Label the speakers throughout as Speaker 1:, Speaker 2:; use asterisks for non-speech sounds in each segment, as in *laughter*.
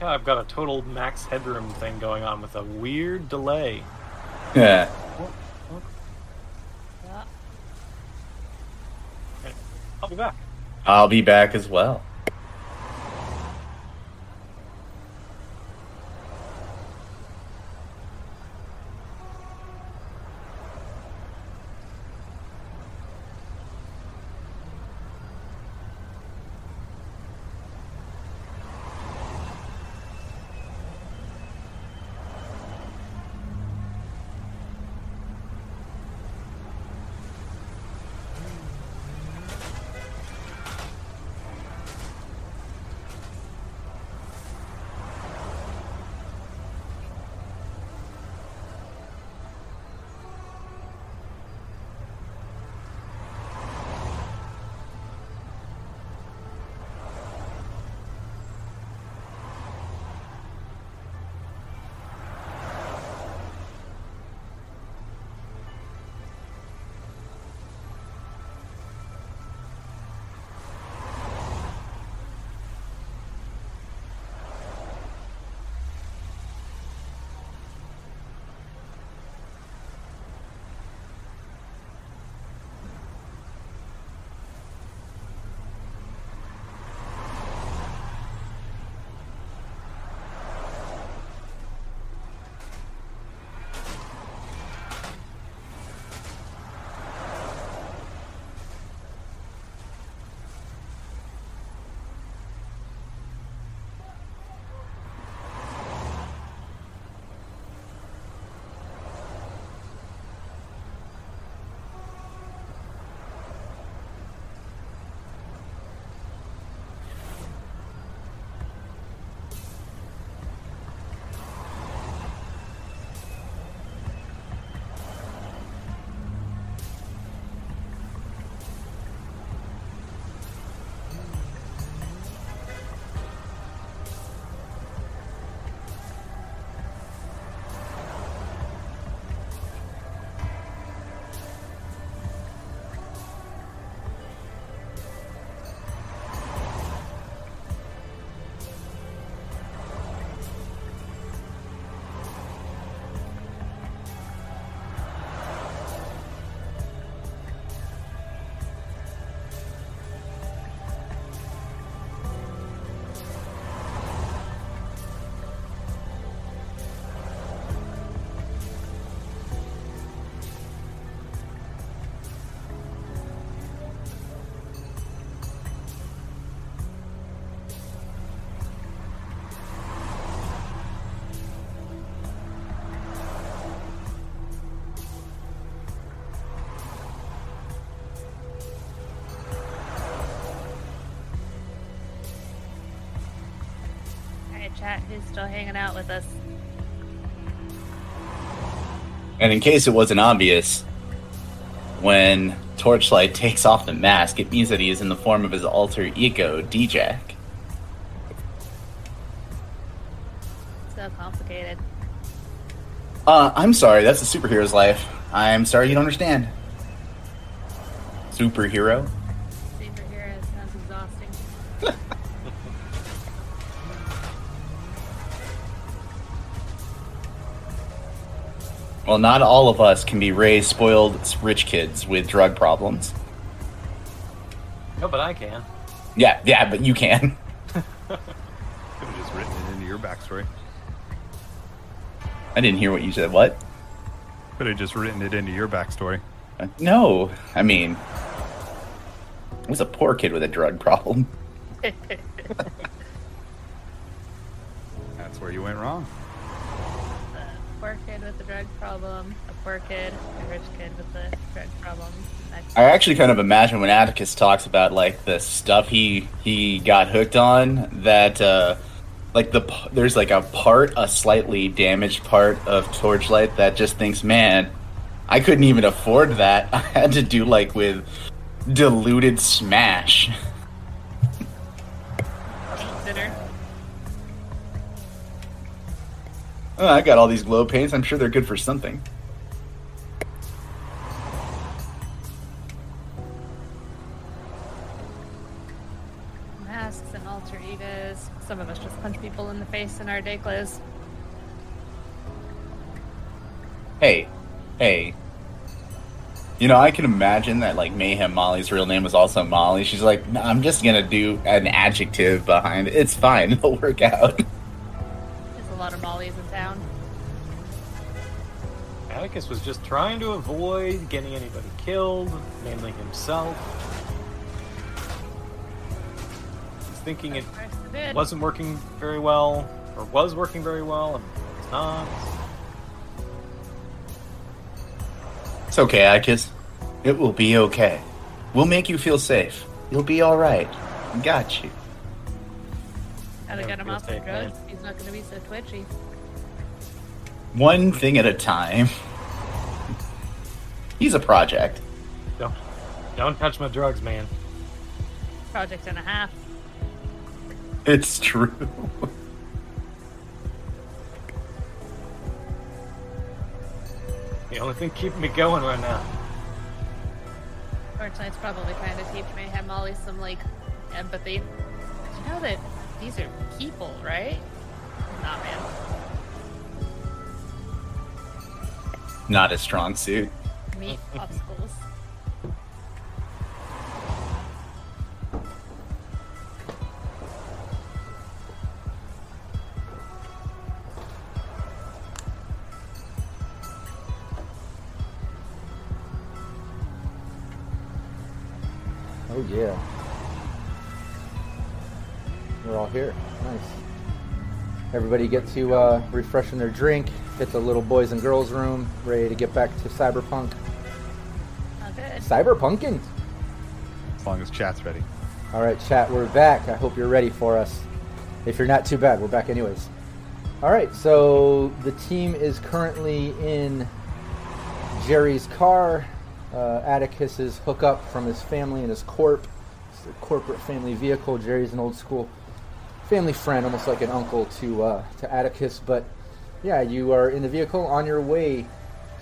Speaker 1: Like how I've got a total max headroom thing going on with a weird delay.
Speaker 2: Yeah.
Speaker 1: Okay, I'll be back.
Speaker 2: I'll be back as well.
Speaker 3: Chat, who's still hanging out with us?
Speaker 2: And in case it wasn't obvious, when Torchlight takes off the mask, it means that he is in the form of his alter ego, D-Jack.
Speaker 3: So complicated.
Speaker 2: Uh, I'm sorry, that's a superhero's life. I'm sorry you don't understand. Superhero Well, not all of us can be raised spoiled rich kids with drug problems.
Speaker 1: No, but I can.
Speaker 2: Yeah, yeah, but you can. *laughs*
Speaker 4: Could have just written it into your backstory.
Speaker 2: I didn't hear what you said. What?
Speaker 4: Could have just written it into your backstory.
Speaker 2: Uh, No, I mean, I was a poor kid with a drug problem. *laughs*
Speaker 3: poor kid, a rich kid with the drug problem.
Speaker 2: I actually kind of imagine when Atticus talks about like the stuff he he got hooked on that uh like the there's like a part a slightly damaged part of Torchlight that just thinks, "Man, I couldn't even afford that. *laughs* I had to do like with diluted smash."
Speaker 3: Dinner.
Speaker 2: Oh, I got all these glow paints. I'm sure they're good for something.
Speaker 3: Masks and alter egos. Some of us just punch people in the face in our day clothes.
Speaker 2: Hey, hey. You know, I can imagine that like Mayhem Molly's real name was also Molly. She's like, "No, I'm just gonna do an adjective behind it. It's fine. *laughs* It'll work out.
Speaker 3: There's a lot of Mollys in town.
Speaker 1: Atticus was just trying to avoid getting anybody killed, mainly himself. Thinking it
Speaker 3: First it did.
Speaker 1: wasn't working very well, or was working very well, and it's not.
Speaker 2: It's okay, Atticus. It will be okay. We'll make you feel safe. You'll be all right. We got you.
Speaker 3: Gotta get him off the drugs. He's not gonna be so twitchy.
Speaker 2: One thing at a time. He's a project.
Speaker 1: Don't, don't touch my drugs, man.
Speaker 3: Project and a half. *laughs*
Speaker 2: It's true.
Speaker 1: The only thing keeping me going right now.
Speaker 3: Torchlight's probably trying to teach Mayhem Molly some like empathy. You know that these are people, right? Nah, man.
Speaker 2: Not a strong suit.
Speaker 3: Meat popsicles.
Speaker 5: Yeah. We're all here. Nice. Everybody get to uh, refreshing their drink, hit the little boys and girls room, ready to get back to cyberpunk.
Speaker 3: Not good.
Speaker 5: Cyberpunking.
Speaker 4: As long as chat's ready.
Speaker 5: All right, chat, we're back. I hope you're ready for us. If you're not too bad, we're back anyways. All right, so the team is currently in Jerry's car. Uh, Atticus's hookup from his family and his corp. It's a corporate family vehicle. Jerry's an old school family friend, almost like an uncle to uh, to Atticus. But yeah, you are in the vehicle on your way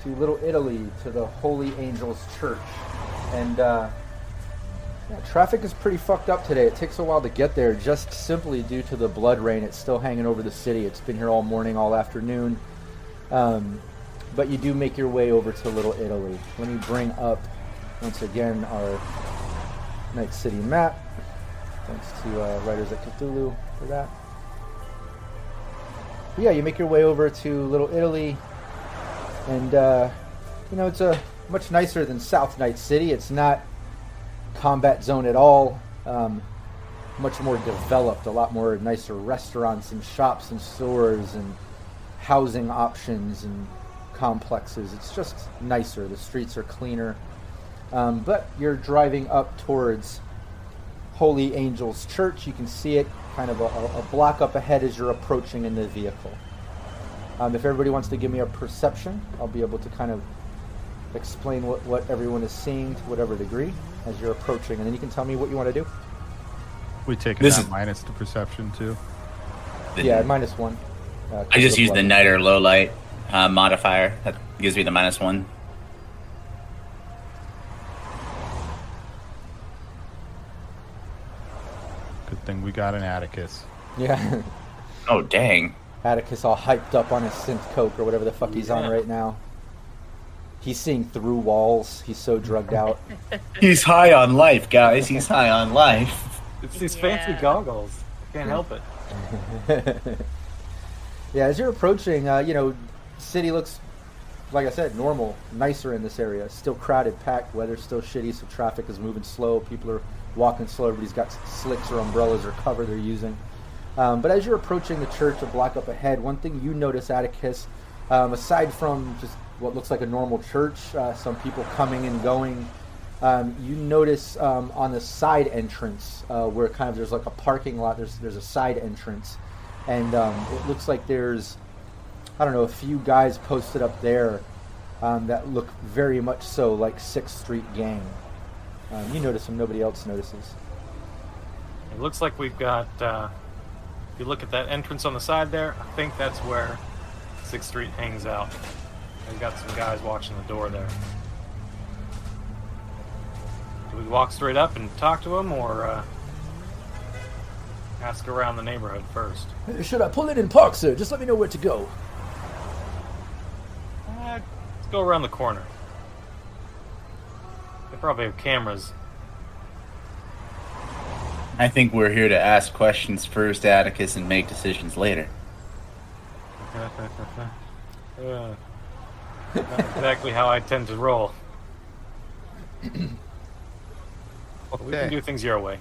Speaker 5: to Little Italy to the Holy Angels Church, and. Uh, yeah, traffic is pretty fucked up today. It takes a while to get there just simply due to the blood rain. It's still hanging over the city. It's been here all morning, all afternoon. Um, but you do make your way over to Little Italy. Let me bring up, once again, our Night City map. Thanks to uh, Writers at Cthulhu for that. But yeah, you make your way over to Little Italy. And, uh, you know, it's a much nicer than South Night City. It's not combat zone at all. Um, much more developed, a lot more nicer restaurants and shops and stores and housing options and complexes. It's just nicer. The streets are cleaner. Um, but you're driving up towards Holy Angels Church. You can see it kind of a, a block up ahead as you're approaching in the vehicle. Um, if everybody wants to give me a perception, I'll be able to kind of explain what, what everyone is seeing to whatever degree as you're approaching, and then you can tell me what you want to do.
Speaker 4: We take
Speaker 2: This
Speaker 4: that
Speaker 2: is-
Speaker 4: minus the perception too.
Speaker 5: Yeah, minus one. Uh,
Speaker 2: I just use the
Speaker 5: blood.
Speaker 2: night or low light uh, modifier. That gives me the minus one.
Speaker 4: Good thing we got an Atticus.
Speaker 5: Yeah,
Speaker 2: Oh dang!
Speaker 5: Atticus all hyped up on his synth coke or whatever the fuck he's on right now. He's seeing through walls. He's so drugged out. *laughs*
Speaker 2: He's high on life, guys. He's high on life.
Speaker 1: It's these fancy
Speaker 3: Yeah.
Speaker 1: goggles. Can't help it. *laughs*
Speaker 5: yeah, as you're approaching, uh, you know, city looks, like I said, normal, nicer in this area. Still crowded, packed. Weather's still shitty, so traffic is moving slow. People are walking slow. Everybody's got slicks or umbrellas or cover they're using. Um, but as you're approaching the church a block up ahead, one thing you notice, Atticus, Um, aside from just what looks like a normal church, uh, some people coming and going, um, you notice um, on the side entrance uh, where kind of there's like a parking lot. There's there's a side entrance, and um, it looks like there's I don't know a few guys posted up there um, that look very much so like Sixth Street Gang. Um, you notice them. Nobody else notices.
Speaker 1: It looks like we've got. Uh, if you look at that entrance on the side there, I think that's where Sixth Street hangs out. We've got some guys watching the door there. Do we walk straight up and talk to them, or uh, ask around the neighborhood first?
Speaker 5: Should I pull in and park, sir? Just let me know where to go.
Speaker 1: Let's go around the corner. They probably have cameras.
Speaker 2: I think we're here to ask questions first, Atticus, and make decisions later. *laughs*
Speaker 1: uh, not exactly how I tend to roll. *clears throat* But We can do things your way.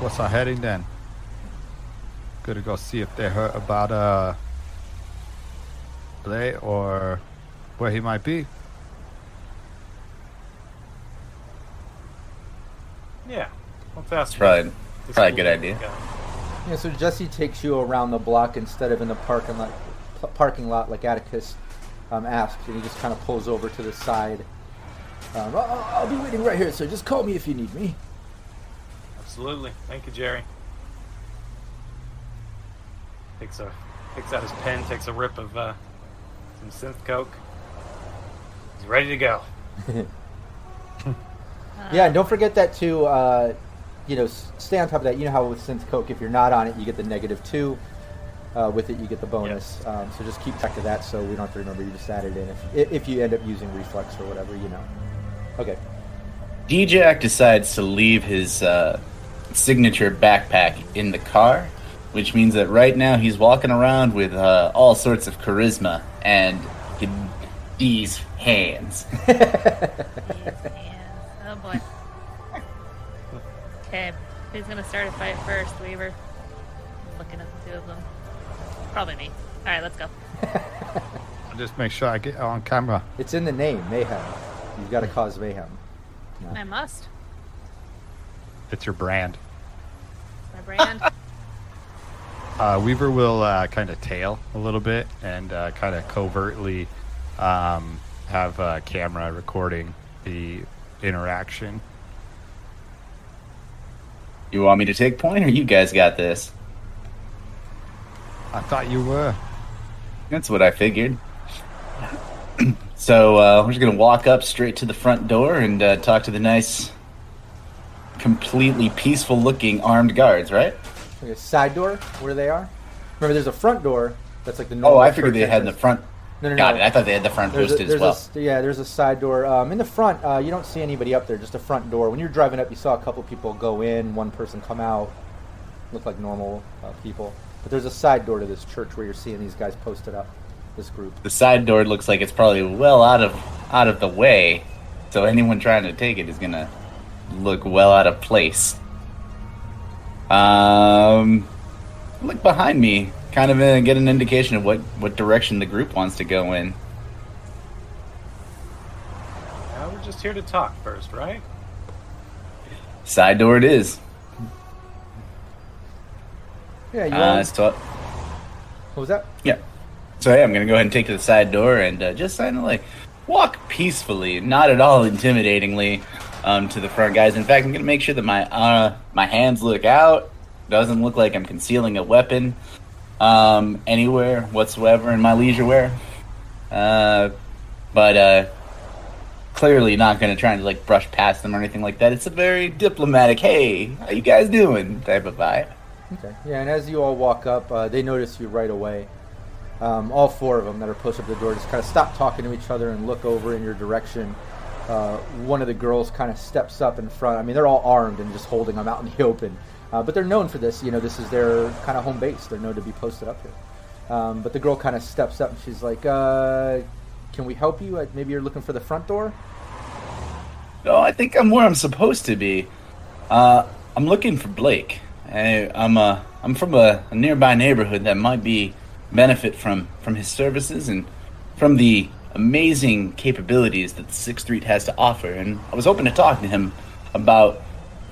Speaker 4: What's our heading then? Gonna go see if they heard about uh Blake or where he might be.
Speaker 1: Yeah, let's ask.
Speaker 2: Probably, probably a good idea.
Speaker 1: guy.
Speaker 5: Yeah, so Jesse takes you around the block instead of in the parking lot, p- parking lot like Atticus um, asked, and he just kind of pulls over to the side. Um, I'll, I'll be waiting right here, so just call me if you need me.
Speaker 1: Absolutely. Thank you, Jerry. Takes a takes out his pen, takes a rip of uh, some synth coke. He's ready to go. *laughs*
Speaker 5: Yeah, and don't forget that too. Uh, you know, stay on top of that. You know how with Synth Coke, if you're not on it, you get the negative two. Uh, with it, you get the bonus. Um, so just keep track of that, so we don't have to remember. You just add it in if if you end up using reflex or whatever, you know. Okay.
Speaker 2: D-Jack decides to leave his uh, signature backpack in the car, which means that right now he's walking around with uh, all sorts of charisma and these hands.
Speaker 3: Yeah. *laughs* *laughs* Oh boy. Okay, who's gonna start a fight first, Weaver? Looking at the two of them. Probably me. All right, let's go. *laughs*
Speaker 4: I'll just make sure I get on camera.
Speaker 5: It's in the name, mayhem. You've got to cause mayhem.
Speaker 3: I must.
Speaker 4: It's your brand.
Speaker 3: My brand.
Speaker 4: Uh, Weaver will uh, kind of tail a little bit and uh, kind of covertly um, have a camera recording the interaction.
Speaker 2: You want me to take point, or you guys got this?
Speaker 4: I thought you were.
Speaker 2: That's what I figured. *clears throat* so uh, we're just gonna walk up straight to the front door and uh, talk to the nice, completely peaceful-looking armed guards, right?
Speaker 5: Okay, side door, where they are. Remember, there's a front door that's like the normal.
Speaker 2: Oh, I figured they had in the front.
Speaker 5: No, no,
Speaker 2: Got
Speaker 5: no.
Speaker 2: it. I thought they had the front
Speaker 5: There's a,
Speaker 2: posted
Speaker 5: there's
Speaker 2: as well.
Speaker 5: a yeah, there's a side door. Um, in the front, uh, you don't see anybody up there. Just a front door. When you're driving up, you saw a couple people go in, one person come out. Look like normal uh, people. But there's a side door to this church where you're seeing these guys posted up. This group.
Speaker 2: the side door looks like it's probably well out of out of the way, so anyone trying to take it is gonna look well out of place. Um, look behind me, kind of uh, get an indication of what what direction the group wants to go in.
Speaker 1: Uh, we're just here to talk first, right?
Speaker 2: Side door it is.
Speaker 5: Yeah, you
Speaker 2: Uh,
Speaker 5: all,
Speaker 2: so,
Speaker 5: what was that?
Speaker 2: yeah. So yeah, I'm gonna go ahead and take to the side door and uh, just kind of like walk peacefully, not at all intimidatingly, um, to the front guys. In fact, I'm gonna make sure that my uh, my hands look out. Doesn't look like I'm concealing a weapon um, anywhere whatsoever in my leisure wear. Uh, but uh, clearly not gonna try to like brush past them or anything like that. It's a very diplomatic, "Hey, how you guys doing?" type of vibe.
Speaker 5: Okay. Yeah, and as you all walk up, uh, they notice you right away. Um, all four of them that are posted up the door just kind of stop talking to each other and look over in your direction. Uh, one of the girls kind of steps up in front. I mean, they're all armed and just holding them out in the *laughs* open. Uh, but they're known for this. You know, this is their kind of home base. They're known to be posted up here. Um, but the girl kind of steps up and she's like, uh, "Can we help you? Maybe you're looking for the front door."
Speaker 2: No, I think I'm where I'm supposed to be. Uh, I'm looking for Blake. I, I'm uh, I'm from a, a nearby neighborhood that might be benefit from from his services and from the amazing capabilities that the Sixth Street has to offer. And I was hoping to talk to him about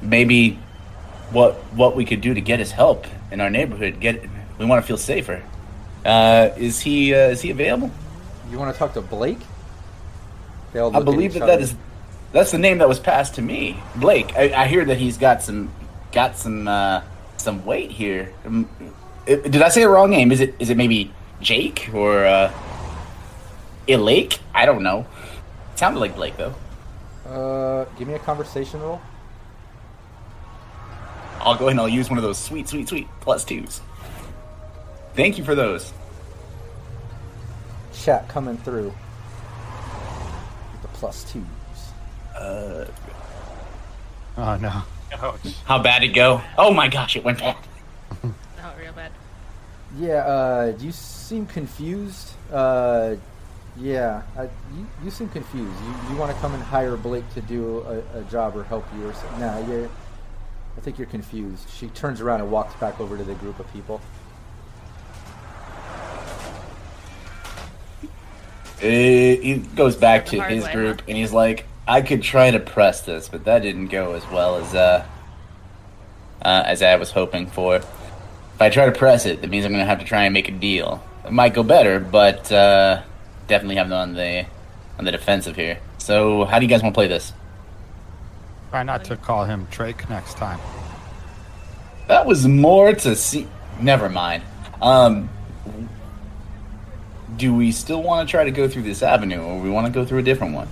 Speaker 2: maybe what what we could do to get his help in our neighborhood. Get we want to feel safer. Uh, is he uh, is he available?
Speaker 5: You want to talk to Blake?
Speaker 2: I believe that that
Speaker 5: other.
Speaker 2: is that's the name that was passed to me, Blake. I, I hear that he's got some got some uh, some weight here. Um, did I say the wrong name? Is it is it maybe Jake or uh, Ilake? I don't know. sounded like Blake though.
Speaker 5: Uh, give me a conversation roll.
Speaker 2: I'll go ahead and I'll use one of those sweet, sweet, sweet plus twos. Thank you for those.
Speaker 5: Chat coming through. With the plus twos. Uh.
Speaker 4: Oh no.
Speaker 1: Ouch.
Speaker 2: How bad it go? Oh my gosh, it went bad.
Speaker 3: Oh, real bad.
Speaker 5: Yeah, uh, do you seem confused. Uh, yeah, I, you, you seem confused. You, you want to come and hire Blake to do a, a job or help you or something. Nah, you're, I think you're confused. She turns around and walks back over to the group of people.
Speaker 2: Uh, he goes back to his
Speaker 3: way,
Speaker 2: group
Speaker 3: huh?
Speaker 2: and he's like, I could try to press this, but that didn't go as well as uh, uh, as I was hoping for. If I try to press it, that means I'm gonna have to try and make a deal. It might go better, but uh, definitely have them on the on the defensive here. So, how do you guys want to play this?
Speaker 4: Try not to call him Drake next time.
Speaker 2: That was more to see. Never mind. Um, do we still want to try to go through this avenue, or we want to go through a different one?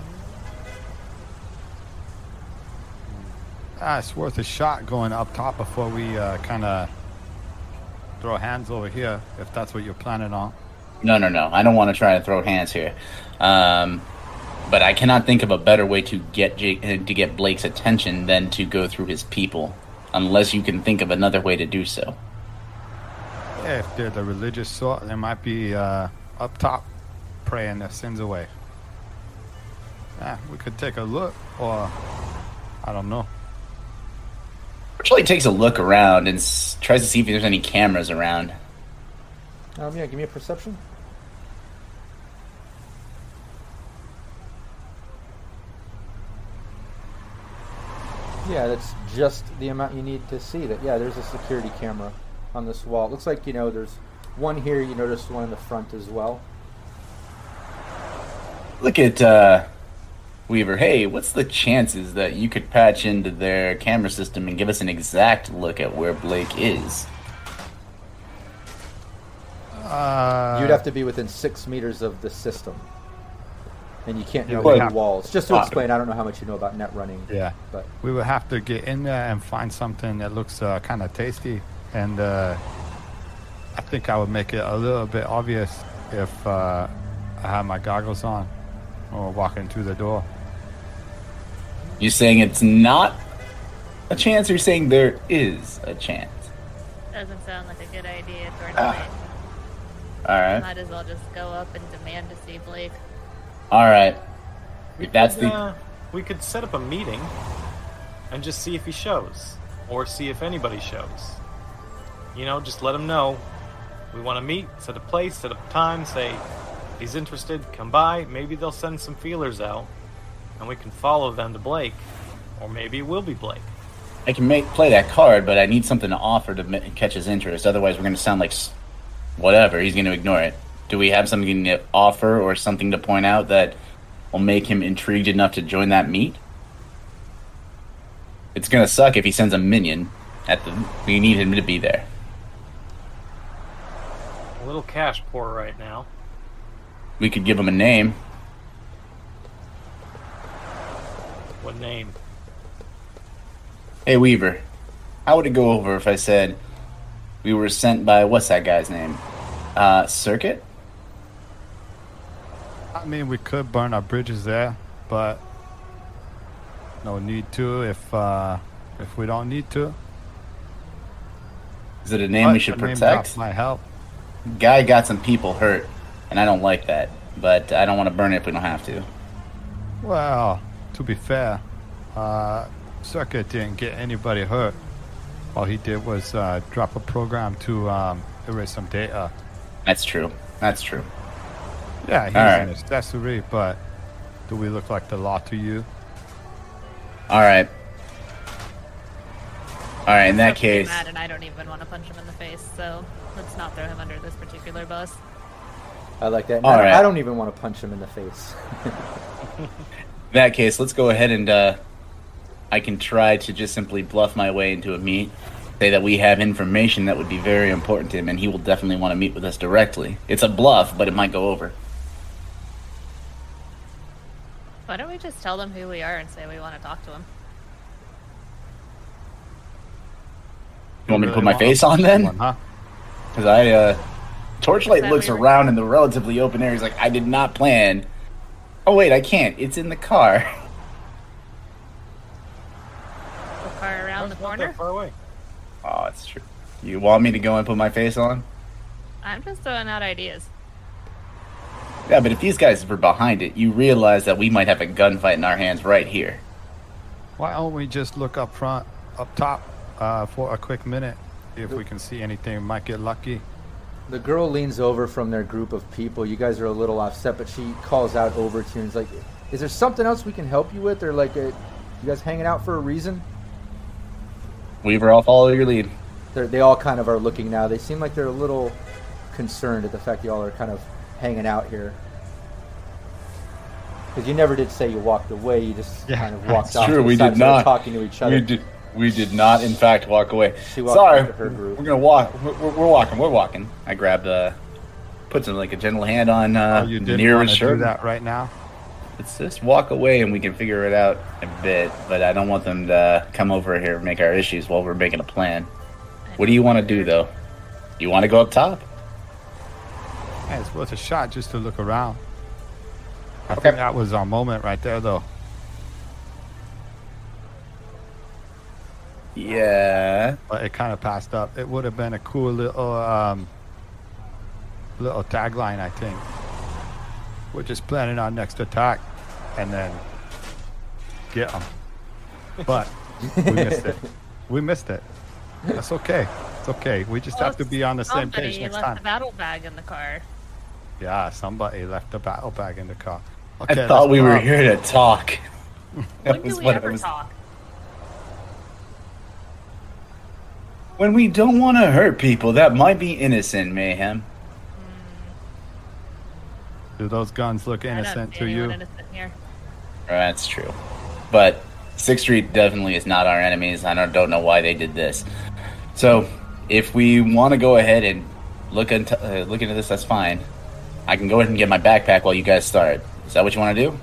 Speaker 4: Ah, it's worth a shot going up top before we uh, kind of throw hands over here, if that's what you're planning on.
Speaker 2: No, no, no. I don't want to try and throw hands here. Um, but I cannot think of a better way to get Jake, uh, to get Blake's attention than to go through his people, unless you can think of another way to do so.
Speaker 4: Yeah, if they're the religious sort, they might be uh, up top praying their sins away. Yeah, we could take a look, or I don't know.
Speaker 2: Actually, takes a look around and s- tries to see if there's any cameras around.
Speaker 5: Um, yeah, give me a perception. Yeah, that's just the amount you need to see that. Yeah, there's a security camera on this wall. It looks like, you know, there's one here. You noticed one in the front as well.
Speaker 2: Look at uh, Weaver. Hey, what's the chances that you could patch into their camera system and give us an exact look at where Blake is?
Speaker 4: Uh,
Speaker 5: You'd have to be within six meters of the system. And you can't
Speaker 4: Yeah,
Speaker 5: know
Speaker 4: we
Speaker 5: any walls. Just to
Speaker 2: Uh,
Speaker 5: explain, I don't know how much you know about net running.
Speaker 4: Yeah,
Speaker 5: But
Speaker 4: we would have to get in there and find something that looks uh, kind of tasty, and uh, I think I would make it a little bit obvious if uh, I had my goggles on or walking through the door.
Speaker 2: You're saying it's not a chance, or you're saying there is a chance?
Speaker 3: Doesn't sound like a good idea for
Speaker 2: Ah.
Speaker 3: tonight.
Speaker 2: All right,
Speaker 3: Might as well just go up and demand to see Blake.
Speaker 2: all right.
Speaker 1: We
Speaker 2: If that's
Speaker 1: could,
Speaker 2: the
Speaker 1: uh, we could set up a meeting and just see if he shows, or see if anybody shows. You know, just let him know we want to meet, set a place, set a time, say he's interested, come by. Maybe they'll send some feelers out, and we can follow them to Blake, or maybe it will be Blake.
Speaker 2: I can make play that card, but I need something to offer to catch his interest. Otherwise, we're going to sound like s- whatever. He's going to ignore it. Do we have something to offer or something to point out that will make him intrigued enough to join that meet? It's going to suck if he sends a minion. At the, we need him to be there.
Speaker 1: A little cash poor right now.
Speaker 2: We could give him a name.
Speaker 1: What name?
Speaker 2: Hey Weaver, how would it go over if I said we were sent by what's that guy's name? Uh, Circuit.
Speaker 4: I mean, we could burn our bridges there, but no need to if uh, if we don't need to.
Speaker 2: Is it a name we should protect?
Speaker 4: might help.
Speaker 2: Guy got some people hurt, and I don't like that. But I don't want to burn it if we don't have to.
Speaker 4: Well, to be fair, uh, Circuit didn't get anybody hurt. All he did was uh, drop a program to um, erase some data.
Speaker 2: That's true. That's true.
Speaker 4: Yeah, he's
Speaker 2: All right.
Speaker 4: an accessory, but do we look like the law to you?
Speaker 2: All right. All right. In that
Speaker 3: So pretty
Speaker 2: case,
Speaker 3: mad, and I don't even want to punch him in the face. So let's not throw him under this particular bus.
Speaker 5: I like that.
Speaker 2: All
Speaker 5: I, don't-
Speaker 2: right.
Speaker 5: I don't even want to punch him in the face. *laughs*
Speaker 2: in that case, let's go ahead and uh, I can try to just simply bluff my way into a meet. Say that we have information that would be very important to him, and he will definitely want to meet with us directly. It's a bluff, but it might go over.
Speaker 3: Why don't we just tell them who we are and say we want to talk to him?
Speaker 2: You want me to put my face on then?
Speaker 4: someone, huh?
Speaker 2: Because I, uh, Torchlight looks
Speaker 3: we
Speaker 2: around in the relatively open area. He's like, I did not plan. Oh, wait, I can't. It's in the car. *laughs*
Speaker 3: The car around the
Speaker 1: That's
Speaker 3: corner?
Speaker 1: far away.
Speaker 2: Oh, it's true. You want me to go and put my face on?
Speaker 3: I'm just throwing out ideas.
Speaker 2: Yeah, but if these guys were behind it, you realize that we might have a gunfight in our hands right here.
Speaker 4: Why don't we just look up front, up top, uh, for a quick minute, if we can see anything? We might get lucky.
Speaker 5: The girl leans over from their group of people. You guys are a little offset, but she calls out over to you and is like, "Is there something else we can help you with, or like, a, you guys hanging out for a reason?"
Speaker 2: Weaver, I'll follow your lead.
Speaker 5: They're, they all kind of are looking now. They seem like they're a little concerned at the fact y'all are kind of hanging out here. Because you never did say you walked away. You just
Speaker 4: Yeah,
Speaker 5: kind of walked
Speaker 4: that's
Speaker 5: off.
Speaker 2: True, we
Speaker 5: side,
Speaker 2: did
Speaker 5: started
Speaker 2: not.
Speaker 5: talking to each other.
Speaker 2: We did. We did not, in fact, walk away. Sorry,
Speaker 5: her group.
Speaker 2: we're gonna walk. We're, we're we're walking. We're walking. I grabbed uh, put some like a gentle hand on uh,
Speaker 4: oh, you didn't want
Speaker 2: nearest
Speaker 4: to do
Speaker 2: shirt.
Speaker 4: that right now?
Speaker 2: Let's just walk away and we can figure it out a bit. But I don't want them to come over here and make our issues while we're making a plan. What do you want to do though? You want to go up top?
Speaker 4: Hey, it's worth a shot just to look around. I
Speaker 2: Okay.
Speaker 4: think that was our moment right there, though.
Speaker 2: Yeah.
Speaker 4: But it kind of passed up. It would have been a cool little, um, little tagline, I think. We're just planning our next attack, and then get them. But we missed it. *laughs* We missed it. That's okay. It's okay. We just have to be on the same page next
Speaker 3: left
Speaker 4: time.
Speaker 3: Left the battle bag in the car.
Speaker 4: Yeah, somebody left the battle bag in the car.
Speaker 2: I thought we were
Speaker 4: out.
Speaker 2: here to talk. That
Speaker 3: When do
Speaker 2: was
Speaker 3: we
Speaker 2: what I
Speaker 3: ever
Speaker 2: was-
Speaker 3: talk?
Speaker 2: When we don't want to hurt people, that might be innocent, mayhem.
Speaker 4: Do those guns look
Speaker 3: I don't
Speaker 4: innocent
Speaker 3: see
Speaker 4: to you?
Speaker 3: innocent here.
Speaker 2: That's true. But Sixth Street definitely is not our enemies. I don't, don't know why they did this. So, if we want to go ahead and look into uh, look into this, that's fine. I can go ahead and get my backpack while you guys start. Is that what you want to do?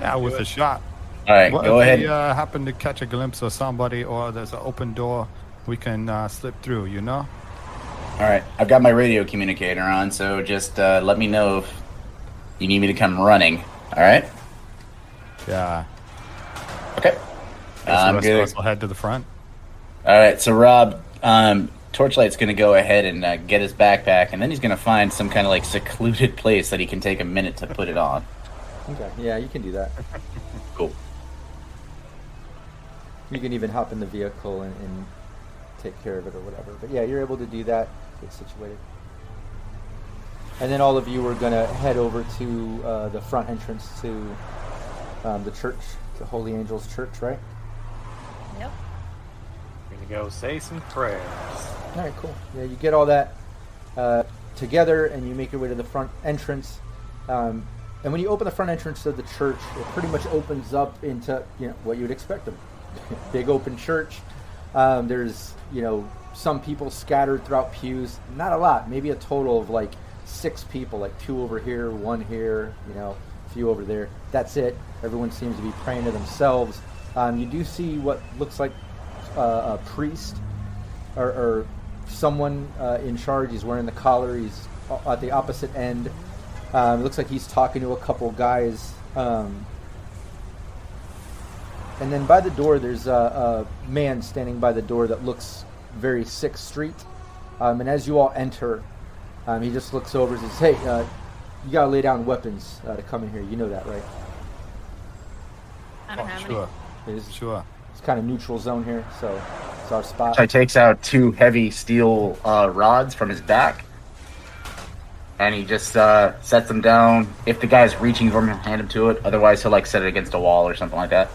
Speaker 4: Yeah, with a shot.
Speaker 2: All right,
Speaker 4: What
Speaker 2: go
Speaker 4: if
Speaker 2: ahead.
Speaker 4: we uh, happen to catch a glimpse of somebody, or there's an open door we can uh, slip through? You know?
Speaker 2: All right, I've got my radio communicator on, so just uh, let me know if you need me to come running. All right.
Speaker 4: Yeah.
Speaker 2: Okay.
Speaker 4: Guess the
Speaker 2: I'm
Speaker 4: rest of
Speaker 2: good.
Speaker 4: us will head to the front.
Speaker 2: All right, so Rob, um, Torchlight's going to go ahead and uh, get his backpack, and then he's going to find some kind of like secluded *laughs* place that he can take a minute to put it on.
Speaker 5: Okay, yeah, you can do that. *laughs*
Speaker 2: Cool.
Speaker 5: You can even hop in the vehicle and, and take care of it or whatever. But yeah, you're able to do that, get situated. And then all of you are going to head over to uh, the front entrance to um, the church, the Holy Angels Church, right?
Speaker 3: Yep.
Speaker 1: We're gonna go say some prayers.
Speaker 5: All right, cool. Yeah, you get all that uh, together and you make your way to the front entrance. Um, and when you open the front entrance of the church, it pretty much opens up into you know what you would expect a *laughs* big open church. Um, there's you know some people scattered throughout pews, not a lot, maybe a total of like six people, like two over here, one here, you know, a few over there. That's it. Everyone seems to be praying to themselves. Um, you do see what looks like uh, a priest or, or someone uh, in charge. He's wearing the collar. He's at the opposite end. Um, it looks like he's talking to a couple guys. Um, and then by the door, there's a, a man standing by the door that looks very Sixth Street. Um, and as you all enter, um, he just looks over and says, "Hey, uh, you gotta lay down weapons uh, to come in here. You know that, right?
Speaker 3: I don't
Speaker 4: Oh,
Speaker 3: have
Speaker 4: sure.
Speaker 5: It is-
Speaker 4: Sure.
Speaker 5: it's kind of neutral zone here, so It's our spot.
Speaker 2: So he takes out two heavy steel uh, rods from his back, and he just uh, sets them down. If the guy's reaching for him, he'll hand him to it. Otherwise, he'll like set it against a wall or something like that.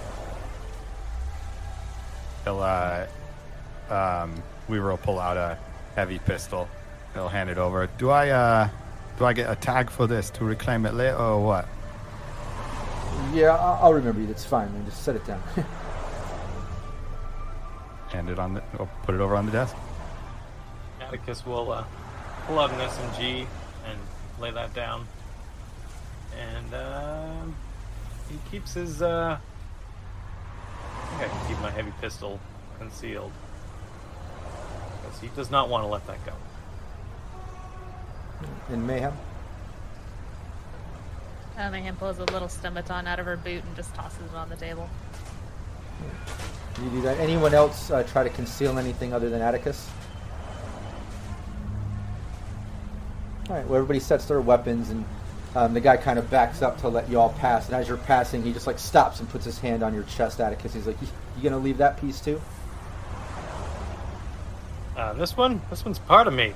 Speaker 4: He'll, uh, um, Weaver will pull out a heavy pistol. He'll hand it over. Do I, uh, do I get a tag for this to reclaim it later or what?
Speaker 5: Yeah, I'll, I'll remember you. That's fine, man. Just set it down. *laughs*
Speaker 4: Hand it on the, or put it over on the desk.
Speaker 1: Atticus will uh, pull out an SMG and lay that down. And um he keeps his. Uh, I think I can keep my heavy pistol concealed. Because he does not want to let that go.
Speaker 5: In mayhem.
Speaker 3: Uh, Mayhem pulls a little stomachon out of her boot and just tosses it on the table.
Speaker 5: You do that. Anyone else uh, try to conceal anything other than Atticus? All right. Well, everybody sets their weapons, and um, the guy kind of backs up to let you all pass. And as you're passing, he just like stops and puts his hand on your chest, Atticus. He's like, "You, you gonna leave that piece too?"
Speaker 1: Uh, this one, this one's part of me.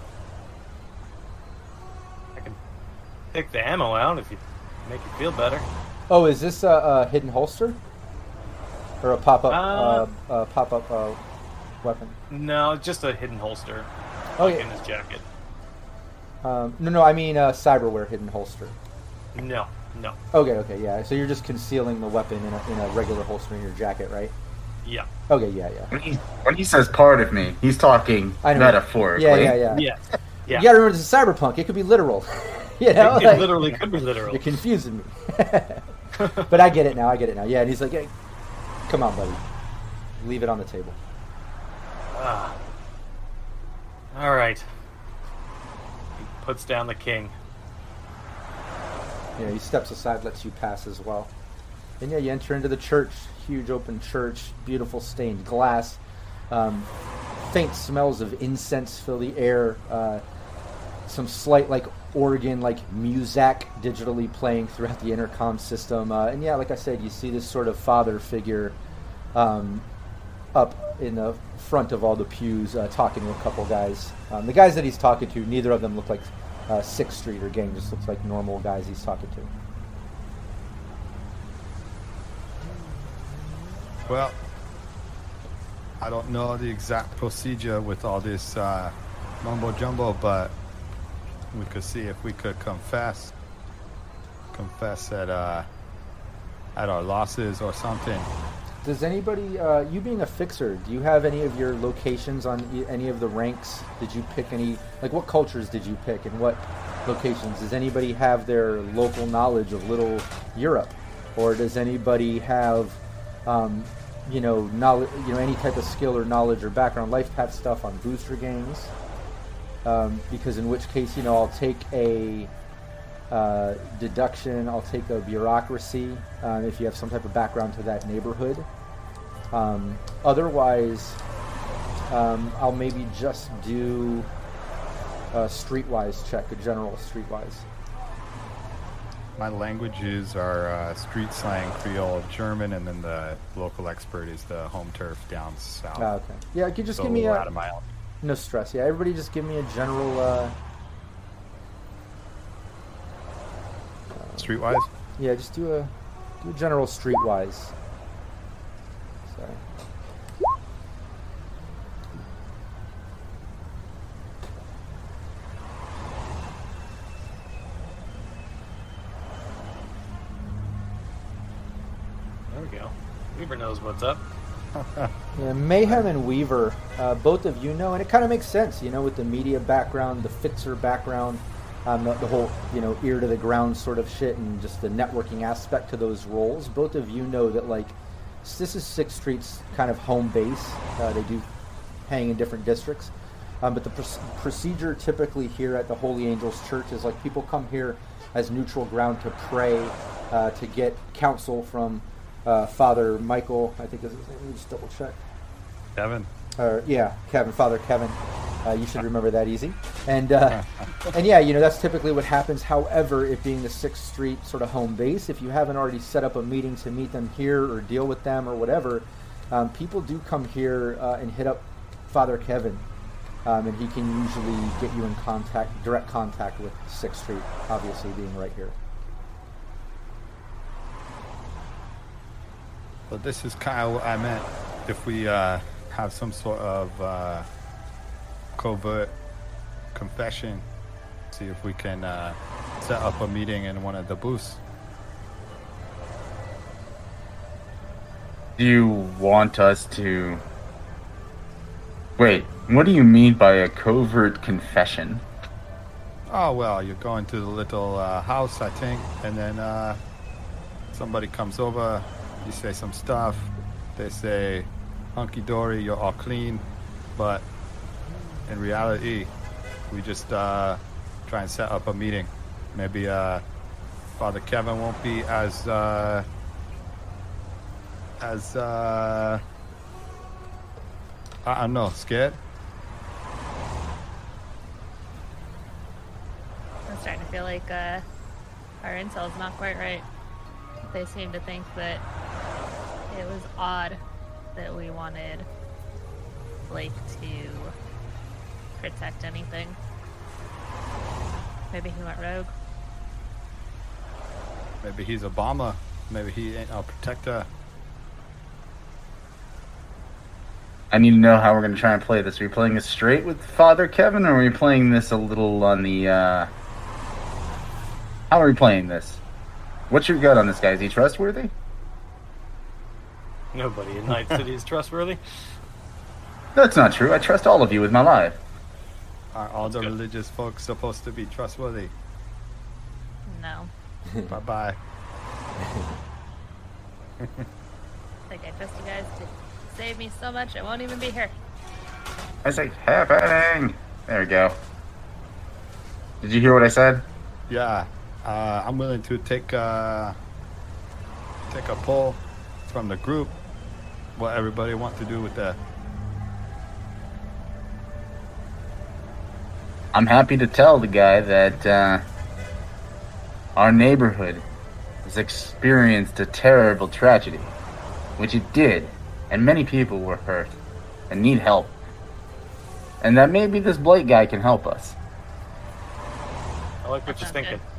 Speaker 1: I can take the ammo out if you make it feel better.
Speaker 5: Oh, is this a, a hidden holster or a pop-up
Speaker 1: Uh,
Speaker 5: uh, uh, pop-up uh, weapon?
Speaker 1: No, just a hidden holster.
Speaker 5: Oh,
Speaker 1: like
Speaker 5: yeah.
Speaker 1: in his jacket.
Speaker 5: Um, no, no, I mean uh, cyberware hidden holster.
Speaker 1: No, no.
Speaker 5: Okay, okay, yeah. So you're just concealing the weapon in a, in a regular holster in your jacket, right?
Speaker 1: Yeah.
Speaker 5: Okay, yeah, yeah.
Speaker 2: When he, when he says part of me, he's talking
Speaker 5: I know.
Speaker 2: metaphorically.
Speaker 5: Yeah, yeah, yeah.
Speaker 1: Yeah. Yeah.
Speaker 5: You gotta remember, this is cyberpunk. It could be literal. *laughs* you know,
Speaker 1: it,
Speaker 5: like-
Speaker 1: literally could be literal.
Speaker 5: You're confusing me. *laughs* but I get it now. I get it now. Yeah, and he's like, hey, "Come on, buddy, leave it on the table."
Speaker 1: Ah. All right. He puts down the king.
Speaker 5: You know, he steps aside, lets you pass as well. And yeah, you enter into the church. Huge open church, beautiful stained glass. Um, faint smells of incense fill the air. Uh, some slight like organ like muzak digitally playing throughout the intercom system. Uh, and yeah, like I said, you see this sort of father figure um, up in the front of all the pews uh, talking to a couple guys. Um, the guys that he's talking to, neither of them look like uh, Sixth Street or gang, just looks like normal guys he's talking to.
Speaker 4: Well, I don't know the exact procedure with all this uh, mumbo jumbo, but we could see if we could confess, confess at uh, at our losses or something.
Speaker 5: Does anybody, uh, you being a fixer, do you have any of your locations on any of the ranks? Did you pick any, like what cultures did you pick and what locations? Does anybody have their local knowledge of Little Europe? Or does anybody have, um, you know, knowledge, you know, any type of skill or knowledge or background, life path stuff on booster gangs? Um, because in which case, you know, I'll take a uh, deduction. I'll take a bureaucracy um, if you have some type of background to that neighborhood. Um, otherwise, um, I'll maybe just do a streetwise check, a general streetwise.
Speaker 4: My languages are uh, street slang, Creole, German, and then the local expert is the home turf down south.
Speaker 5: Ah, okay. Yeah, could you just
Speaker 4: So
Speaker 5: give me
Speaker 4: a
Speaker 5: a
Speaker 4: out of my
Speaker 5: no stress. Yeah, everybody just give me a general. Uh,
Speaker 4: Streetwise?
Speaker 5: yeah, just do a do a general streetwise. Sorry.
Speaker 1: There we go. Weaver knows what's up. *laughs*
Speaker 5: Yeah, Mayhem and Weaver, uh, both of you know, and it kind of makes sense, you know, with the media background, the fixer background, um, the, the whole, you know, ear to the ground sort of shit, and just the networking aspect to those roles. Both of you know that, like, this is Sixth Street's kind of home base. Uh, they do hang in different districts. Um, but the proc- procedure typically here at the Holy Angels Church is like people come here as neutral ground to pray, uh, to get counsel from uh, Father Michael, I think is his name. Let me just double check.
Speaker 4: Kevin?
Speaker 5: Or yeah, Kevin, Father Kevin. Uh, you should *laughs* remember that easy. And uh, *laughs* and yeah, you know that's typically what happens. However, it being the Sixth Street sort of home base, if you haven't already set up a meeting to meet them here or deal with them or whatever, um, people do come here uh, and hit up Father Kevin, um, and he can usually get you in contact, direct contact with Sixth Street, obviously being right here.
Speaker 4: But this is kind of what I meant. If we uh, have some sort of uh, covert confession, see if we can uh, set up a meeting in one of the booths.
Speaker 2: Do you want us to. Wait, what do you mean by a covert confession?
Speaker 4: Oh well, you're going to the little uh, house, I think, and then uh, somebody comes over. You say some stuff. They say, "Hunky dory, you're all clean," but in reality, we just uh, try and set up a meeting. Maybe uh, Father Kevin won't be as uh, as uh, I don't know, scared.
Speaker 3: I'm starting to feel like uh, our intel's not quite right. They seem to think that it was odd that we wanted Blake to protect anything. Maybe he went rogue.
Speaker 4: Maybe he's a bomber. Maybe he ain't a protector.
Speaker 2: I need to know how we're going to try and play this. Are we playing this straight with Father Kevin, or are we playing this a little on the. Uh... How are we playing this? What's your gut on this guy? Is he trustworthy?
Speaker 1: Nobody in Night City is trustworthy. *laughs*
Speaker 2: That's not true. I trust all of you with my life.
Speaker 4: Are all the religious folks supposed to be trustworthy?
Speaker 3: No. *laughs*
Speaker 4: bye bye. *laughs*
Speaker 3: Like I trust you guys to save me so much I won't even be here.
Speaker 2: I say, happening. There we go. Did you hear what I said?
Speaker 4: Yeah, uh, I'm willing to take uh, take a poll from the group. What everybody want to do with that?
Speaker 2: I'm happy to tell the guy that uh, our neighborhood has experienced a terrible tragedy, which it did, and many people were hurt and need help. And that maybe this Blake guy can help us.
Speaker 1: I like what you're thinking.
Speaker 3: good.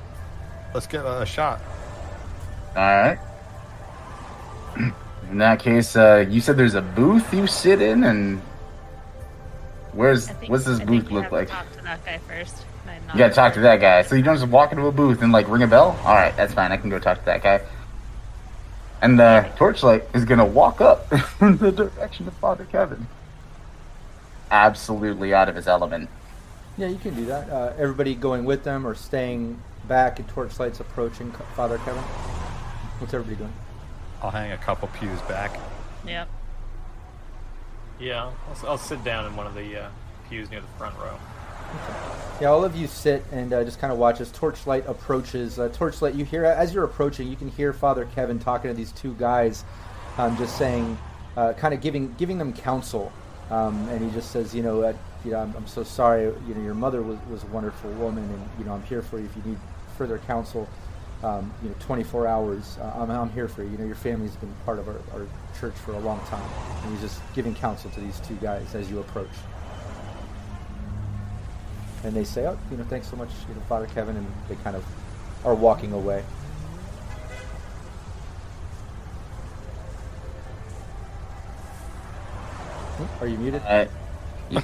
Speaker 4: Let's get a, a shot.
Speaker 2: All right. In that case, uh, you said there's a booth you sit in, and where's
Speaker 3: think,
Speaker 2: what's this
Speaker 3: I
Speaker 2: booth
Speaker 3: think you
Speaker 2: look
Speaker 3: have
Speaker 2: like?
Speaker 3: To talk to that guy first. Not
Speaker 2: You gotta talk to that guy. So you don't just walk into a booth and like ring a bell? Alright, that's fine. I can go talk to that guy. And the Torchlight is gonna walk up *laughs* in the direction of Father Kevin. Absolutely out of his element.
Speaker 5: Yeah, you can do that. Uh, everybody going with them or staying back and Torchlight's approaching Father Kevin. What's everybody doing?
Speaker 4: I'll hang a couple pews back.
Speaker 3: Yep.
Speaker 1: Yeah, I'll, I'll sit down in one of the uh, pews near the front row.
Speaker 5: Yeah, all of you sit and uh, just kind of watch as Torchlight approaches. Uh, Torchlight, you hear as you're approaching, you can hear Father Kevin talking to these two guys, um, just saying, uh, kind of giving giving them counsel, um, and he just says, you know, uh, you know, I'm, I'm so sorry. You know, your mother was, was a wonderful woman, and you know, I'm here for you if you need further counsel. Um, you know, 24 hours. Uh, I'm, I'm here for you. You know, your family's been part of our, our church for a long time. And he's just giving counsel to these two guys as you approach and they say, "Oh, you know, thanks so much, you know, Father Kevin," and they kind of are walking away. Are you muted?
Speaker 2: Uh, *laughs*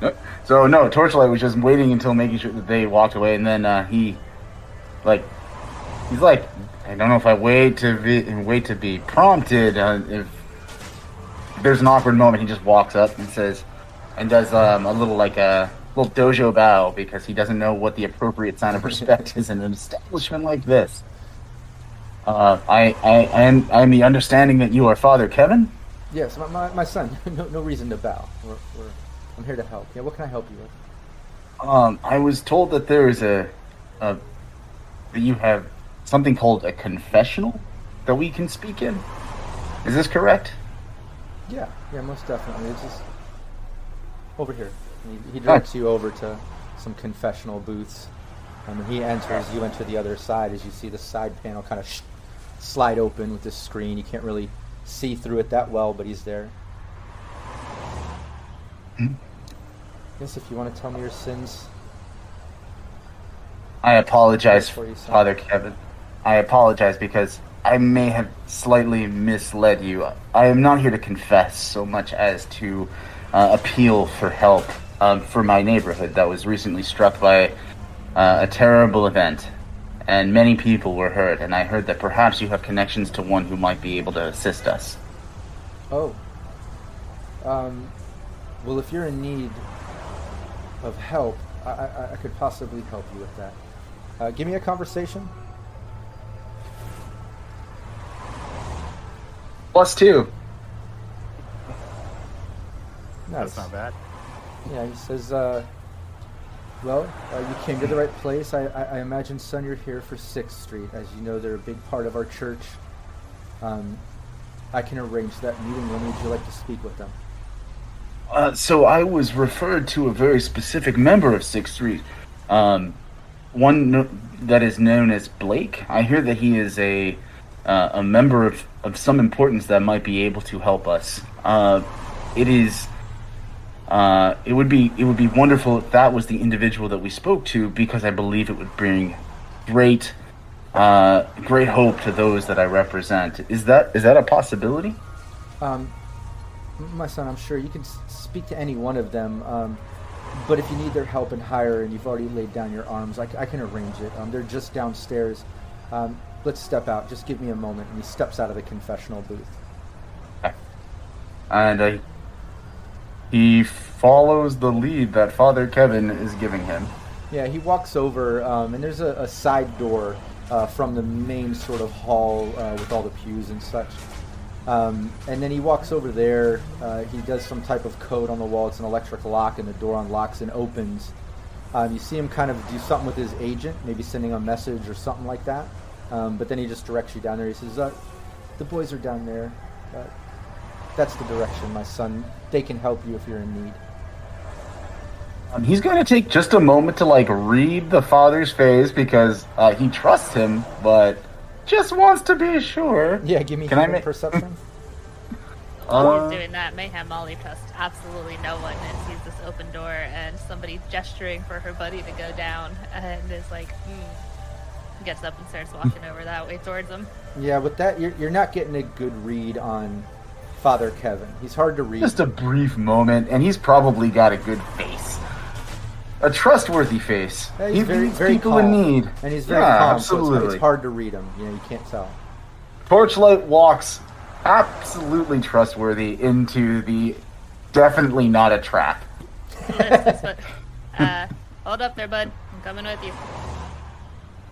Speaker 2: no- so no, Torchlight was just waiting until making sure that they walked away, and then uh, he, like, he's like, I don't know if I wait to be wait to be prompted. Uh, if there's an awkward moment, he just walks up and says, and does um, a little like a little dojo bow because he doesn't know what the appropriate sign of respect is in an establishment like this. Uh, I, I, I am, I am the understanding that you are Father Kevin.
Speaker 5: Yes, my, my, my son. *laughs* no, no reason to bow. We're, we're, I'm here to help. Yeah, what can I help you with?
Speaker 2: Um, I was told that there is a, a that you have something called a confessional that we can speak in. Is this correct?
Speaker 5: Yeah, yeah, most definitely. It's just over here. He, he directs you over to some confessional booths. Um, and he enters. You enter the other side as you see the side panel kind of sh- slide open with this screen. You can't really see through it that well, but he's there. Yes, if you want to tell me your sins.
Speaker 2: I apologize, Father Kevin. I apologize because I may have slightly misled you. I am not here to confess so much as to uh, appeal for help um, for my neighborhood that was recently struck by uh, a terrible event, and many people were hurt. And I heard that perhaps you have connections to one who might be able to assist us.
Speaker 5: Oh. Um, well, if you're in need of help, I, I, I could possibly help you with that. Uh, give me a conversation.
Speaker 2: Plus two.
Speaker 5: Nice.
Speaker 4: That's not bad.
Speaker 5: Yeah, he says, uh, well, uh, you came to the right place. I, I, I imagine, son, you're here for 6th Street. As you know, they're a big part of our church. Um, I can arrange that meeting. When would you like to speak with them?
Speaker 2: Uh, so I was referred to a very specific member of Sixth Street, um, one no- that is known as Blake. I hear that he is a uh, a member of, of some importance that might be able to help us. Uh, it is. Uh, it would be it would be wonderful if that was the individual that we spoke to because I believe it would bring great uh, great hope to those that I represent. Is that is that a possibility?
Speaker 5: Um, my son, I'm sure you can speak to any one of them. Um, but if you need their help and hire, and you've already laid down your arms, I can arrange it. Um, they're just downstairs. Um, let's step out. Just give me a moment. And he steps out of the confessional booth.
Speaker 2: and uh, he follows the lead that Father Kevin is giving him.
Speaker 5: Yeah, he walks over, um, and there's a, a side door uh, from the main sort of hall uh, with all the pews and such. Um, and then he walks over there. Uh, he does some type of code on the wall. It's an electric lock, and the door unlocks and opens. Um, you see him kind of do something with his agent, maybe sending a message or something like that. Um, but then he just directs you down there. He says, uh, "The boys are down there. Uh, that's the direction, my son. They can help you if you're in need."
Speaker 2: Um, he's going to take just a moment to like read the father's face because uh, he trusts him, but just wants to be sure.
Speaker 5: Yeah, give me
Speaker 2: Can I
Speaker 5: human
Speaker 2: ma-
Speaker 5: perception. *laughs*
Speaker 3: While
Speaker 2: Uh,
Speaker 3: he's doing that, Mayhem Molly trusts absolutely no one and sees this open door and somebody gesturing for her buddy to go down and is like, hmm. Gets up and starts walking over that way towards him.
Speaker 5: Yeah, with that, you're, you're not getting a good read on Father Kevin. He's hard to read.
Speaker 2: just a brief moment, and he's probably got a good face, a trustworthy face.
Speaker 5: Yeah,
Speaker 2: he
Speaker 5: he's very, very
Speaker 2: people
Speaker 5: calm.
Speaker 2: in need,
Speaker 5: and he's very
Speaker 2: yeah,
Speaker 5: calm. So
Speaker 2: Absolutely.
Speaker 5: it's, it's hard to read him. You know, you can't tell.
Speaker 2: Torchlight walks absolutely trustworthy into the definitely not a trap.
Speaker 3: This is what- uh, hold up there, bud. I'm coming with you.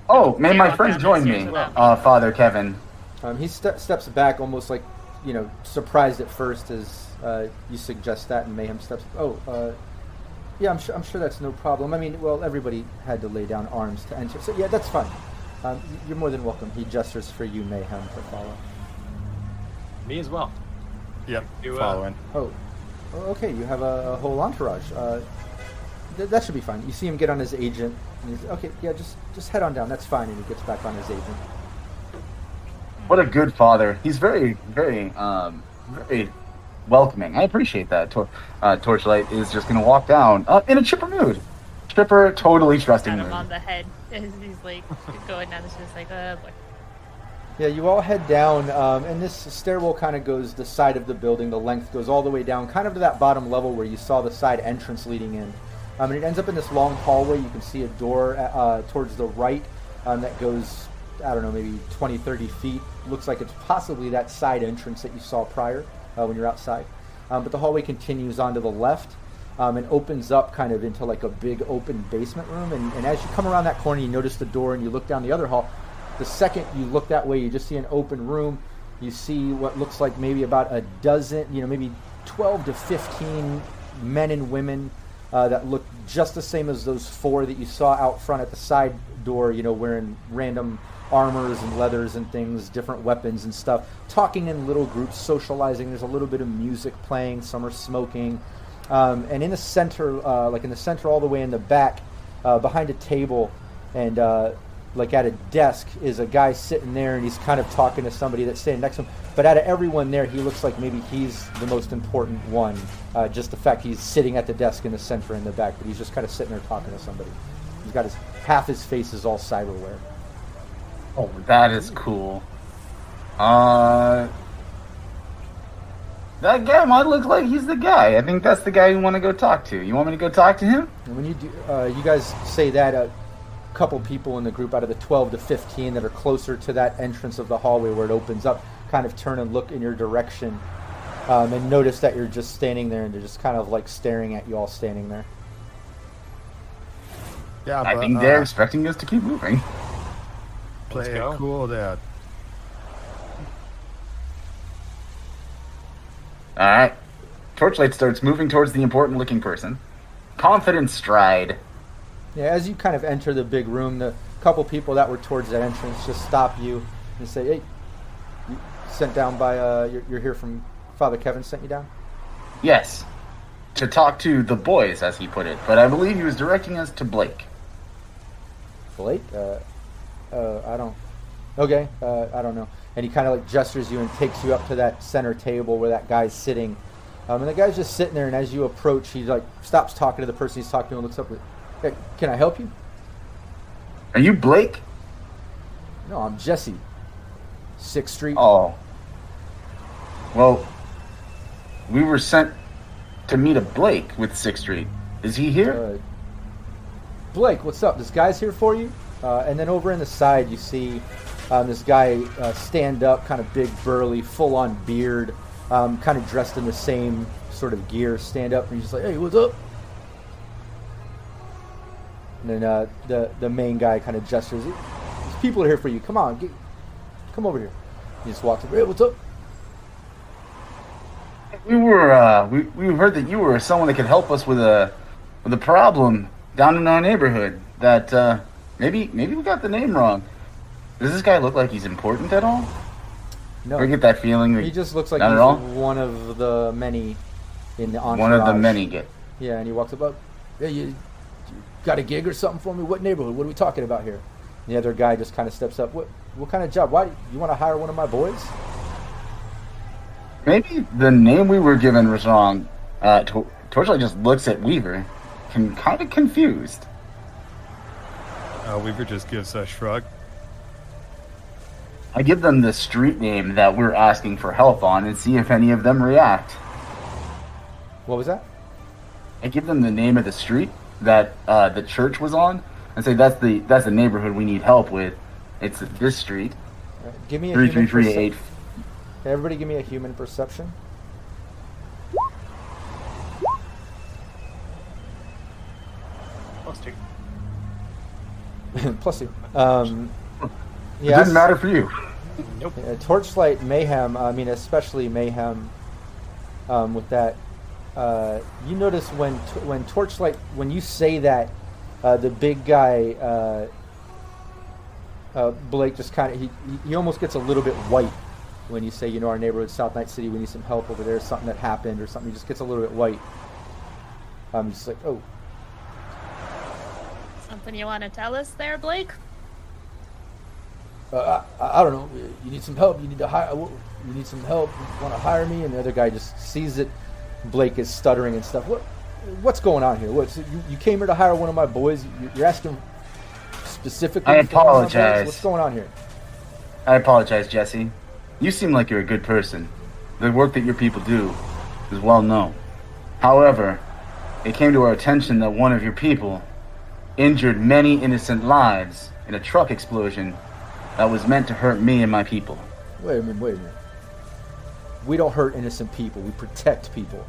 Speaker 2: Oh, may
Speaker 3: They
Speaker 2: my
Speaker 3: walk
Speaker 2: friends
Speaker 3: down
Speaker 2: join me,
Speaker 3: without
Speaker 2: uh, Father Kevin.
Speaker 5: Um, he ste- steps back, almost like you know, surprised at first as uh, you suggest that, and Mayhem steps. Oh, uh, yeah, I'm sure. I'm sure that's no problem. I mean, well, everybody had to lay down arms to enter, so yeah, that's fine. Um, you're more than welcome. He gestures for you, Mayhem, to follow.
Speaker 1: Me as well.
Speaker 4: Yep.
Speaker 1: You, uh,
Speaker 4: Following.
Speaker 5: Oh, oh, okay. You have a, a whole entourage. Uh, th- that should be fine. You see him get on his agent. And he's, okay, yeah, just just head on down. That's fine. And he gets back on his agent.
Speaker 2: What a good father. He's very, very, um, very welcoming. I appreciate that. Tor- uh, Torchlight is just going to walk down uh, in a chipper mood. Chipper, totally trusting
Speaker 3: him
Speaker 2: mood.
Speaker 3: on the head *laughs* as he's like going down. It's just like, oh boy.
Speaker 5: Yeah, you all head down, um, and this stairwell kind of goes the side of the building. The length goes all the way down, kind of to that bottom level where you saw the side entrance leading in. Um, and it ends up in this long hallway. You can see a door uh, towards the right um, that goes, I don't know, maybe 20, 30 feet. Looks like it's possibly that side entrance that you saw prior uh, when you're outside. Um, but the hallway continues on to the left um, and opens up kind of into like a big open basement room. And, and as you come around that corner, you notice the door and you look down the other hall. The second you look that way, you just see an open room. You see what looks like maybe about a dozen, you know, maybe 12 to 15 men and women uh, that look just the same as those four that you saw out front at the side door, you know, wearing random armors and leathers and things, different weapons and stuff, talking in little groups, socializing. There's a little bit of music playing, some are smoking. Um, and in the center, uh, like in the center, all the way in the back, uh, behind a table, and uh, like at a desk is a guy sitting there and he's kind of talking to somebody that's standing next to him. But out of everyone there, he looks like maybe he's the most important one. Uh, just the fact he's sitting at the desk in the center in the back, but he's just kind of sitting there talking to somebody. He's got his half his face is all cyberware.
Speaker 2: Oh, that is cool. Uh, that guy might look like he's the guy. I think that's the guy you want to go talk to. You want me to go talk to him?
Speaker 5: And when you do, uh, you guys say that a couple people in the group out of the 12 to 15 that are closer to that entrance of the hallway where it opens up kind of turn and look in your direction um, and notice that you're just standing there and they're just kind of like staring at you all standing there.
Speaker 4: Yeah,
Speaker 2: I
Speaker 4: but,
Speaker 2: think
Speaker 4: uh,
Speaker 2: they're expecting us to keep moving.
Speaker 4: Play
Speaker 1: Let's go.
Speaker 4: it cool Dad.
Speaker 2: All right. Torchlight starts moving towards the important looking person. Confident stride.
Speaker 5: Yeah, as you kind of enter the big room, the couple people that were towards that entrance just stop you and say, "Hey, you sent down by uh, you're, you're here from Father Kevin sent you down."
Speaker 2: Yes. To talk to the boys, as he put it, but I believe he was directing us to Blake.
Speaker 5: Blake, uh, uh, I don't. Okay, uh, I don't know. And he kind of like gestures you and takes you up to that center table where that guy's sitting. Um, and the guy's just sitting there, and as you approach, he like stops talking to the person he's talking to and looks up. With, hey, can I help you?
Speaker 2: Are you Blake?
Speaker 5: No, I'm Jesse. Sixth Street.
Speaker 2: Oh. Well, we were sent to meet a Blake with Sixth Street. Is he here?
Speaker 5: Uh, Blake, what's up? This guy's here for you. Uh, and then over in the side, you see um, this guy uh, stand up, kind of big, burly, full on beard, um, kind of dressed in the same sort of gear, stand up, and he's just like, hey, what's up? And then uh, the, the main guy kind of gestures, people are here for you. Come on, get, come over here. He just walks over, hey, what's up?
Speaker 2: we were uh, we we heard that you were someone that could help us with a with a problem down in our neighborhood. That uh, maybe maybe we got the name wrong. Does this guy look like he's important at all?
Speaker 5: No,
Speaker 2: Or get that feeling? that
Speaker 5: he just looks like he's one of the many in the entourage.
Speaker 2: One of the many get.
Speaker 5: Yeah, and he walks up, hey, you, you got a gig or something for me? What neighborhood? What are we talking about here? And the other guy just kind of steps up. What what kind of job? Why you want to hire one of my boys?
Speaker 2: Maybe the name we were given was wrong. Uh, Tor- Torchlight just looks at Weaver, con- kind of confused.
Speaker 4: Uh, Weaver just gives a shrug.
Speaker 2: I give them the street name that we're asking for help on and see if any of them react.
Speaker 5: What was that?
Speaker 2: I give them the name of the street that uh, the church was on and say that's the that's the neighborhood we need help with. It's this street.
Speaker 5: All right, give me a
Speaker 2: Three
Speaker 5: human
Speaker 2: three three eight.
Speaker 5: percep- Everybody, give me a human perception.
Speaker 1: Plus two. *laughs*
Speaker 5: Plus two. Um,
Speaker 2: It
Speaker 5: yes.
Speaker 2: didn't matter for you.
Speaker 1: Nope.
Speaker 5: Uh, Torchlight Mayhem, I mean, especially Mayhem um, with that. Uh, you notice when t- when Torchlight, when you say that, uh, the big guy, uh, uh, Blake, just kind of, he, he- he almost gets a little bit white when you say, you know, our neighborhood, South Night City, we need some help over there, something that happened or something. He just gets a little bit white. Um, he's just like, oh,
Speaker 3: Something you want to tell us there, Blake?
Speaker 5: uh, I, I don't know. You need some help. You need to hire. You need some help. You want to hire me? And the other guy just sees it. Blake is stuttering and stuff. What? What's going on here? What's you, you came here to hire one of my boys? You- You're asking specifically.
Speaker 2: I
Speaker 5: for one of my boys?
Speaker 2: apologize.
Speaker 5: What's going on here?
Speaker 2: I apologize, Jesse. You seem like you're a good person. The work that your people do is well known. However, it came to our attention that one of your people injured many innocent lives in a truck explosion that was meant to hurt me and my people.
Speaker 5: Wait a minute. Wait a minute. We don't hurt innocent people. We protect people.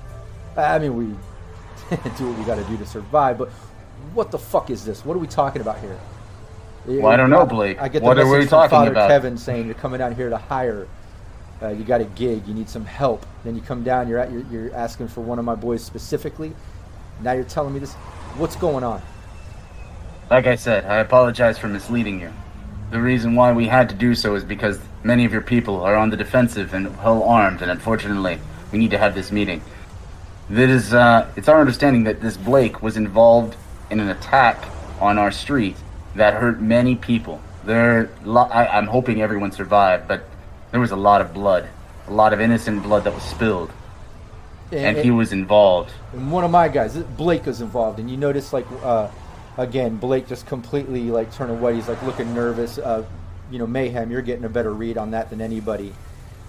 Speaker 5: I mean, we *laughs* do what we got to do to survive. But what the fuck is this? What are we talking about here?
Speaker 2: Well, I don't know, Blake.
Speaker 5: I get the
Speaker 2: What are we
Speaker 5: from
Speaker 2: talking
Speaker 5: Father
Speaker 2: about?
Speaker 5: Kevin saying you're coming down here to hire. Uh, you got a gig. You need some help. Then you come down. You're at. You're, you're asking for one of my boys specifically. Now you're telling me this. What's going on?
Speaker 2: Like I said, I apologize for misleading you. The reason why we had to do so is because many of your people are on the defensive and well armed, and unfortunately, we need to have this meeting. That is, uh, it's our understanding that this Blake was involved in an attack on our street that hurt many people. There, lo- I, I'm hoping everyone survived, but there was a lot of blood, a lot of innocent blood that was spilled, and he was involved.
Speaker 5: and one of my guys, Blake, was involved, and you notice like uh, again, Blake just completely like turning white. He's like looking nervous. Uh, you know, mayhem. You're getting a better read on that than anybody.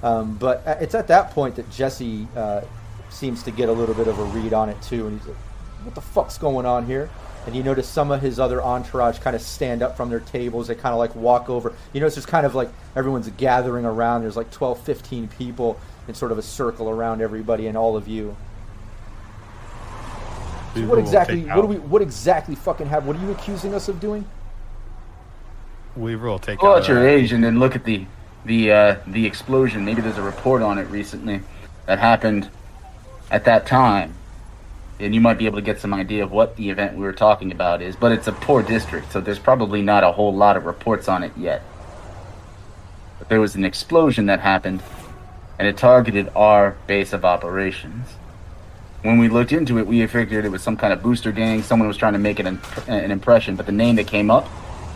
Speaker 5: Um, but it's at that point that Jesse uh, seems to get a little bit of a read on it too, and he's like, "What the fuck's going on here?" And you notice some of his other entourage kind of stand up from their tables. They kind of like walk over. You notice there's kind of like everyone's gathering around. There's like 12, 15 people in sort of a circle around everybody and all of you. So what exactly?
Speaker 4: take
Speaker 5: What do we? What exactly fucking have? What are you accusing us of doing?
Speaker 4: Weaver will take
Speaker 2: Go
Speaker 4: out.
Speaker 2: at your age and then look at the the uh, the explosion. Maybe there's a report on it recently that happened at that time, and you might be able to get some idea of what the event we were talking about is. But it's a poor district, so there's probably not a whole lot of reports on it yet. But there was an explosion that happened, and it targeted our base of operations. When we looked into it, we figured it was some kind of booster gang. Someone was trying to make an, an impression, but the name that came up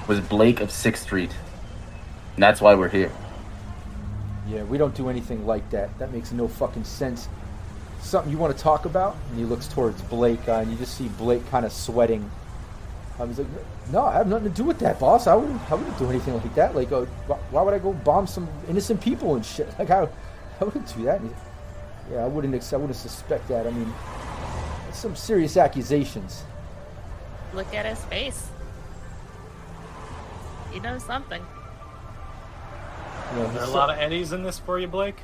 Speaker 2: was Blake of Sixth Street. And that's why we're here.
Speaker 5: Yeah, we don't do anything like that. That makes no fucking sense. Something you want to talk about? And he looks towards Blake, uh, and you just see Blake kind of sweating. I was like, "No, I have nothing to do with that, boss. I wouldn't. I wouldn't do anything like that. Like, uh, why would I go bomb some innocent people and shit? *laughs* Like, I, I wouldn't do that." And he's- yeah, I wouldn't. I wouldn't suspect that. I mean, that's some serious accusations.
Speaker 3: Look at his face. He knows something.
Speaker 5: You know,
Speaker 1: Are there a lot of eddies in this for you, Blake?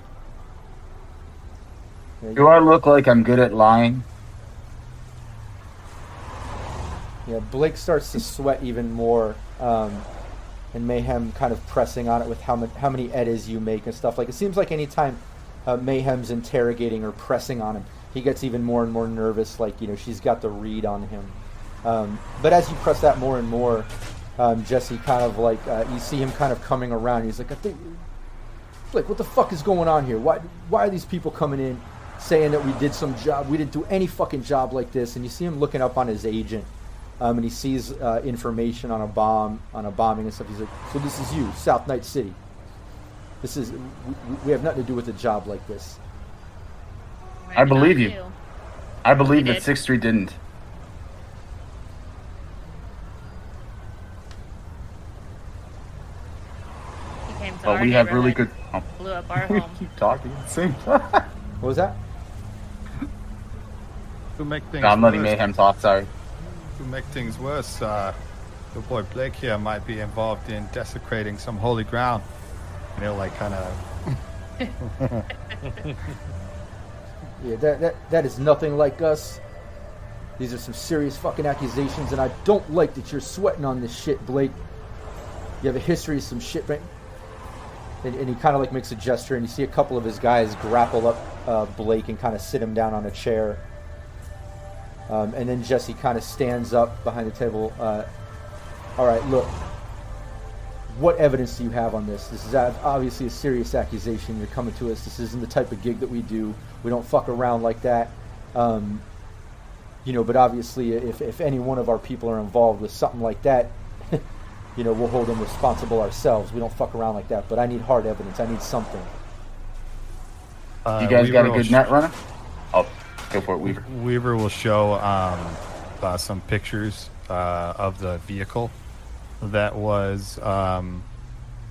Speaker 5: yeah,
Speaker 2: Do I look like I'm good at lying?
Speaker 5: Yeah, Blake starts to sweat even more, um, and Mayhem kind of pressing on it with how, ma- how many eddies you make and stuff. Like it seems like anytime uh, Mayhem's interrogating or pressing on him, he gets even more and more nervous. Like you know, she's got the read on him. Um, but as you press that more and more, um, Jesse kind of like uh, you see him kind of coming around. He's like, I think, Blake, what the fuck is going on here? Why why are these people coming in saying that we did some job? We didn't do any fucking job like this. And you see him looking up on his agent um, and he sees uh, information on a bomb, on a bombing and stuff. He's like, "So this is you, South Night City. This is we, we have nothing to do with a job like this."
Speaker 3: Right
Speaker 2: I believe
Speaker 3: on
Speaker 2: you. I believe that
Speaker 3: did.
Speaker 2: Sixth Street didn't.
Speaker 3: He
Speaker 2: But we have really good. Oh,
Speaker 3: Blew up our *laughs*
Speaker 2: we
Speaker 3: home.
Speaker 2: keep talking at the same time. *laughs*
Speaker 5: What was that?
Speaker 4: To make things
Speaker 2: I'm letting
Speaker 4: worse,
Speaker 2: Mayhem talk. Sorry.
Speaker 4: to make things worse, uh, the boy Blake here might be involved in desecrating some holy ground. You know, like kind of. *laughs*
Speaker 5: Yeah, that, that that is nothing like us. These are some serious fucking accusations, and I don't like that you're sweating on this shit, Blake. You have a history of some shit, right? And, and he kind of like makes a gesture, and you see a couple of his guys grapple up uh, Blake and kind of sit him down on a chair. Um, and then Jesse kind of stands up behind the table. Uh, all right, look. What evidence do you have on this? This is obviously a serious accusation. You're coming to us. This isn't the type of gig that we do. We don't fuck around like that. Um, you know, but obviously, if, if any one of our people are involved with something like that, *laughs* you know, we'll hold them responsible ourselves. We don't fuck around like that. But I need hard evidence. I need something.
Speaker 4: Uh,
Speaker 2: you guys got a good
Speaker 4: sh-
Speaker 2: net runner? Oh, go for it, Weaver.
Speaker 4: Weaver will show um, uh, some pictures uh, of the vehicle that was um,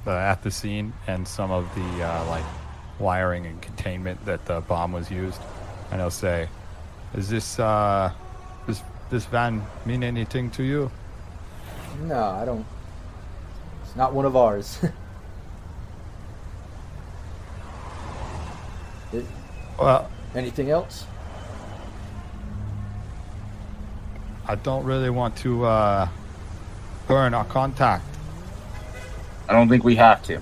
Speaker 4: uh, at the scene and some of the uh, like wiring and containment that the bomb was used. And he'll say, "Is this uh, this this van mean anything to you?"
Speaker 5: No, I don't. It's not one of ours. *laughs* It-
Speaker 4: Well,
Speaker 5: anything else?
Speaker 4: I don't really want to uh, burn our contact.
Speaker 2: I don't think we have to.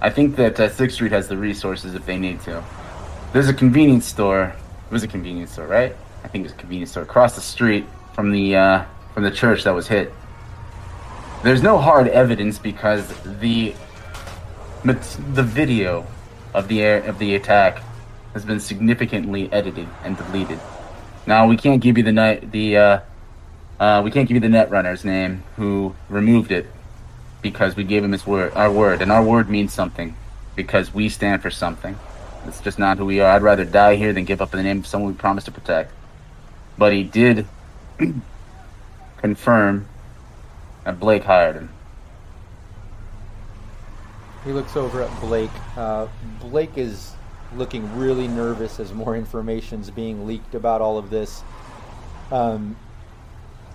Speaker 2: I think that uh, Sixth Street has the resources if they need to. There's a convenience store. It was a convenience store, right? I think it was a convenience store across the street from the uh, from the church that was hit. There's no hard evidence because the the video of the air, of the attack has been significantly edited and deleted. Now we can't give you the night the uh, uh, we can't give you the net runner's name who removed it because we gave him his word, our word, and our word means something because we stand for something. It's just not who we are. I'd rather die here than give up the name of someone we promised to protect. But he did *clears throat* confirm that Blake hired him.
Speaker 5: He looks over at Blake. Uh, Blake is looking really nervous as more information is being leaked about all of this. Um,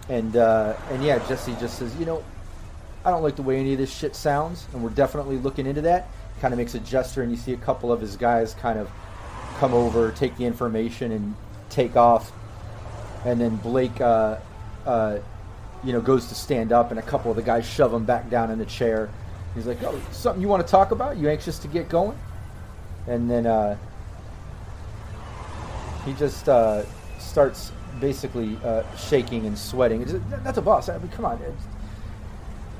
Speaker 5: and uh, and yeah, Jesse just says, you know, I don't like the way any of this shit sounds, and we're definitely looking into that. Kind of makes a gesture, and you see a couple of his guys kind of come over, take the information, and take off. And then Blake, uh, uh, you know, goes to stand up, and a couple of the guys shove him back down in the chair. He's like, "Oh, something you want to talk about? You anxious to get going?" And then uh, he just uh, starts basically uh, shaking and sweating. That's a boss. I mean, come on.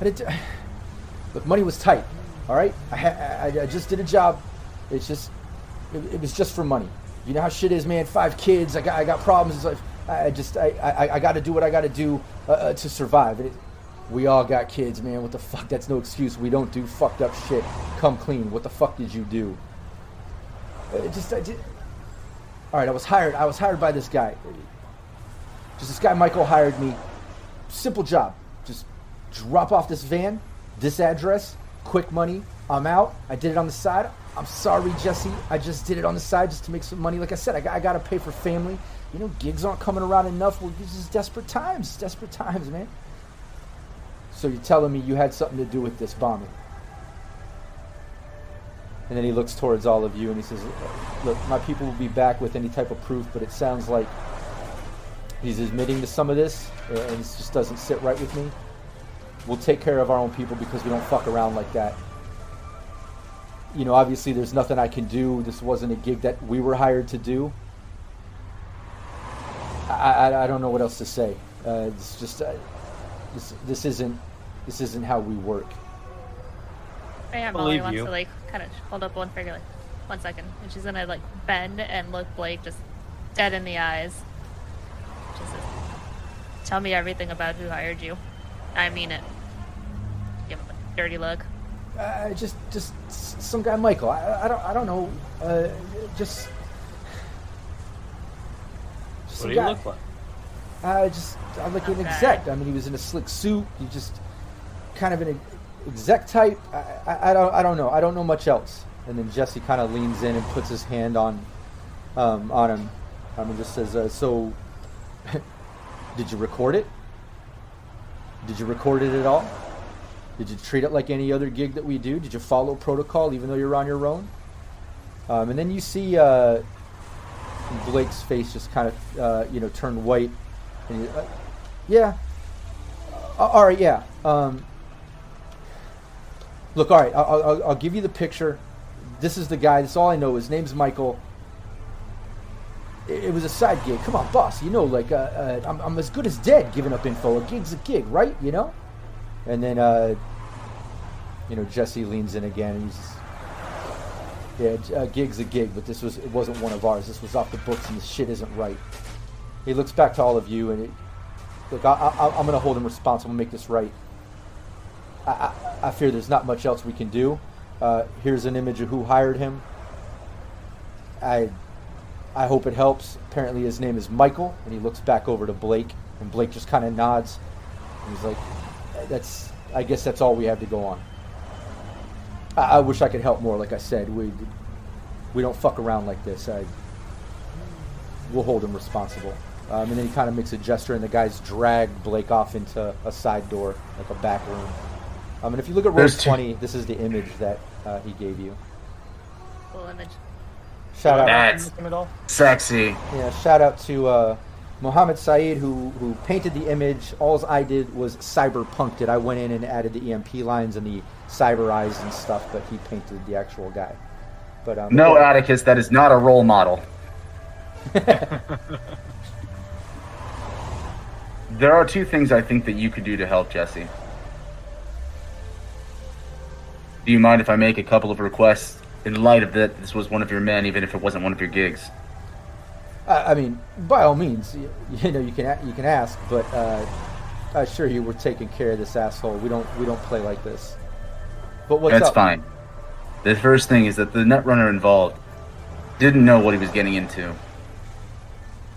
Speaker 5: *sighs* Look, money was tight. All right, I, I, just did a job. It's just, it, it was just for money. You know how shit is, man. Five kids. I got, I got problems. Like, I just, I, I, I got to do what I got to do uh, uh, to survive. It, we all got kids, man. What the fuck? That's no excuse. We don't do fucked up shit. Come clean. What the fuck did you do? It just, I. All right, I was hired. I was hired by this guy. Just this guy, Michael, hired me. Simple job. Just drop off this van, this address, quick money. I'm out. I did it on the side. I'm sorry, Jesse. I just did it on the side just to make some money. Like I said, I got, I got to pay for family. You know, gigs aren't coming around enough. Well, this is desperate times. Desperate times, man. So you're telling me you had something to do with this bombing? And then he looks towards all of you and he says, Look, my people will be back with any type of proof, but it sounds like he's admitting to some of this, and it just doesn't sit right with me. We'll take care of our own people because we don't fuck around like that. You know, obviously, there's nothing I can do. This wasn't a gig that we were hired to do. I, I, I don't know what else to say. Uh, it's just uh, this, this isn't this isn't how we work.
Speaker 3: Yeah, Molly
Speaker 1: Believe
Speaker 3: wants
Speaker 1: you.
Speaker 3: to like kind of hold up one finger, like one second, and she's gonna like bend and look Blake just dead in the eyes. She says, "Tell me everything about who hired you. I mean it." Give him a dirty look.
Speaker 5: Uh, just, just some guy, Michael. I, I don't, I don't know. Uh, just, just
Speaker 1: What do you
Speaker 5: guy.
Speaker 1: look like?
Speaker 5: Uh, just uh, like an exec. I mean, he was in a slick suit. He just kind of an exec type. I, I, I don't, I don't know. I don't know much else. And then Jesse kind of leans in and puts his hand on, um, on him, um, and just says, uh, "So, *laughs* did you record it? Did you record it at all? Did you treat it like any other gig that we do? Did you follow protocol even though you're on your own?" Um, and then you see uh, Blake's face just kind of, uh, you know, turn white. And uh, yeah. Uh, all right, yeah. Um, look, all right, I'll, I'll, I'll give you the picture. This is the guy. That's all I know. His name's Michael. It, was a side gig. Come on, boss. You know, like, uh, uh, I'm, I'm as good as dead giving up info. A gig's a gig, right? You know? And then, uh, you know, Jesse leans in again and he's yeah, j- uh, gig's a gig, but this was it wasn't one of ours. This was off the books, and this shit isn't right. He looks back to all of you, and it, look, I, I, I'm going to hold him responsible, and make this right. I, I, I fear there's not much else we can do. Uh, here's an image of who hired him. I, I hope it helps. Apparently, his name is Michael, and he looks back over to Blake, and Blake just kind of nods. And he's like, "That's, I guess that's all we have to go on." I, I wish I could help more. Like I said, we we don't fuck around like this. I we'll hold him responsible. Um, and then he kind of makes a gesture, and the guys drag Blake off into a side door, like a back room. Um, and if you look at row
Speaker 2: There's
Speaker 5: 20, this is the image that uh, he gave you.
Speaker 3: Cool image.
Speaker 5: Shout out,
Speaker 2: That's
Speaker 1: Him at all?
Speaker 2: sexy.
Speaker 5: yeah, shout out to uh, Mohammed Saeed who who painted the image. All I did was cyberpunked it. I went in and added the EMP lines and the cyber eyes and stuff, but he painted the actual guy. But um,
Speaker 2: No,
Speaker 5: yeah.
Speaker 2: Atticus, that is not a role model. *laughs* there are two things I think that you could do to help Jesse. Do you mind if I make a couple of requests in light of that this was one of your men, even if it wasn't one of your gigs?
Speaker 5: I I mean, by all means, you, you know, you can you can ask, but uh, I assure you, we're taking care of this asshole. We don't we don't play like this. But what's
Speaker 2: That's
Speaker 5: up?
Speaker 2: fine. The first thing is that the netrunner involved didn't know what he was getting into.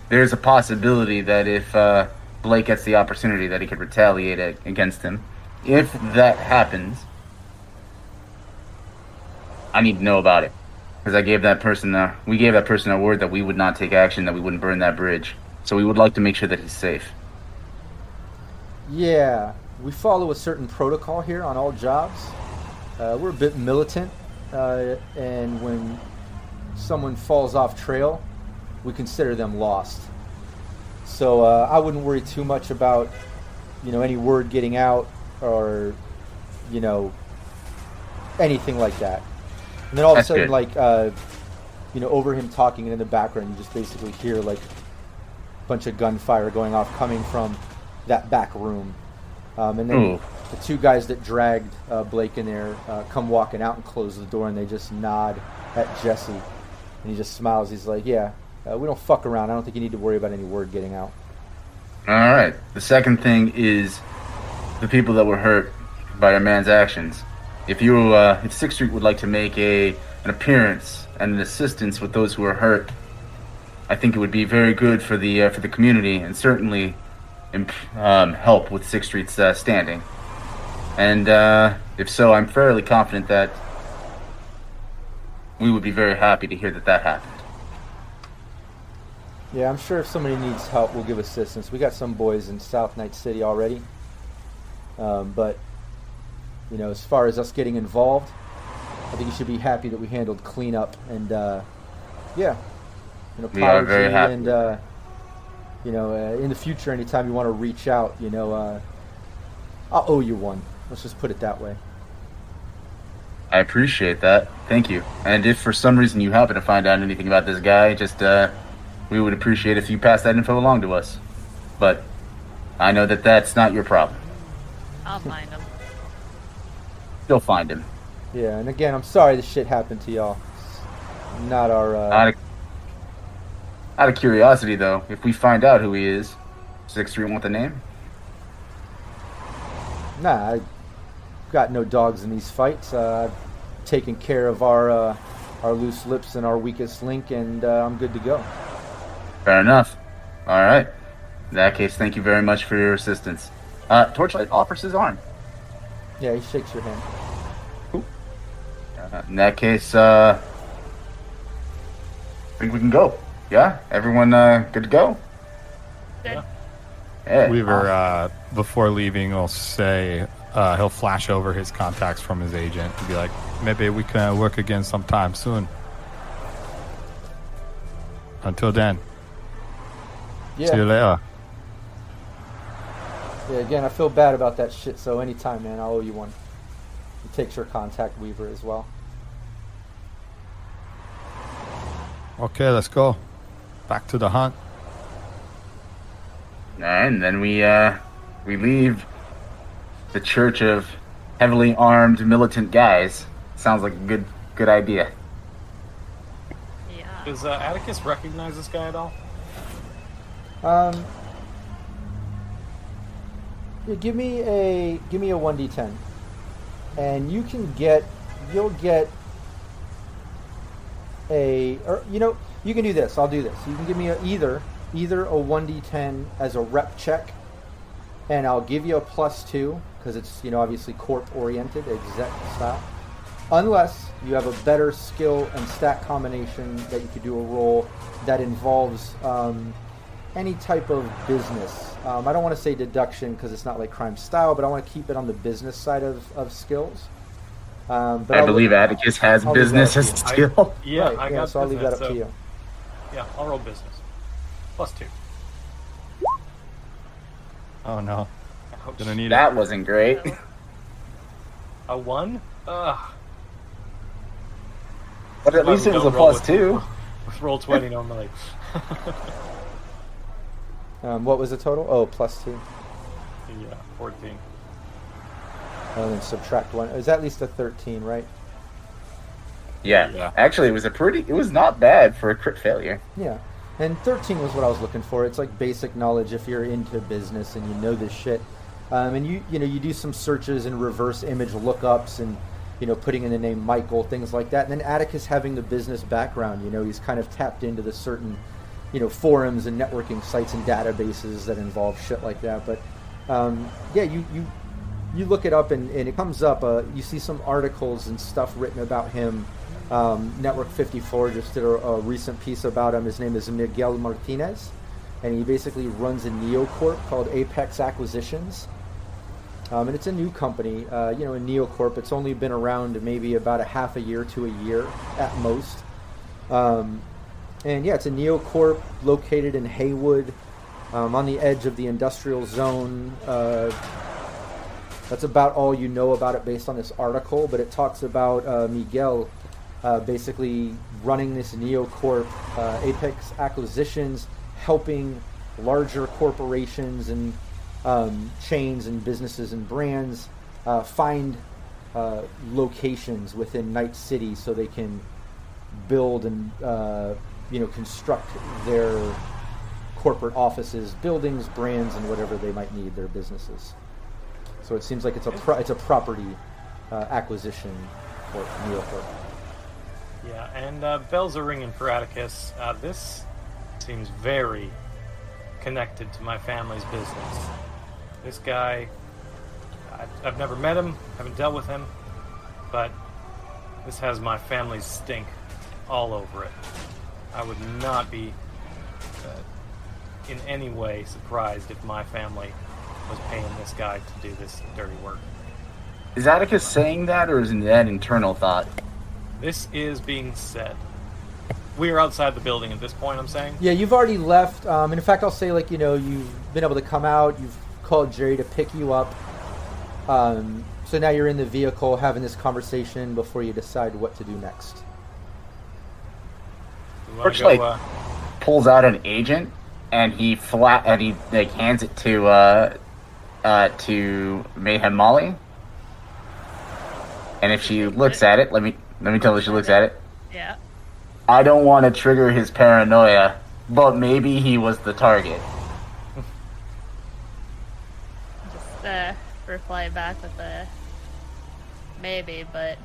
Speaker 2: There's a possibility that if uh, Blake gets the opportunity, that he could retaliate against him. If that happens, I need to know about it because I gave that person, uh, we gave that person a word that we would not take action, that we wouldn't burn that bridge. So we would like to make sure that he's safe.
Speaker 5: Yeah, we follow a certain protocol here on all jobs. Uh, we're a bit militant, uh, and when someone falls off trail, we consider them lost. So uh, I wouldn't worry too much about, you know, any word getting out or, you know, anything like that. And then all of
Speaker 2: That's
Speaker 5: a sudden,
Speaker 2: good.
Speaker 5: like, uh, you know, over him talking and in the background, you just basically hear like a bunch of gunfire going off coming from that back room. Um, and then
Speaker 2: Ooh.
Speaker 5: the two guys that dragged uh, Blake in there uh, come walking out and close the door, and they just nod at Jesse, and he just smiles. He's like, "Yeah, uh, we don't fuck around. I don't think you need to worry about any word getting out."
Speaker 2: All right. The second thing is the people that were hurt by our man's actions. If you, uh, if Sixth Street would like to make a an appearance and an assistance with those who are hurt, I think it would be very good for the uh, for the community and certainly imp- um, help with Sixth Street's uh, standing. And uh, if so, I'm fairly confident that we would be very happy to hear that that happened.
Speaker 5: Yeah, I'm sure if somebody needs help, we'll give assistance. We got some boys in South Night City already, um, but you know, as far as us getting involved, I think you should be happy that we handled cleanup and uh, yeah, you know,
Speaker 2: We are very happy
Speaker 5: and uh, you know, uh, in the future, anytime you want to reach out, you know, uh, I'll owe you one. Let's just put it that way.
Speaker 2: I appreciate that. Thank you. And if for some reason you happen to find out anything about this guy, just uh, we would appreciate if you pass that info along to us. But I know that that's not your problem.
Speaker 3: I'll find him.
Speaker 2: Still find him.
Speaker 5: Yeah, and again, I'm sorry this shit happened to y'all. It's not our. Uh,
Speaker 2: Out of, out of curiosity, though, if we find out who he is, Six Street want the name?
Speaker 5: Nah, I got no dogs in these fights. Uh, I've taken care of our uh, our loose lips and our weakest link, and uh, I'm good to go.
Speaker 2: Fair enough. All right. In that case, thank you very much for your assistance. Uh, Torchlight offers his arm.
Speaker 5: Yeah, he shakes your hand.
Speaker 2: Uh, in that case, uh, I think we can go. Yeah, everyone uh, good to go.
Speaker 3: Good.
Speaker 2: Yeah.
Speaker 4: Weaver, uh, before leaving, will say uh, he'll flash over his contacts from his agent and be like, maybe we can work again sometime soon. Until then, see you later.
Speaker 5: Yeah. Again, I feel bad about that shit. So anytime, man, I owe you one. He takes your contact Weaver as well.
Speaker 4: Okay, let's go. Back to the hunt.
Speaker 2: And then we uh, we leave the church of heavily armed militant guys. Sounds like a good good idea.
Speaker 3: Yeah.
Speaker 1: Does uh, Atticus recognize this guy at all?
Speaker 5: Um, yeah, give me a give me a one d ten, and you can get you'll get a or you know you can do this. I'll do this. You can give me a, either either a one d ten as a rep check, and I'll give you a plus two because it's you know obviously corp oriented exec style. Unless you have a better skill and stat combination that you could do a roll that involves um, any type of business. Um, I don't want to say deduction because it's not like crime style, but I want to keep it on the business side of, of skills. Um, but
Speaker 2: I
Speaker 5: I'll
Speaker 2: believe
Speaker 5: leave-
Speaker 2: Atticus has
Speaker 5: I'll
Speaker 2: business as
Speaker 5: up
Speaker 2: a
Speaker 1: I-
Speaker 2: skill.
Speaker 1: Yeah,
Speaker 5: Right,
Speaker 1: I
Speaker 5: yeah,
Speaker 1: got
Speaker 5: so I'll leave that up
Speaker 1: business,
Speaker 5: to you.
Speaker 1: Yeah, I'll roll business. Plus two.
Speaker 4: Oh no,
Speaker 1: Ouch.
Speaker 4: gonna need
Speaker 2: That wasn't great. *laughs*
Speaker 1: A one? Ugh.
Speaker 2: But at least it was a
Speaker 1: don't roll
Speaker 2: plus
Speaker 1: with-
Speaker 2: two. *laughs*
Speaker 1: With roll 20 normally. *laughs*
Speaker 5: Um, what was the total? Oh, plus two.
Speaker 1: yeah, 14.
Speaker 5: And then subtract one. Is that at least a 13, right?
Speaker 2: Yeah.
Speaker 4: Yeah.
Speaker 2: Actually, it was a pretty. It was not bad for a crit failure.
Speaker 5: Yeah. And 13 was what I was looking for. It's like basic knowledge if you're into business and you know this shit. Um, and you you know you do some searches and reverse image lookups and you know putting in the name Michael things like that. And then Atticus having the business background, you know he's kind of tapped into the certain you know forums and networking sites and databases that involve shit like that. But um, yeah, you you you look it up and, and it comes up. Uh, you see some articles and stuff written about him. Um, Network 54 just did a, a, recent piece about him. His name is Miguel Martinez, and he basically runs a neocorp called Apex Acquisitions. Um, and it's a new company, uh, you know, a neocorp. It's only been around maybe about a half a year to a year at most. Um, and yeah, it's a neocorp located in Heywood, um, on the edge of the industrial zone. Uh, that's about all you know about it based on this article, but it talks about uh, Miguel uh, basically running this neocorp, uh, Apex Acquisitions, helping larger corporations and um, chains and businesses and brands uh, find uh, locations within Night City so they can build and uh, you know construct their corporate offices, buildings, brands, and whatever they might need their businesses. So it seems like it's a pro- it's a property uh, acquisition for Neocorp.
Speaker 1: Yeah, and uh, bells are ringing for Atticus. Uh, this seems very connected to my family's business. This guy, I've, I've never met him, haven't dealt with him, but this has my family's stink all over it. I would not be uh, in any way surprised if my family was paying this guy to do this dirty work.
Speaker 2: Is Atticus saying that, or is that internal thought?
Speaker 1: This is being said. We are outside the building at this point. I'm saying.
Speaker 5: Yeah, you've already left. Um, and in fact, I'll say like you know you've been able to come out. You've called Jerry to pick you up. Um, so now you're in the vehicle having this conversation before you decide what to do next.
Speaker 2: Torchlight uh... pulls out an agent and he flat and he like hands it to uh, uh, to Mayhem Molly. And if she looks at it, let me let me tell her she looks at it.
Speaker 3: Yeah.
Speaker 2: I don't want to trigger his paranoia, but maybe he was the target.
Speaker 3: Just uh, reply back with a maybe, but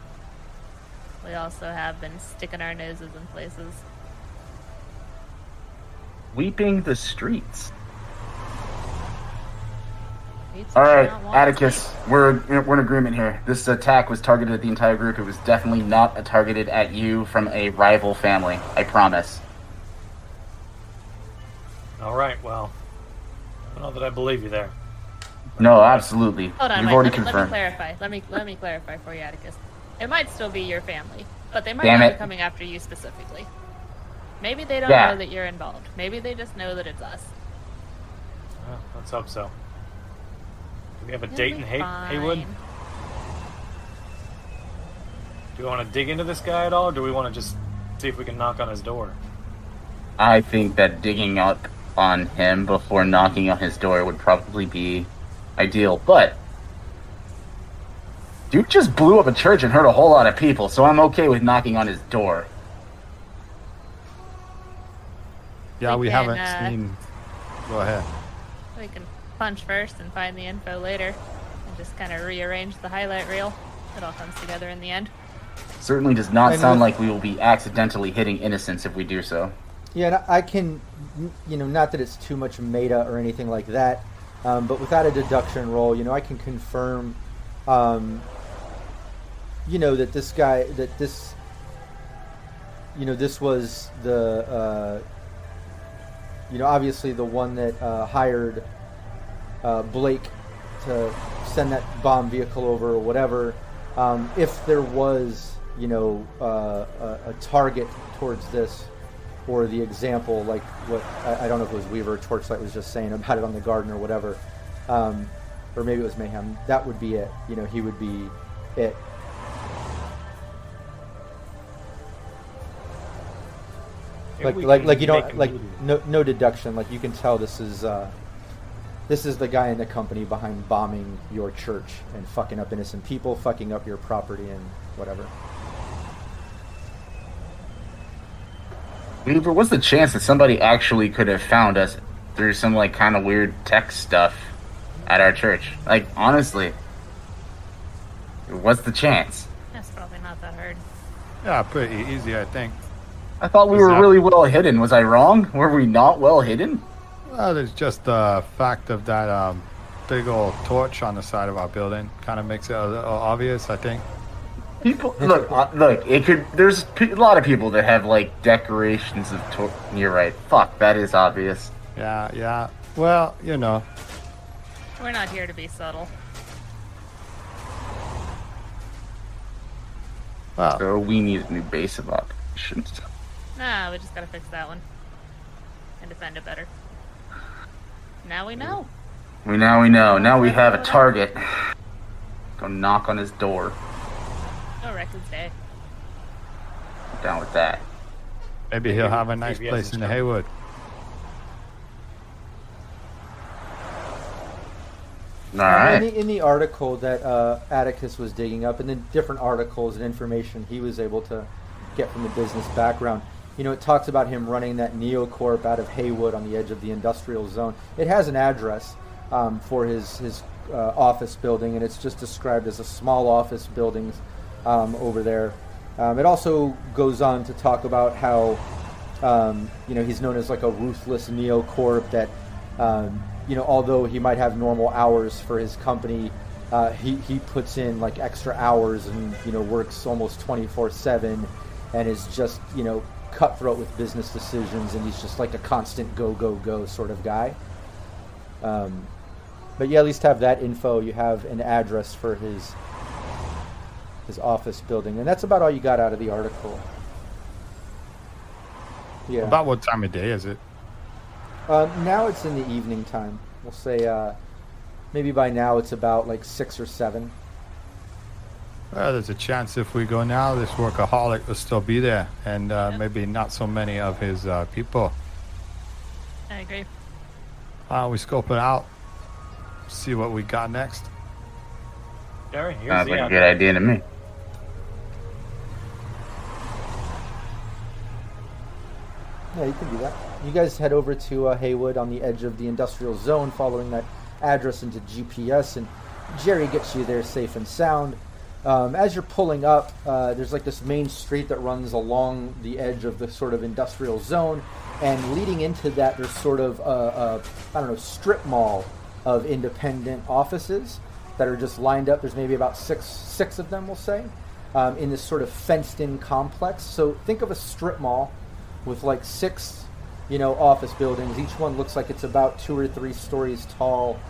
Speaker 3: we also have been sticking our noses in places.
Speaker 2: Weeping the streets. All right, Atticus, we're we're in agreement here. This attack was targeted at the entire group. It was definitely not targeted at you from a rival family. I promise.
Speaker 1: All right. Well, I don't know that I believe you there.
Speaker 2: No, absolutely.
Speaker 3: Hold on,
Speaker 2: You've
Speaker 3: wait,
Speaker 2: already
Speaker 3: let,
Speaker 2: confirmed.
Speaker 3: let me clarify. Let me let me clarify for you, Atticus. It might still be your family, but they might
Speaker 2: Damn
Speaker 3: not
Speaker 2: it.
Speaker 3: be coming after you specifically. Maybe they don't
Speaker 2: Yeah.
Speaker 3: know that you're involved. Maybe they just know that it's us.
Speaker 1: Well, let's hope so. Do we have a
Speaker 3: It'll
Speaker 1: date
Speaker 3: be
Speaker 1: in Hay-
Speaker 3: fine.
Speaker 1: Heywood? Do we want to dig into this guy at all, or do we want to just see if we can knock on his door?
Speaker 2: I think that digging up on him before knocking on his door would probably be ideal, but Duke just blew up a church and hurt a whole lot of people, so I'm okay with knocking on his door.
Speaker 4: Yeah,
Speaker 3: We
Speaker 4: we,
Speaker 3: can,
Speaker 4: haven't
Speaker 3: uh,
Speaker 4: seen. Go ahead.
Speaker 3: We can punch first and find the info later, and just kind of rearrange the highlight reel. It all comes together in the end.
Speaker 2: Certainly does not
Speaker 5: And
Speaker 2: sound
Speaker 5: with-
Speaker 2: like we will be accidentally hitting innocents if we do so.
Speaker 5: Yeah, I can, you know, not that it's too much meta or anything like that, um, but without a deduction roll, you know, I can confirm, um, you know, that this guy, that this, you know, this was the, uh, you know, obviously the one that uh, hired uh, Blake to send that bomb vehicle over or whatever. Um, if there was, you know, uh, a, a target towards this, or the example, like what I, I don't know if it was Weaver Torchlight was just saying about it on the garden or whatever, um, or maybe it was Mayhem. That would be it. You know, he would be it. Like like like you don't like no no deduction. Like you can tell this is uh, this is the guy in the company behind bombing your church and fucking up innocent people, fucking up your property and whatever.
Speaker 2: Weaver, what's the chance that somebody actually could have found us through some like kind of weird tech stuff at our church. Like honestly, what's the chance?
Speaker 3: That's probably not that hard.
Speaker 4: Yeah, pretty easy, I think.
Speaker 2: I thought we
Speaker 4: Is
Speaker 2: were really well hidden. Was I wrong? Were we not well hidden?
Speaker 4: Well, there's just the fact of that um, big old torch on the side of our building. Kind of makes it a little obvious, I think.
Speaker 2: People look, uh, look. It could. There's a lot of people that have like decorations of. Tor- You're right. Fuck, that is obvious.
Speaker 4: Yeah, yeah. Well, you know,
Speaker 3: We're not here to be subtle.
Speaker 4: well,
Speaker 2: So we need a new base of operations.
Speaker 3: Nah, we just gotta fix that one. And defend it better. Now we know.
Speaker 2: We now we know. Now we have a target. Go knock on his door.
Speaker 3: No records day.
Speaker 2: Down with that.
Speaker 4: maybe he'll have a nice
Speaker 1: maybe
Speaker 4: place in the. Heywood.
Speaker 2: All
Speaker 5: Uh. In, the, in the article that uh, Atticus was digging up, and the different articles and information he was able to get from the business background, you know, it talks about him running that Neocorp out of Heywood on the edge of the industrial zone. It has an address um, for his his uh, office building, and it's just described as a small office building um, over there. Um, it also goes on to talk about how um, you know, he's known as like a ruthless neocorp that, um, you know, although he might have normal hours for his company, uh, he, he puts in like extra hours and, you know, works almost 24 7 and is just, you know, cutthroat with business decisions and he's just like a constant go, go, go sort of guy. Um, but you at least have that info. You have an address for his his office building, and that's about all you got out of the article. Yeah.
Speaker 4: About what time of day is it?
Speaker 5: Uh, now it's in the evening time. We'll say uh, maybe by now it's about like six or seven.
Speaker 4: Well, there's a chance if we go now, this workaholic will still be there, and uh,
Speaker 3: Yeah.
Speaker 4: maybe not so many of his uh, people.
Speaker 3: I agree.
Speaker 4: Uh, we scope it out, see what we got next.
Speaker 1: Gary, here's
Speaker 2: Sounds
Speaker 1: the
Speaker 2: like a good idea to me.
Speaker 5: Yeah, you can do that. You guys head over to uh, Heywood on the edge of the industrial zone, following that address into GPS, and Jerry gets you there safe and sound. Um, as you're pulling up, uh, there's like this main street that runs along the edge of the sort of industrial zone, and leading into that, there's sort of a, a I don't know strip mall of independent offices that are just lined up. There's maybe about six six of them, we'll say, um, in this sort of fenced-in complex. So think of a strip mall with like six, you know, office buildings. Each one looks like it's about two or three stories tall.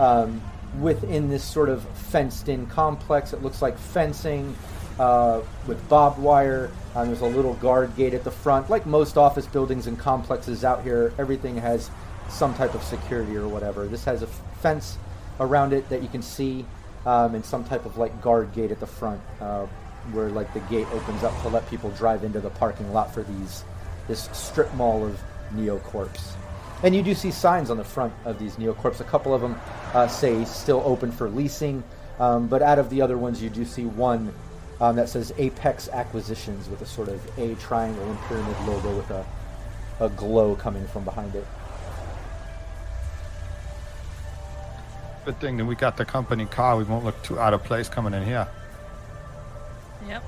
Speaker 5: Um, within this sort of fenced-in complex, it looks like fencing uh, with barbed wire. Um, there's a little guard gate at the front. Like most office buildings and complexes out here, everything has some type of security or whatever. This has a fence around it that you can see, um, and some type of like guard gate at the front, uh, where like the gate opens up to let people drive into the parking lot for these this strip mall of neocorps. And you do see signs on the front of these neocorps. A couple of them uh, say still open for leasing, um, but out of the other ones, you do see one um, that says Apex Acquisitions with a sort of A triangle and pyramid logo with a, a glow coming from behind it.
Speaker 4: Good thing that we got the company car. We won't look too out of place coming in here.
Speaker 3: Yep.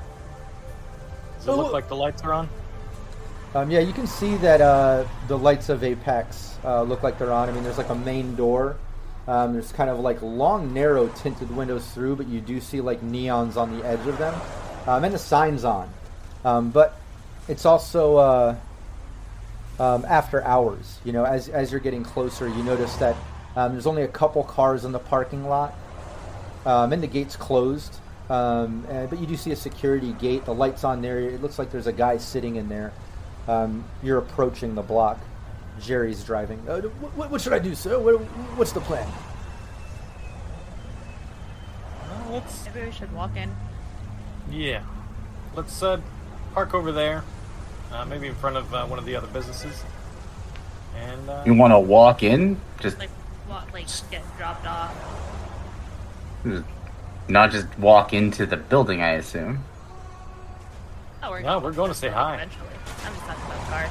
Speaker 1: Does it look like the lights are on?
Speaker 5: Um, yeah, you can see that uh, the lights of Apex uh, look like they're on. I mean, there's like a main door. Um, there's kind of like long, narrow tinted windows through, but you do see like neons on the edge of them, um, and the signs on. Um, but it's also uh, um, after hours. You know, as as you're getting closer, you notice that um, there's only a couple cars in the parking lot, and the gate's closed. Um, uh, but you do see a security gate. The lights on there. It looks like there's a guy sitting in there. Um, you're approaching the block. Jerry's driving. Uh, what, what should I do, sir? What, what's the plan?
Speaker 1: Well, let's
Speaker 3: Maybe we should walk in.
Speaker 1: yeah, let's uh, park over there, uh, maybe in front of uh, one of the other businesses, and uh,
Speaker 2: You want to walk in? Just
Speaker 3: Like, what, like, get dropped off.
Speaker 2: not just walk into the building, I assume.
Speaker 3: Oh, we're
Speaker 1: No, we're going to say hi.
Speaker 3: Eventually. I'm just talking about the car.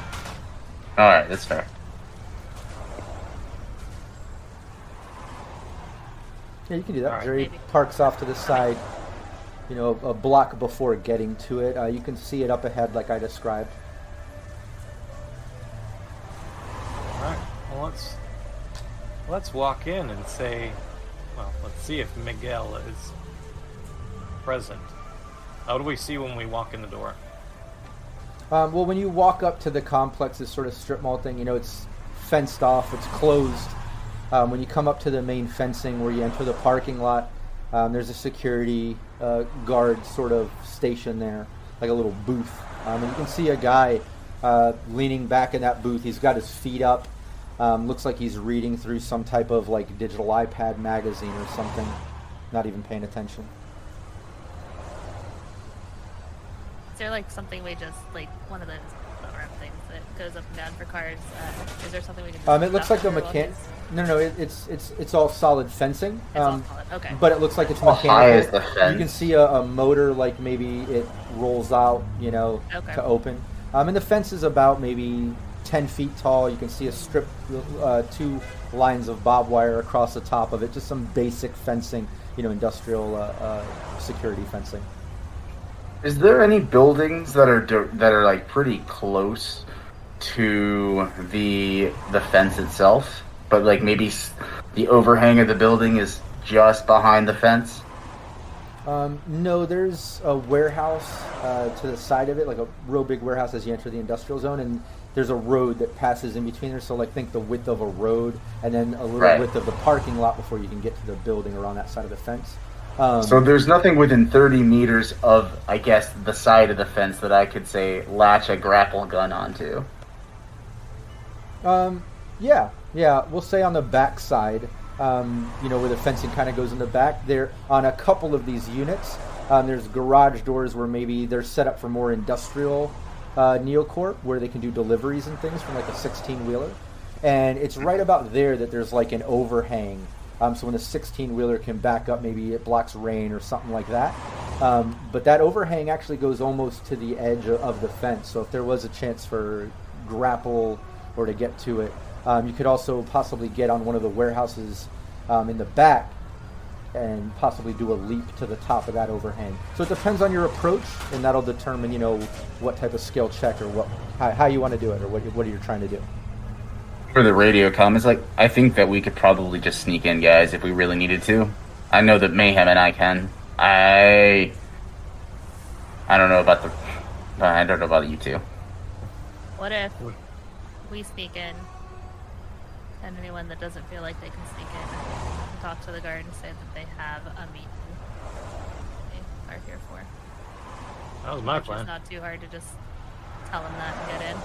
Speaker 2: All right, that's fair.
Speaker 5: Yeah, you can do that.
Speaker 1: All right.
Speaker 5: Jerry
Speaker 3: Maybe.
Speaker 5: parks off to the side, you know, a block before getting to it. Uh, you can see it up ahead, like I described.
Speaker 1: All right. Well, let's let's walk in and say, well, let's see if Miguel is present. How do we see when we walk in the door?
Speaker 5: Um, well, when you walk up to the complex, this sort of strip mall thing, you know, it's fenced off, it's closed. Um, when you come up to the main fencing where you enter the parking lot, um, there's a security uh, guard sort of station there, like a little booth. Um, and you can see a guy uh, leaning back in that booth. He's got his feet up. Um, looks like he's reading through some type of like digital iPad magazine or something. Not even paying attention.
Speaker 3: Is there like something we just like one of those ramp things that goes up and down for cars? Uh, is there something we can?
Speaker 5: Um, it looks like the
Speaker 3: mechanic. while
Speaker 5: No, no, it, it's it's it's all solid fencing.
Speaker 3: It's all
Speaker 5: Um,
Speaker 3: solid, okay.
Speaker 5: But it looks like it's
Speaker 2: How
Speaker 5: mechanical.
Speaker 2: high is the fence?
Speaker 5: You can see a, a motor, like maybe it rolls out, you know,
Speaker 3: Okay.
Speaker 5: to open. Um, and the fence is about maybe ten feet tall. You can see a strip, uh, two lines of barbed wire across the top of it. Just some basic fencing, you know, industrial uh, uh, security fencing.
Speaker 2: Is there any buildings that are that are like pretty close to the the fence itself, but like maybe the overhang of the building is just behind the fence?
Speaker 5: Um, no, there's a warehouse uh, to the side of it, like a real big warehouse as you enter the industrial zone, and there's a road that passes in between there. So, like, think the width of a road, and then a little
Speaker 2: Right.
Speaker 5: width of the parking lot before you can get to the building around that side of the fence. Um,
Speaker 2: So there's nothing within 30 meters of, I guess, the side of the fence that I could say latch a grapple gun onto.
Speaker 5: Um, yeah, yeah. We'll say on the back side, um, you know, where the fencing kind of goes in the back. There, on a couple of these units, um, there's garage doors where maybe they're set up for more industrial uh, neocorp, where they can do deliveries and things from like a 16 wheeler. And it's right about there that there's like an overhang. Um, so when the 16 wheeler can back up, maybe it blocks rain or something like that. Um, but that overhang actually goes almost to the edge of, of the fence. So if there was a chance for grapple or to get to it, um, you could also possibly get on one of the warehouses um, in the back and possibly do a leap to the top of that overhang. So it depends on your approach, and that'll determine, you know, what type of skill check or what how, how you want to do it or what what you're trying to do.
Speaker 2: For the radio comments, like, I think that we could probably just sneak in, guys, if we really needed to. I know that Mayhem and I can. I. I don't know about the. Uh, I don't know about you two.
Speaker 3: What if we sneak in, and anyone that doesn't feel like they can sneak in, can talk to the guard and say that they have a meeting they are here for?
Speaker 1: That was my
Speaker 3: Which is
Speaker 1: plan.
Speaker 3: not too hard to just tell them that and get in.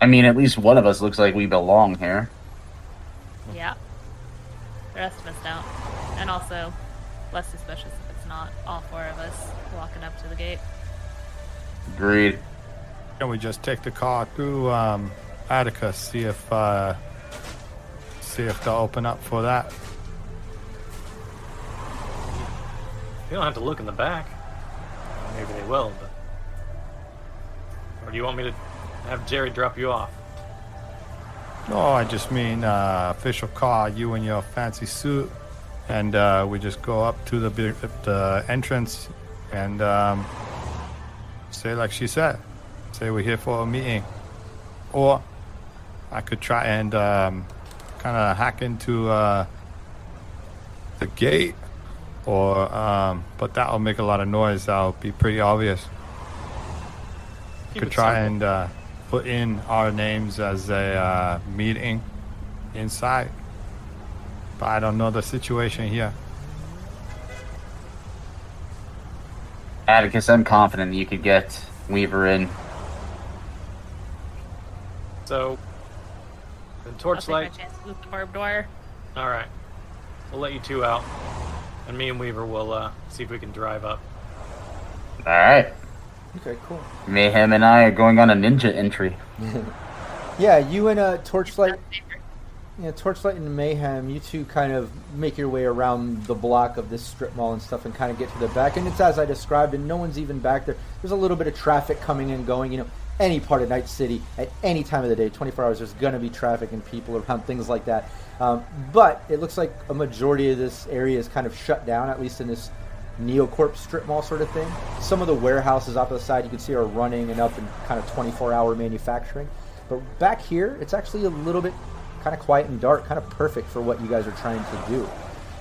Speaker 2: I mean, at least one of us looks like we belong here.
Speaker 3: Yeah. The rest of us don't. And also, less suspicious if it's not all four of us walking up to the gate.
Speaker 2: Agreed.
Speaker 4: Can we just take the car through um, Atticus, see if uh, see if they'll open up for that?
Speaker 1: You don't have to look in the back. Maybe they will, but. Or do you want me to have Jerry drop you off?
Speaker 4: No, I just mean uh, official car, you in your fancy suit, and uh, we just go up to the the entrance and um, say like she said, say we're here for a meeting, or I could try and um, kind of hack into uh, the gate, or um, but that'll make a lot of noise. That'll be pretty obvious.
Speaker 1: Keep
Speaker 4: could try
Speaker 1: simple.
Speaker 4: and uh, put in our names as a uh, meeting inside. But I don't know the situation here.
Speaker 2: Atticus, I'm confident you could get Weaver in.
Speaker 1: So. The
Speaker 3: I'll take my
Speaker 1: torchlight.
Speaker 3: with the barbed wire.
Speaker 1: Alright. We'll let you two out. And me and Weaver will uh, see if we can drive up.
Speaker 2: Alright.
Speaker 5: Okay, cool.
Speaker 2: Mayhem and I are going on a ninja entry. *laughs*
Speaker 5: Yeah, you and uh, Torchlight, yeah, Torchlight and Mayhem, you two kind of make your way around the block of this strip mall and stuff, and kind of get to the back. And it's as I described, and no one's even back there. There's a little bit of traffic coming and going. You know, any part of Night City at any time of the day, 24 hours, there's going to be traffic and people around, *laughs* things like that. Um, but it looks like a majority of this area is kind of shut down, at least in this Neocorp strip mall sort of thing. Some of the warehouses off to the side you can see are running and up in kind of 24 hour manufacturing. But back here, it's actually a little bit kind of quiet and dark, kind of perfect for what you guys are trying to do.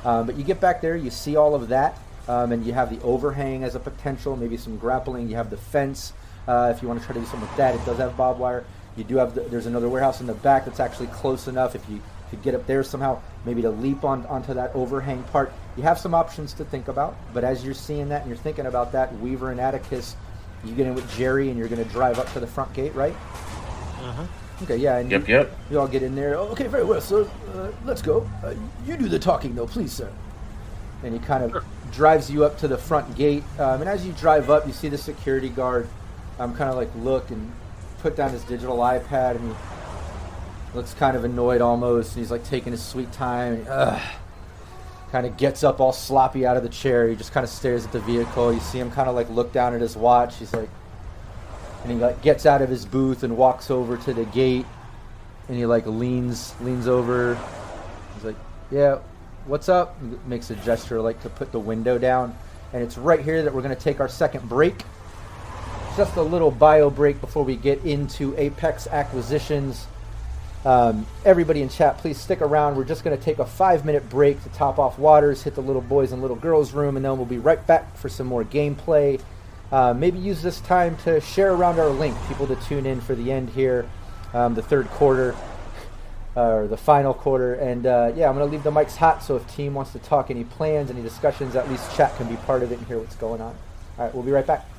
Speaker 5: Um, but you get back there, you see all of that, um, and you have the overhang as a potential, maybe some grappling. You have the fence uh, if you want to try to do something with that. It does have barbed wire. You do have the, there's another warehouse in the back that's actually close enough if you could get up there somehow, maybe to leap on onto that overhang part. You have some options to think about. But as you're seeing that and you're thinking about that, Weaver and Atticus, you get in with Jerry and you're going to drive up to the front gate, right?
Speaker 1: Uh-huh.
Speaker 5: Okay, yeah. And
Speaker 2: Yep,
Speaker 5: you,
Speaker 2: yep.
Speaker 5: you all get in there. Oh, okay, very well. So uh, let's go. Uh, you do the talking, though, please, sir. And he kind of
Speaker 1: Sure.
Speaker 5: drives you up to the front gate. Um, and as you drive up, you see the security guard um, kind of like look and put down his digital iPad, and he looks kind of annoyed almost. And he's like taking his sweet time. Kind of gets up all sloppy out of the chair. He just kind of stares at the vehicle. You see him kind of like look down at his watch. He's like, and he like gets out of his booth and walks over to the gate and he like leans leans over he's like yeah what's up He makes a gesture like to put the window down and it's right here that we're going to take our second break just a little bio break before we get into apex acquisitions um, everybody in chat please stick around we're just going to take a five minute break to top off waters hit the little boys and little girls room and then we'll be right back for some more gameplay uh, maybe use this time to share around our link, people to tune in for the end here, um, the third quarter, uh, *laughs* or the final quarter. And uh, yeah, I'm going to leave the mics hot, so if team wants to talk any plans, any discussions, at least chat can be part of it and hear what's going on. All right, we'll be right back.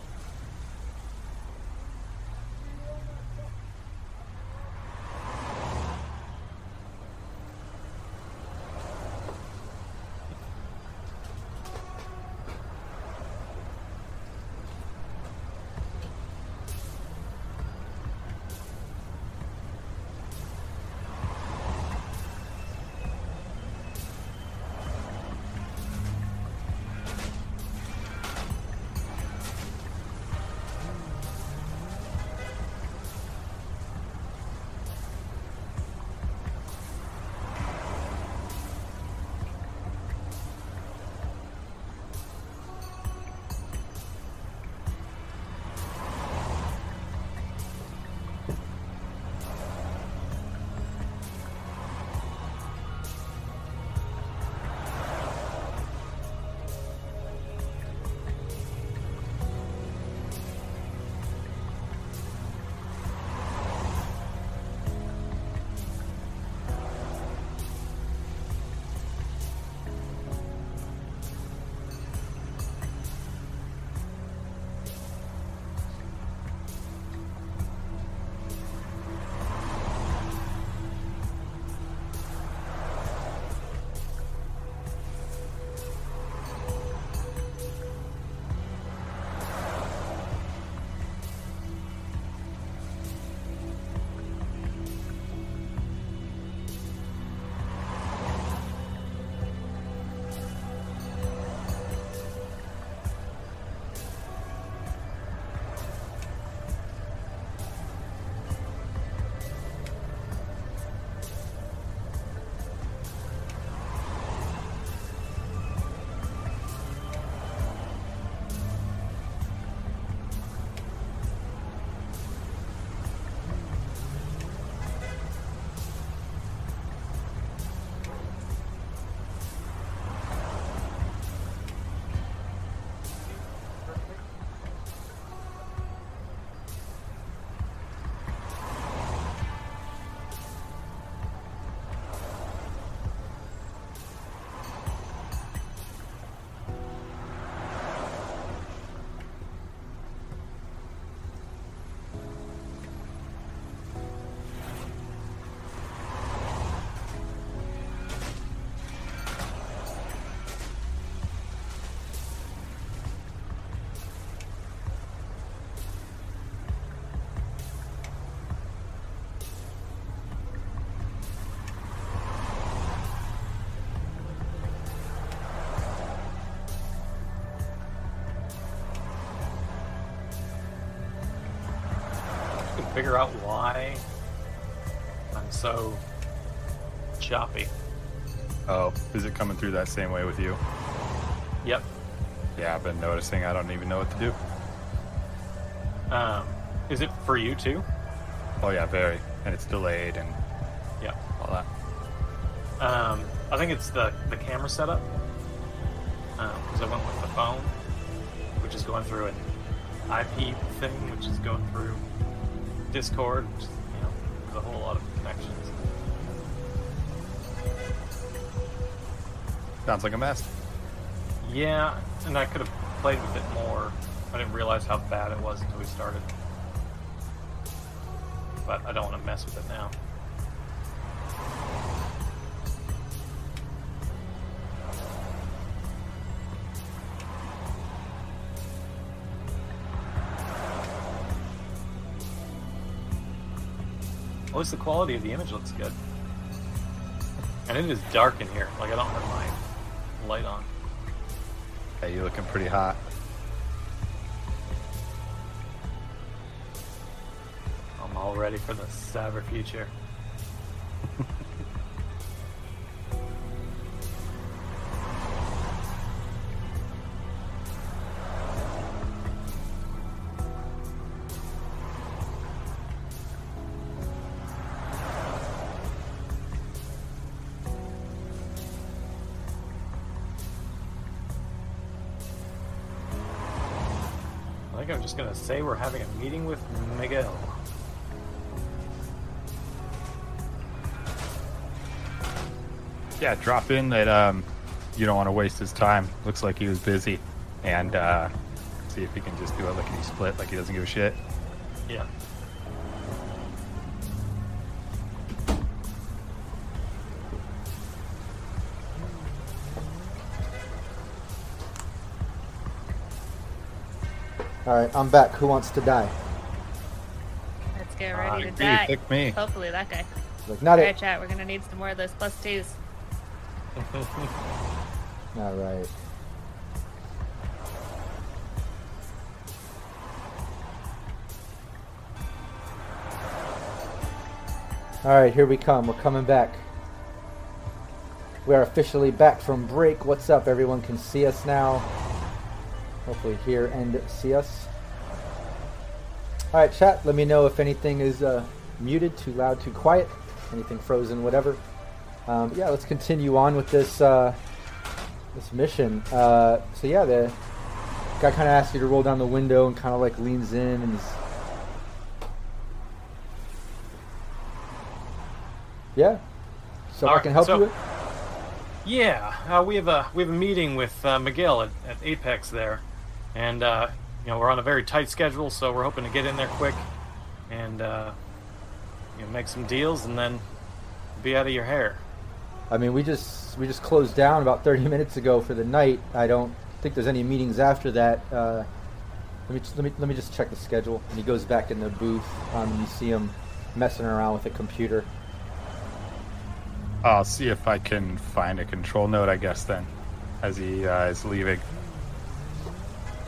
Speaker 1: Figure out why I'm so choppy.
Speaker 4: Oh, is it coming through that same way with you?
Speaker 1: Yep.
Speaker 4: Yeah, I've been noticing. I don't even know what to do.
Speaker 1: Um, is it for you too?
Speaker 4: Oh yeah, very. And it's delayed and
Speaker 1: Yeah.
Speaker 4: all that.
Speaker 1: Um, I think it's the the camera setup because I went with the phone, which is going through an IP thing, which is going through Discord. You know, there's a whole lot of connections.
Speaker 4: Sounds like a mess.
Speaker 1: Yeah, and I could have played with it more. I didn't realize how bad it was until we started. But I don't want to mess with it now. At least the quality of the image looks good. And it is dark in here. Like I don't have my light on.
Speaker 4: Hey, you looking pretty hot.
Speaker 1: I'm all ready for the cyber future. Just gonna say we're having a meeting with Miguel.
Speaker 4: Yeah, drop in that um, you don't want to waste his time. Looks like he was busy. And uh, see if he can just do a lickety split like he doesn't give a shit.
Speaker 1: Yeah.
Speaker 5: All right, I'm back. Who wants to die?
Speaker 3: Let's get ready to
Speaker 4: you
Speaker 3: die.
Speaker 4: pick me.
Speaker 3: Hopefully that guy.
Speaker 5: Like, not
Speaker 3: Alright,
Speaker 5: it.
Speaker 3: chat. We're gonna need some more of those plus twos. *laughs*
Speaker 5: All right. All right, here we come. We're coming back. We are officially back from break. What's up? Everyone can see us now. Hopefully, hear and see us. All right, chat. Let me know if anything is uh, muted, too loud, too quiet, anything frozen, whatever. Um, yeah, let's continue on with this uh, this mission. Uh, so yeah, the guy kind of asks you to roll down the window and kind of like leans in and he's yeah. So I
Speaker 1: Alright,
Speaker 5: can help
Speaker 1: so-
Speaker 5: you. With?
Speaker 1: Yeah, uh, we have a we have a meeting with uh, Miguel at, at Apex there, and uh, you know we're on a very tight schedule, so we're hoping to get in there quick and uh, you know make some deals and then be out of your hair.
Speaker 5: I mean, we just we just closed down about 30 *laughs* minutes ago for the night. I don't think there's any meetings after that. Uh, let me just, let me let me just check the schedule. And he goes back in the booth. Um, you see him messing around with a computer.
Speaker 4: I'll see if I can find a control node, I guess, then, as he uh, is leaving.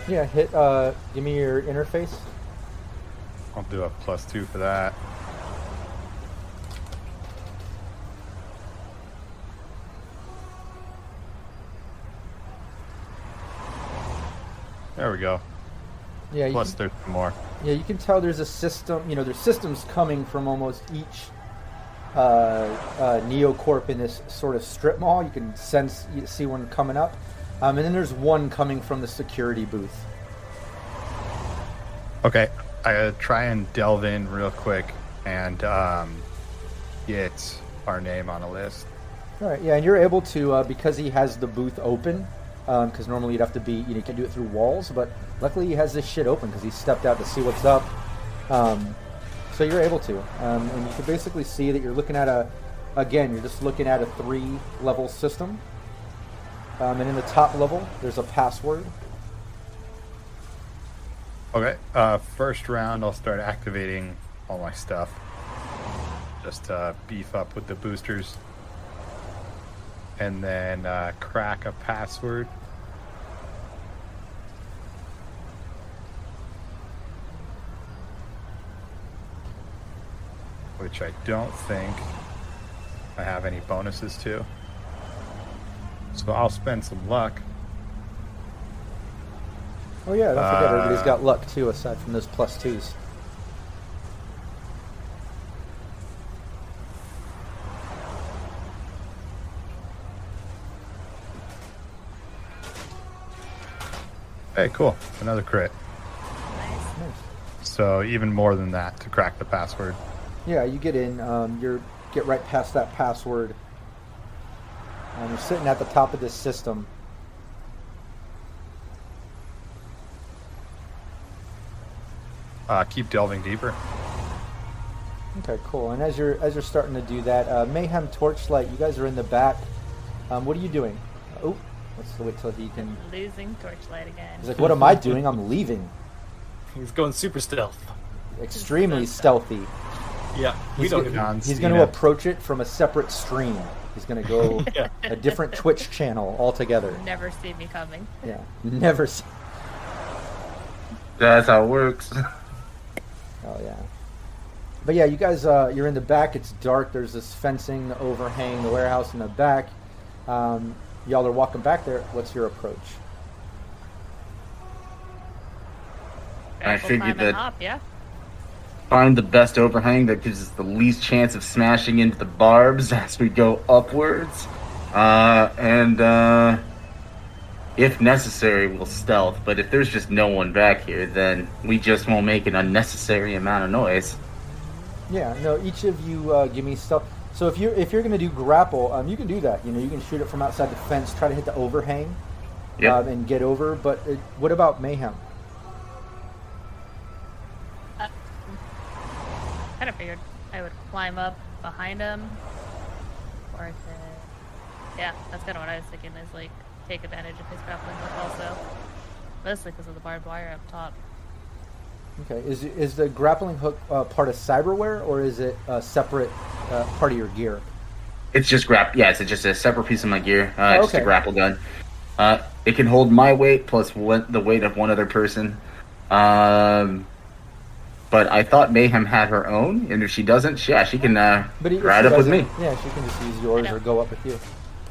Speaker 5: Yeah, hit. Uh, give me your interface.
Speaker 4: I'll do a plus two for that. There we go.
Speaker 5: Yeah, you
Speaker 4: Plus,
Speaker 5: can,
Speaker 4: there's more.
Speaker 5: yeah, you can tell there's a system. You know, there's systems coming from almost each uh, uh, Neocorp in this sort of strip mall. You can sense, you see one coming up, um, and then there's one coming from the security booth.
Speaker 4: Okay, I try and delve in real quick and um, get our name on a list.
Speaker 5: All right, yeah, and you're able to uh, because he has the booth open. Because normally you'd have to be, you know, you can do it through walls, but luckily he has this shit open because he stepped out to see what's up. Um, so you're able to, um, and you can basically see that you're looking at a, again, you're just looking at a three-level system. Um, and in the top level, there's a password.
Speaker 4: Okay, uh, first round, I'll start activating all my stuff. Just to beef up with the boosters. And then uh, crack a password. which I don't think I have any bonuses to. So I'll spend some luck.
Speaker 5: Oh yeah, I don't forget everybody's got luck too, aside from those plus twos.
Speaker 4: Hey, cool. Another crit.
Speaker 3: Nice.
Speaker 5: Nice.
Speaker 4: So even more than that to crack the password.
Speaker 5: Yeah, you get in. Um, you're get right past that password. Um, you're sitting at the top of this system.
Speaker 4: Uh, keep delving deeper.
Speaker 5: Okay, cool. And as you're as you're starting to do that, uh, Mayhem Torchlight, you guys are in the back. Um, what are you doing? Oh, let's wait till he can.
Speaker 3: Losing torchlight again.
Speaker 5: He's like, "What am I doing? I'm leaving."
Speaker 1: He's going super stealth.
Speaker 5: Extremely stealthy.
Speaker 1: Yeah, we
Speaker 5: He's
Speaker 1: don't.
Speaker 5: gonna, he's going to approach it from a separate stream. He's going to go *laughs*
Speaker 1: Yeah.
Speaker 5: a different Twitch channel altogether.
Speaker 3: Never see me coming.
Speaker 5: Yeah, never. s-
Speaker 2: That's how it works. *laughs*
Speaker 5: Oh yeah. But yeah, you guys, uh, you're in the back. It's dark. There's this fencing, the overhang, the warehouse in the back. Um, y'all are walking back there. What's your approach?
Speaker 2: I figured that-
Speaker 3: hop, yeah.
Speaker 2: Find the best overhang that gives us the least chance of smashing into the barbs *laughs* as we go upwards. Uh, and uh, if necessary, we'll stealth. But if there's just no one back here, then we just won't make an unnecessary amount of noise.
Speaker 5: Yeah, no. Each of you uh, give me stuff. So if you're if you're gonna do grapple, um, you can do that. You know, you can shoot it from outside the fence, try to hit the overhang,
Speaker 2: Yep.
Speaker 5: um, and get over. But uh what about mayhem?
Speaker 3: Kind of figured I would climb up behind him, or I could. Yeah, that's kind of what I was thinking. Is like take advantage of his grappling hook also, mostly because of the barbed wire up top.
Speaker 5: Okay, is is the grappling hook uh, part of cyberware or is it a separate uh, part of your gear?
Speaker 2: It's just grap. Yeah, it's just a separate piece of my gear. Uh,
Speaker 5: Oh,
Speaker 2: Just
Speaker 5: okay.
Speaker 2: a grapple gun. Uh, it can hold my weight plus one, the weight of one other person. Um, but I thought Mayhem had her own, and if she doesn't, yeah, she can uh,
Speaker 5: But if
Speaker 2: ride up with me.
Speaker 5: Yeah, she can just use yours or go up with you.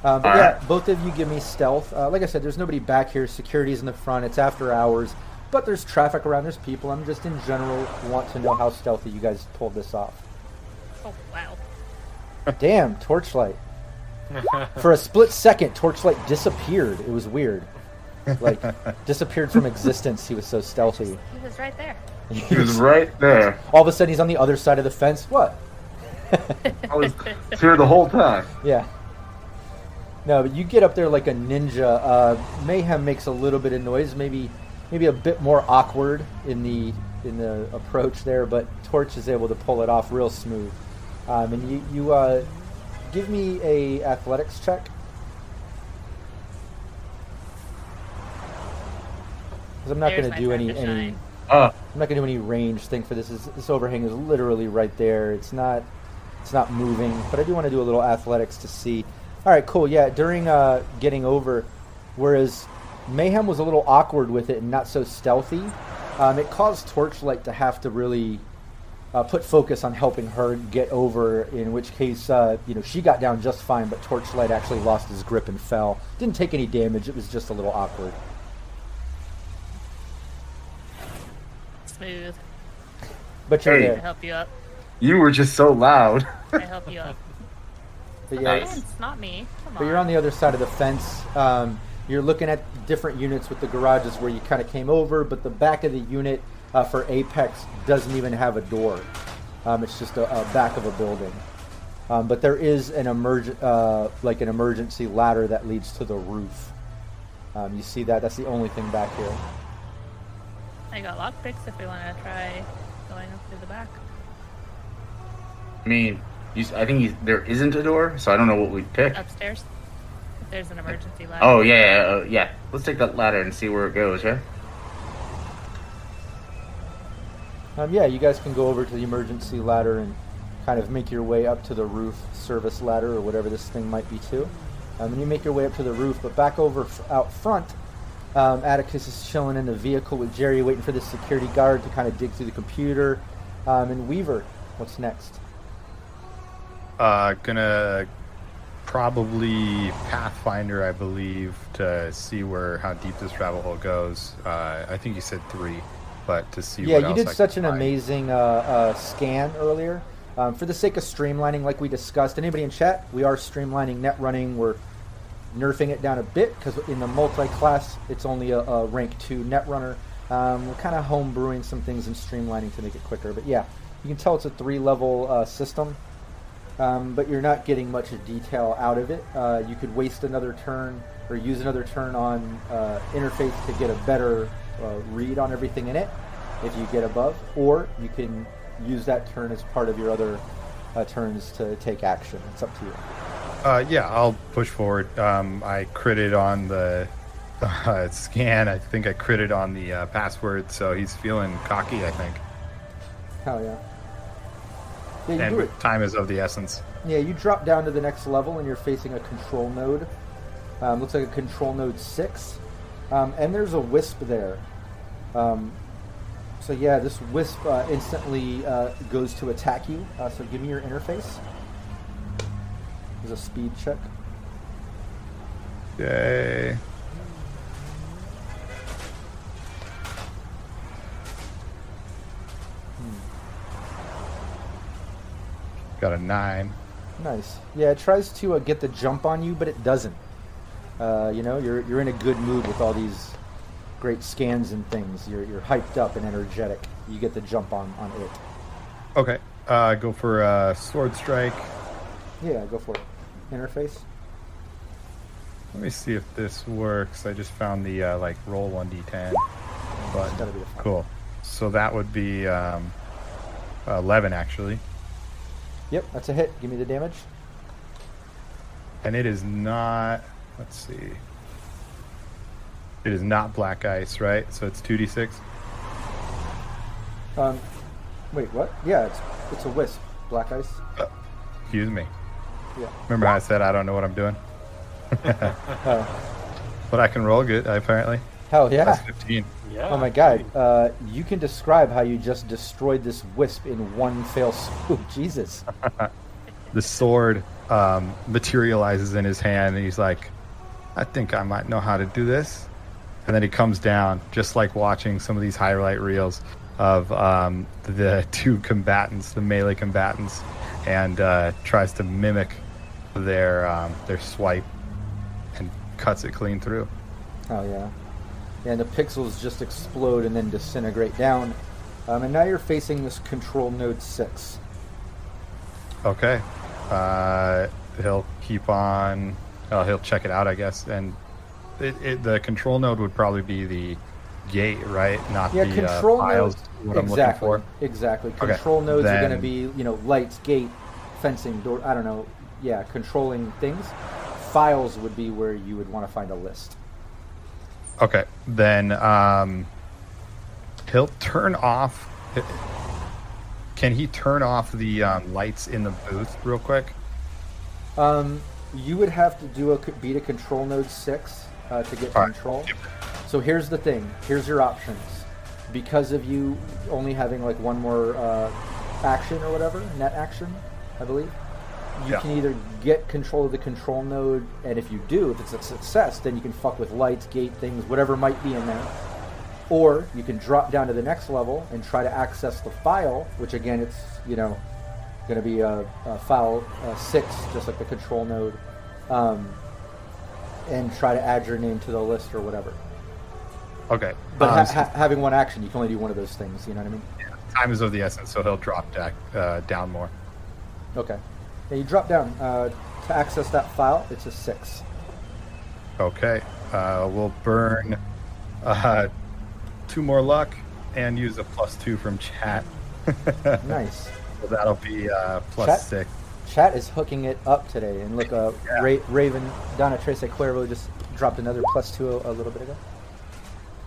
Speaker 5: Uh, but
Speaker 2: All
Speaker 5: yeah,
Speaker 2: right.
Speaker 5: both of you give me stealth. Uh, like I said, there's nobody back here. Security's in the front. It's after hours, but there's traffic around. There's people. I'm just in general want to know how stealthy you guys pulled this off.
Speaker 3: Oh wow!
Speaker 5: Damn, torchlight. For a split second, torchlight disappeared. It was weird. Like *laughs* disappeared from existence. He was so stealthy.
Speaker 3: He was right there.
Speaker 2: He was right there.
Speaker 5: All of a sudden, he's on the other side of the fence. What?
Speaker 2: I was here the whole time.
Speaker 5: Yeah. No, but you get up there like a ninja. Uh, Mayhem makes a little bit of noise, maybe maybe a bit more awkward in the in the approach there, but Torch is able to pull it off real smooth. Um, and you you uh, give me a athletics check. Because I'm not going to do any any.
Speaker 2: Oh,
Speaker 5: I'm not gonna do any range thing for this. This, this overhang is literally right there. It's not, it's not moving. But I do want to do a little athletics to see. All right, cool. Yeah, during uh, getting over, whereas Mayhem was a little awkward with it and not so stealthy, um, it caused Torchlight to have to really uh, put focus on helping her get over. In which case, uh, you know, she got down just fine, but Torchlight actually lost his grip and fell. Didn't take any damage. It was just a little awkward.
Speaker 3: Smooth.
Speaker 5: But you're
Speaker 2: Hey.
Speaker 3: I
Speaker 5: there.
Speaker 3: help you up.
Speaker 2: you were just so loud.
Speaker 3: I help you up. *laughs*
Speaker 5: But yeah,
Speaker 2: Nice.
Speaker 3: It's not me. Come on.
Speaker 5: But you're on the other side of the fence. Um, you're looking at different units with the garages where you kind of came over, but the back of the unit uh, for Apex doesn't even have a door. Um, it's just a, a back of a building. Um, but there is an emerg- uh, like an emergency ladder that leads to the roof. Um, you see that? That's the only thing back here.
Speaker 3: I got lockpicks if we want to try going up through the back.
Speaker 2: I mean, you, s- I think you, there isn't a door, so I don't know what we'd pick.
Speaker 3: Upstairs. If there's an emergency ladder.
Speaker 2: Oh yeah, yeah, uh, yeah. Let's take that ladder and see where it goes. Yeah.
Speaker 5: Um, yeah, you guys can go over to the emergency ladder and kind of make your way up to the roof service ladder or whatever this thing might be too. Um, and you make your way up to the roof, but back over f- out front, um, Atticus is chilling in the vehicle with Jerry, waiting for the security guard to kind of dig through the computer. Um, and Weaver, what's next?
Speaker 4: Uh, gonna probably Pathfinder, I believe, to see where how deep this rabbit hole goes. Uh, I think you said three, but to see.
Speaker 5: Yeah, you did
Speaker 4: I
Speaker 5: such an
Speaker 4: find.
Speaker 5: amazing uh, uh, scan earlier. Um, for the sake of streamlining, like we discussed, anybody in chat, we are streamlining net running. We're nerfing it down a bit because in the multi-class, it's only a, a rank two net runner. Um, we're kind of homebrewing some things and streamlining to make it quicker. But yeah, you can tell it's a three-level uh, system, um, but you're not getting much detail out of it. Uh, you could waste another turn or use another turn on uh, interface to get a better uh, read on everything in it if you get above, or you can use that turn as part of your other uh, turns to take action. It's up to you.
Speaker 4: Uh, yeah, I'll push forward. Um, I critted on the *laughs* uh, scan. I think I critted on the uh, password, so he's feeling cocky. I think,
Speaker 5: Hell yeah. Yeah, you do it.
Speaker 4: and time is of the essence.
Speaker 5: Yeah, you drop down to the next level and you're facing a control node. Um, looks like a control node 6. Um, and there's a wisp there. Um, so, yeah, this wisp uh, instantly uh, goes to attack you. Uh, so, give me your interface. There's a speed check.
Speaker 4: Yay! Got a nine.
Speaker 5: Nice. Yeah, it tries to uh, get the jump on you, but it doesn't. Uh, you know, you're, you're in a good mood with all these great scans and things. You're, you're hyped up and energetic. You get the jump on, on it.
Speaker 4: Okay, uh, go for uh, sword strike.
Speaker 5: Yeah, go for it. Interface.
Speaker 4: Let me see if this works. I just found the uh, like roll one d10. But
Speaker 5: be the
Speaker 4: cool. So that would be um, eleven actually,
Speaker 5: Yep, that's a hit. Give me the damage.
Speaker 4: and it is not. Let's see. It is not black ice, right? So it's two d six.
Speaker 5: Um, wait, what? Yeah, it's it's a wisp. Black ice.
Speaker 4: Excuse me.
Speaker 5: Yeah.
Speaker 4: Remember how I said I don't know what I'm doing, *laughs* but I can roll good apparently.
Speaker 5: hell yeah.
Speaker 4: That's fifteen.
Speaker 1: Yeah.
Speaker 5: Oh my god. Uh, you can describe how you just destroyed this wisp in one fail swoop. *laughs* Jesus. *laughs*
Speaker 4: the sword um, materializes in his hand, and he's like, "I think I might know how to do this." And then he comes down, just like watching some of these highlight reels of um, the two combatants, the melee combatants, and uh, tries to mimic their um, their swipe and cuts it clean through.
Speaker 5: Oh yeah. And the pixels just explode and then disintegrate down. Um, and now you're facing this control node six.
Speaker 4: Okay, uh, he'll keep on. Oh, he'll check it out, I guess, and it, it, the control node would probably be the gate, right? Not
Speaker 5: Yeah,
Speaker 4: the
Speaker 5: control
Speaker 4: uh,
Speaker 5: nodes.
Speaker 4: What I'm
Speaker 5: exactly.
Speaker 4: looking for.
Speaker 5: Exactly.
Speaker 4: Okay,
Speaker 5: Control nodes are going to be, you know, lights, gate, fencing, door. I don't know. Yeah, controlling things. Files would be where you would want to find a list.
Speaker 4: Okay, then um, he'll turn off. Can he turn off the um, lights in the booth real quick?
Speaker 5: Um, you would have to do a beat a control node six uh, to get
Speaker 4: All right.
Speaker 5: control. So here's the thing. Here's your options. Because of you only having like one more uh, action or whatever, net action, I believe. You
Speaker 4: Yeah.
Speaker 5: can either get control of the control node, and if you do, if it's a success, then you can fuck with lights, gate things, whatever might be in there. Or you can drop down to the next level and try to access the file, which again, it's you know going to be a, a file uh, six, just like the control node, um, and try to add your name to the list or whatever.
Speaker 4: Okay,
Speaker 5: But
Speaker 4: um,
Speaker 5: ha- ha- having one action, you can only do one of those things. You know what I mean?
Speaker 4: time is of the essence, so he'll drop back, uh, down more.
Speaker 5: Okay. You drop down uh, to access that file. It's a six.
Speaker 4: Okay, uh, we'll burn uh, two more luck and use a plus two from chat. *laughs*
Speaker 5: Nice.
Speaker 4: So that'll be uh, plus
Speaker 5: Chat?
Speaker 4: six.
Speaker 5: Chat is hooking it up today, and look, uh,
Speaker 4: Yeah.
Speaker 5: Ra- Raven Donna Trace Cuervo just dropped another plus two a, a little bit ago.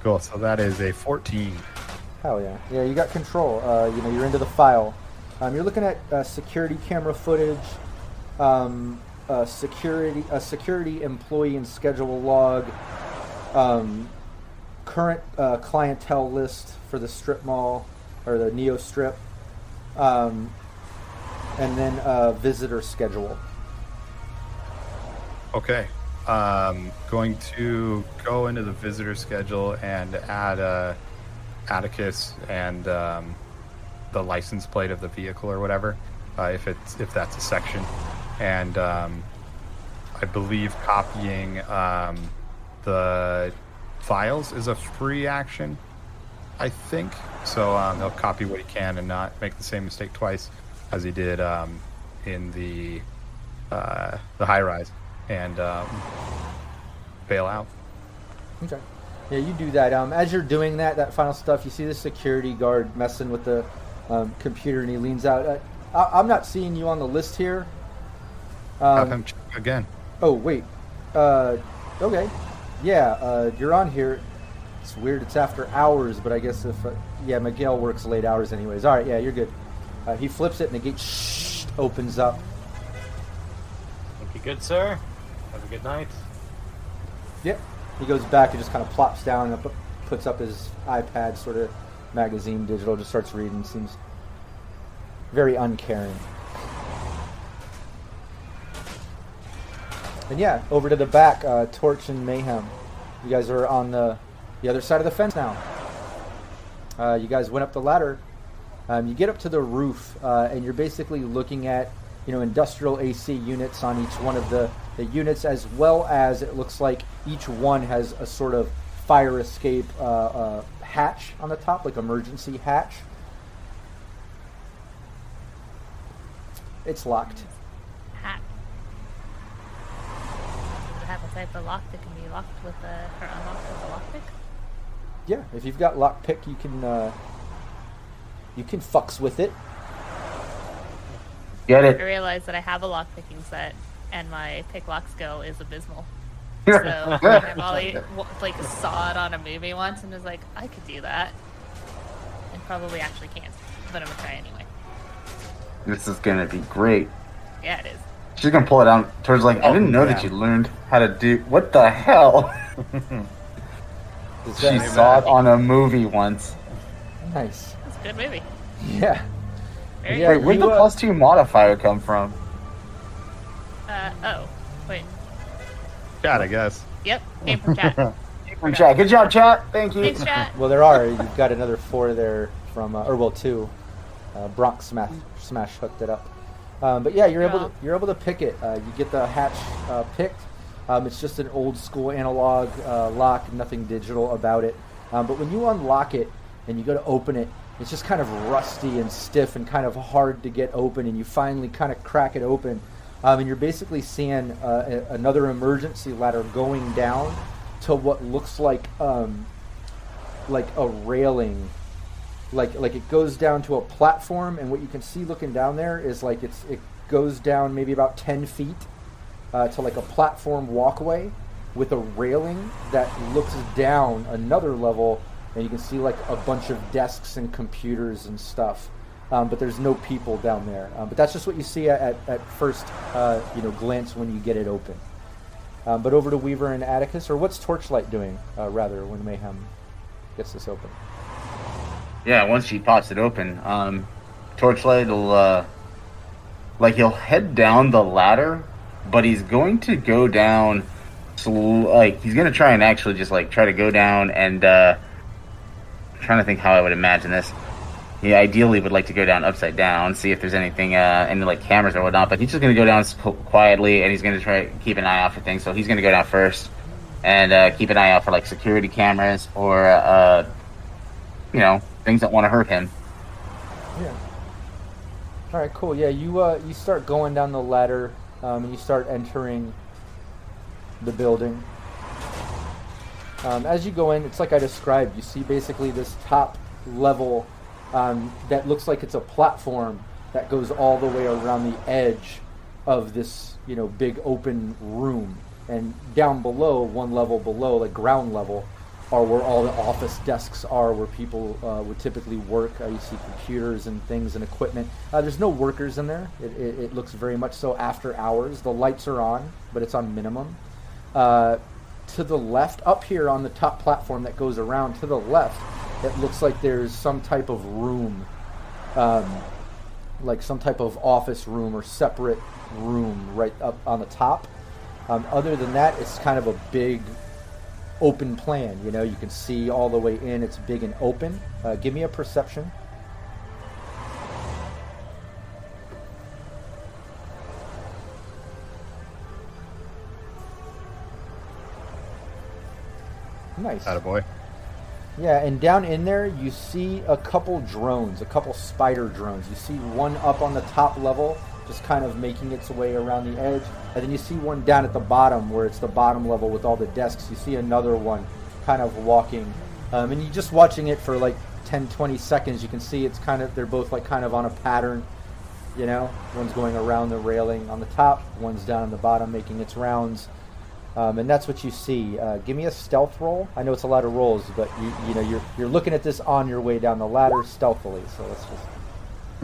Speaker 4: Cool. So that is a 14.
Speaker 5: Hell yeah. Yeah, you got control. Uh, you know, you're into the file. Um, you're looking at uh, security camera footage, um, uh, security, a security employee and schedule log, um, current uh, clientele list for the strip mall or the Neo Strip, um, and then uh, visitor schedule.
Speaker 4: Okay. Um, going to go into the visitor schedule and add Atticus and um, the license plate of the vehicle or whatever, uh, if it's if that's a section, and um, I believe copying um, the files is a free action. I think so. Um, he'll copy what he can and not make the same mistake twice, as he did um, in the uh, the high rise, and um, bail out.
Speaker 5: Okay. Yeah, you do that. Um, as you're doing that, that final stuff, you see the security guard messing with the um, computer, and he leans out. Uh, I- I'm not seeing you on the list here.
Speaker 4: Have
Speaker 5: Um,
Speaker 4: him check again.
Speaker 5: oh wait. Uh, okay. Yeah, uh, you're on here. It's weird. It's after hours, but I guess if uh, yeah, Miguel works late hours anyways. All right. Yeah, you're good. Uh, he flips it, and the gate shh, opens up.
Speaker 1: Think you good, sir? Have a good night.
Speaker 5: Yep. He goes back and just kind of plops down and puts up his iPad, sort of magazine, digital, just starts reading. Seems very uncaring. And yeah, over to the back, uh, Torch and Mayhem. You guys are on the the other side of the fence now. Uh, you guys went up the ladder. Um, you get up to the roof, uh, and you're basically looking at, you know, industrial AC units on each one of the, the units, as well as it looks like each one has a sort of fire escape uh, uh, hatch on the top, like emergency hatch. It's locked.
Speaker 3: Hat. Does it have a type of lock that can be locked with a, or unlocked with a lockpick?
Speaker 5: Yeah, if you've got lockpick, you can uh, you can fucks with it.
Speaker 2: Get it.
Speaker 3: I
Speaker 2: it?
Speaker 3: realize that I have a lockpicking set, and my pick lock skill is abysmal. So *laughs* I probably *laughs* w- like saw it on a movie once and was like, I could do that, and probably actually can't, but I'm gonna try anyway.
Speaker 2: This is gonna be great.
Speaker 3: Yeah, it is.
Speaker 2: She's gonna pull it out towards like I didn't know that
Speaker 4: yeah.
Speaker 2: you learned how to do. What the hell? *laughs* She
Speaker 5: that
Speaker 2: saw it on a movie once.
Speaker 5: nice?
Speaker 3: It's a good movie.
Speaker 5: Yeah.
Speaker 3: Very
Speaker 5: Yeah,
Speaker 2: Wait,
Speaker 3: good.
Speaker 2: where'd the
Speaker 5: uh,
Speaker 2: plus two modifier come from?
Speaker 3: Uh, oh, wait.
Speaker 4: Chat, I guess.
Speaker 3: Yep, came from chat. *laughs*
Speaker 2: From chat. Good job, chat. Thank you.
Speaker 3: Thanks, chat.
Speaker 5: Well, there are. You've got another four there from, uh, or well, two. Uh, Bronx smash smash hooked it up. Um, but yeah, you're able to you're able to pick it. Uh, you get the hatch uh, picked. Um, it's just an old school analog uh, lock, nothing digital about it. Um, but when you unlock it and you go to open it, it's just kind of rusty and stiff and kind of hard to get open. And you finally kind of crack it open, um, and you're basically seeing uh, a- another emergency ladder going down to what looks like um, like a railing. Like like it goes down to a platform and what you can see looking down there is like it's it goes down maybe about 10 feet uh, to like a platform walkway with a railing that looks down another level and you can see like a bunch of desks and computers and stuff um, but there's no people down there um, but that's just what you see at, at first uh, you know glance when you get it open um, but over to Weaver and Atticus, or what's Torchlight doing, uh, rather, when Mayhem gets this open?
Speaker 2: Yeah, once she pops it open, um, Torchlight will, uh, like, he'll head down the ladder, but he's going to go down, sl- like, he's going to try and actually just, like, try to go down and, uh, I'm trying to think how I would imagine this. He ideally would like to go down upside down, see if there's anything, uh, any, like, cameras or whatnot, but he's just going to go down quietly, and he's going to try keep an eye out for things, so he's going to go down first, and, uh, keep an eye out for, like, security cameras, or, uh, you know, things that want to hurt him.
Speaker 5: Yeah. All right, cool. Yeah, you uh, you start going down the ladder, um, and you start entering the building. Um, as you go in, it's like I described. You see basically this top level um, that looks like it's a platform that goes all the way around the edge of this, you know, big open room. And down below, one level below, like ground level, are where all the office desks are, where people uh, would typically work. Uh, you see computers and things and equipment. Uh, there's no workers in there. It, it, it looks very much so after hours. The lights are on, but it's on minimum. Uh, to the left, up here on the top platform that goes around, to the left, it looks like there's some type of room. Um, like some type of office room or separate room right up on the top. Um, other than that, it's kind of a big open plan. You know, you can see all the way in. It's big and open. Uh, give me a perception. Nice.
Speaker 4: Attaboy.
Speaker 5: Yeah, and down in there you see a couple drones, a couple spider drones. You see one up on the top level, just kind of making its way around the edge, and then you see one down at the bottom where it's the bottom level with all the desks. You see another one kind of walking, um, and you just watching it for like 10, 20 seconds. You can see it's kind of they're both like kind of on a pattern. You know, one's going around the railing on the top, one's down on the bottom making its rounds. Um, and that's what you see. Uh, give me a stealth roll. I know it's a lot of rolls, but you you know you're you're looking at this on your way down the ladder stealthily. So let's just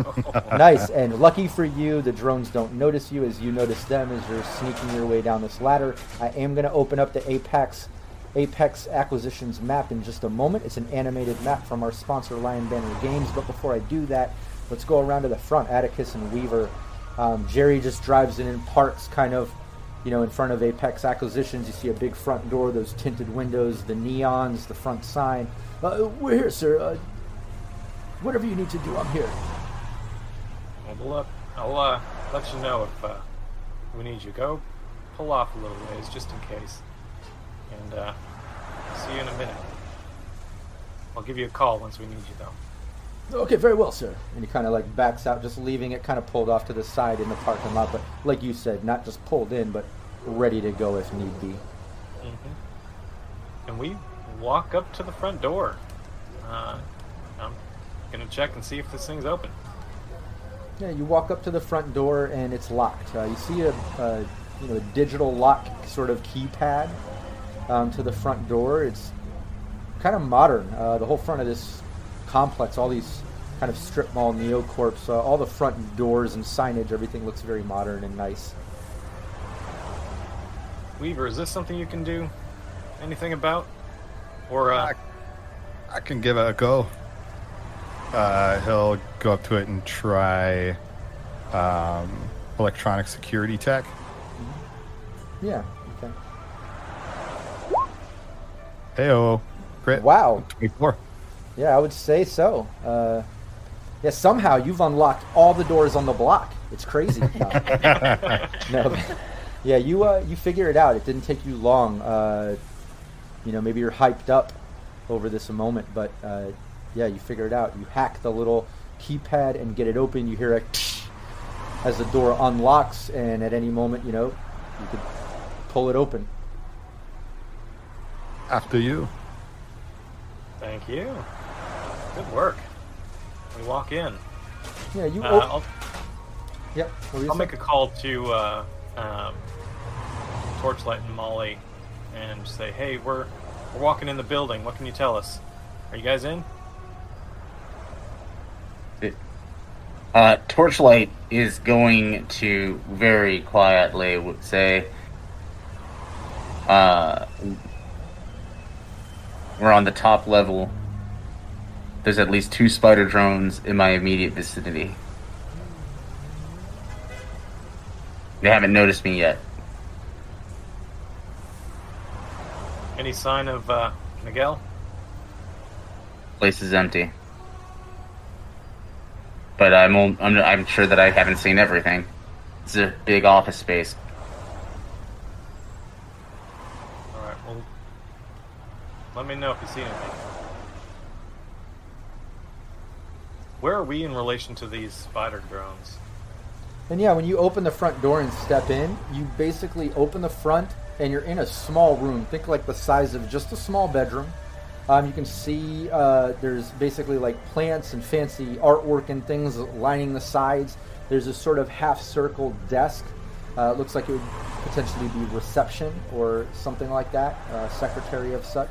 Speaker 5: *laughs* nice and lucky for you. The drones don't notice you as you notice them as you're sneaking your way down this ladder. I am going to open up the Apex Apex Acquisitions map in just a moment. It's an animated map from our sponsor Lion Banner Games. But before I do that, let's go around to the front. Atticus and Weaver. Um, Jerry just drives in and parks kind of you know, in front of Apex Acquisitions, you see a big front door, those tinted windows, the neons, the front sign. Uh, we're here, sir. Uh, whatever you need to do, I'm here.
Speaker 1: I'll uh, let you know if uh, we need you. Go pull off a little ways, just in case. And uh, see you in a minute. I'll give you a call once we need you, though.
Speaker 5: Okay, very well, sir. And he kind of like backs out, just leaving it kind of pulled off to the side in the parking lot. But like you said, not just pulled in, but ready to go if need be.
Speaker 1: And we walk up to the front door. Uh, I'm gonna check and see if this thing's open.
Speaker 5: Yeah, you walk up to the front door and it's locked. Uh, you see a, a you know a digital lock sort of keypad um, to the front door. It's kind of modern. Uh, the whole front of this complex, all these kind of strip mall neocorps, uh, all the front doors and signage, everything looks very modern and nice.
Speaker 1: Weaver, is this something you can do anything about? Or uh,
Speaker 4: I can give it a go. Uh, he'll go up to it and try um, electronic security tech.
Speaker 5: Yeah. Okay.
Speaker 4: Heyo, crit.
Speaker 5: Wow.
Speaker 4: 24.
Speaker 5: Yeah, I would say so. Uh, yeah, somehow you've unlocked all the doors on the block. It's crazy. *laughs* No, no. *laughs* yeah, you uh, you figure it out. It didn't take you long. Uh, you know, maybe you're hyped up over this a moment, but uh, yeah, you figure it out. You hack the little keypad and get it open. You hear a *sniffs* as the door unlocks, and at any moment, you know, you could pull it open.
Speaker 4: After you.
Speaker 1: thank you. Good work. We walk in.
Speaker 5: Yeah, you.
Speaker 1: Uh,
Speaker 5: op-
Speaker 1: I'll,
Speaker 5: yep. what you
Speaker 1: I'll
Speaker 5: saying?
Speaker 1: make a call to uh, um, Torchlight and Molly and say, "Hey, we're we're walking in the building. What can you tell us? Are you guys in?"
Speaker 2: Uh, Torchlight is going to very quietly w- say, uh, "We're on the top level. There's at least two spider drones in my immediate vicinity. They haven't noticed me yet.
Speaker 1: Any sign of uh, Miguel?
Speaker 2: Place is empty. But I'm, on- I'm I'm sure that I haven't seen everything. It's a big office space.
Speaker 1: All right. Well, let me know if you see anything. Where are we in relation to these spider drones?
Speaker 5: And yeah, when you open the front door and step in, you basically open the front and you're in a small room. Think like the size of just a small bedroom. Um, you can see uh, there's basically like plants and fancy artwork and things lining the sides. There's a sort of half circle desk. Uh, looks like it would potentially be reception or something like that, uh, secretary of such.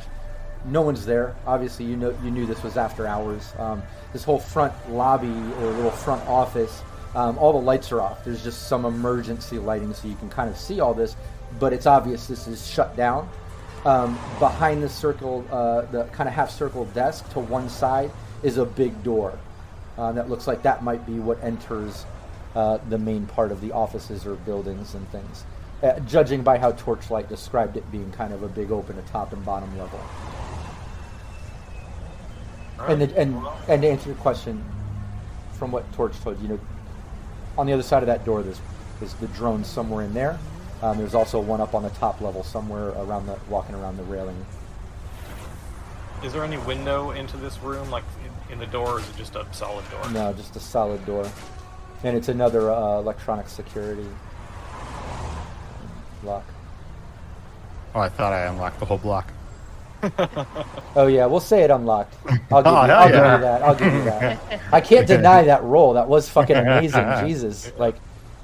Speaker 5: No one's there. Obviously, you know you knew this was after hours. Um, this whole front lobby or little front office, um, all the lights are off. There's just some emergency lighting, so you can kind of see all this. But it's obvious this is shut down. Um, behind the circle, uh, the kind of half circle desk to one side is a big door. Uh, that looks like that might be what enters uh, the main part of the offices or buildings and things. Uh, judging by how Torchlight described it being kind of a big open at top and bottom level. And, the, and and to answer your question, from what Torch told you, you know, on the other side of that door, there's is the drone somewhere in there. Um, there's also one up on the top level somewhere around the walking around the railing.
Speaker 1: Is there any window into this room, like in, in the door, or is it just a solid door?
Speaker 5: No, just a solid door, and it's another uh, electronic security lock.
Speaker 4: Oh, I thought I unlocked the whole block. *laughs*
Speaker 5: Oh yeah, we'll say it unlocked. I'll give, *laughs*
Speaker 4: Oh,
Speaker 5: you, I'll give you that. I'll give you that. *laughs* I can't deny that roll. That was fucking amazing. Jesus, like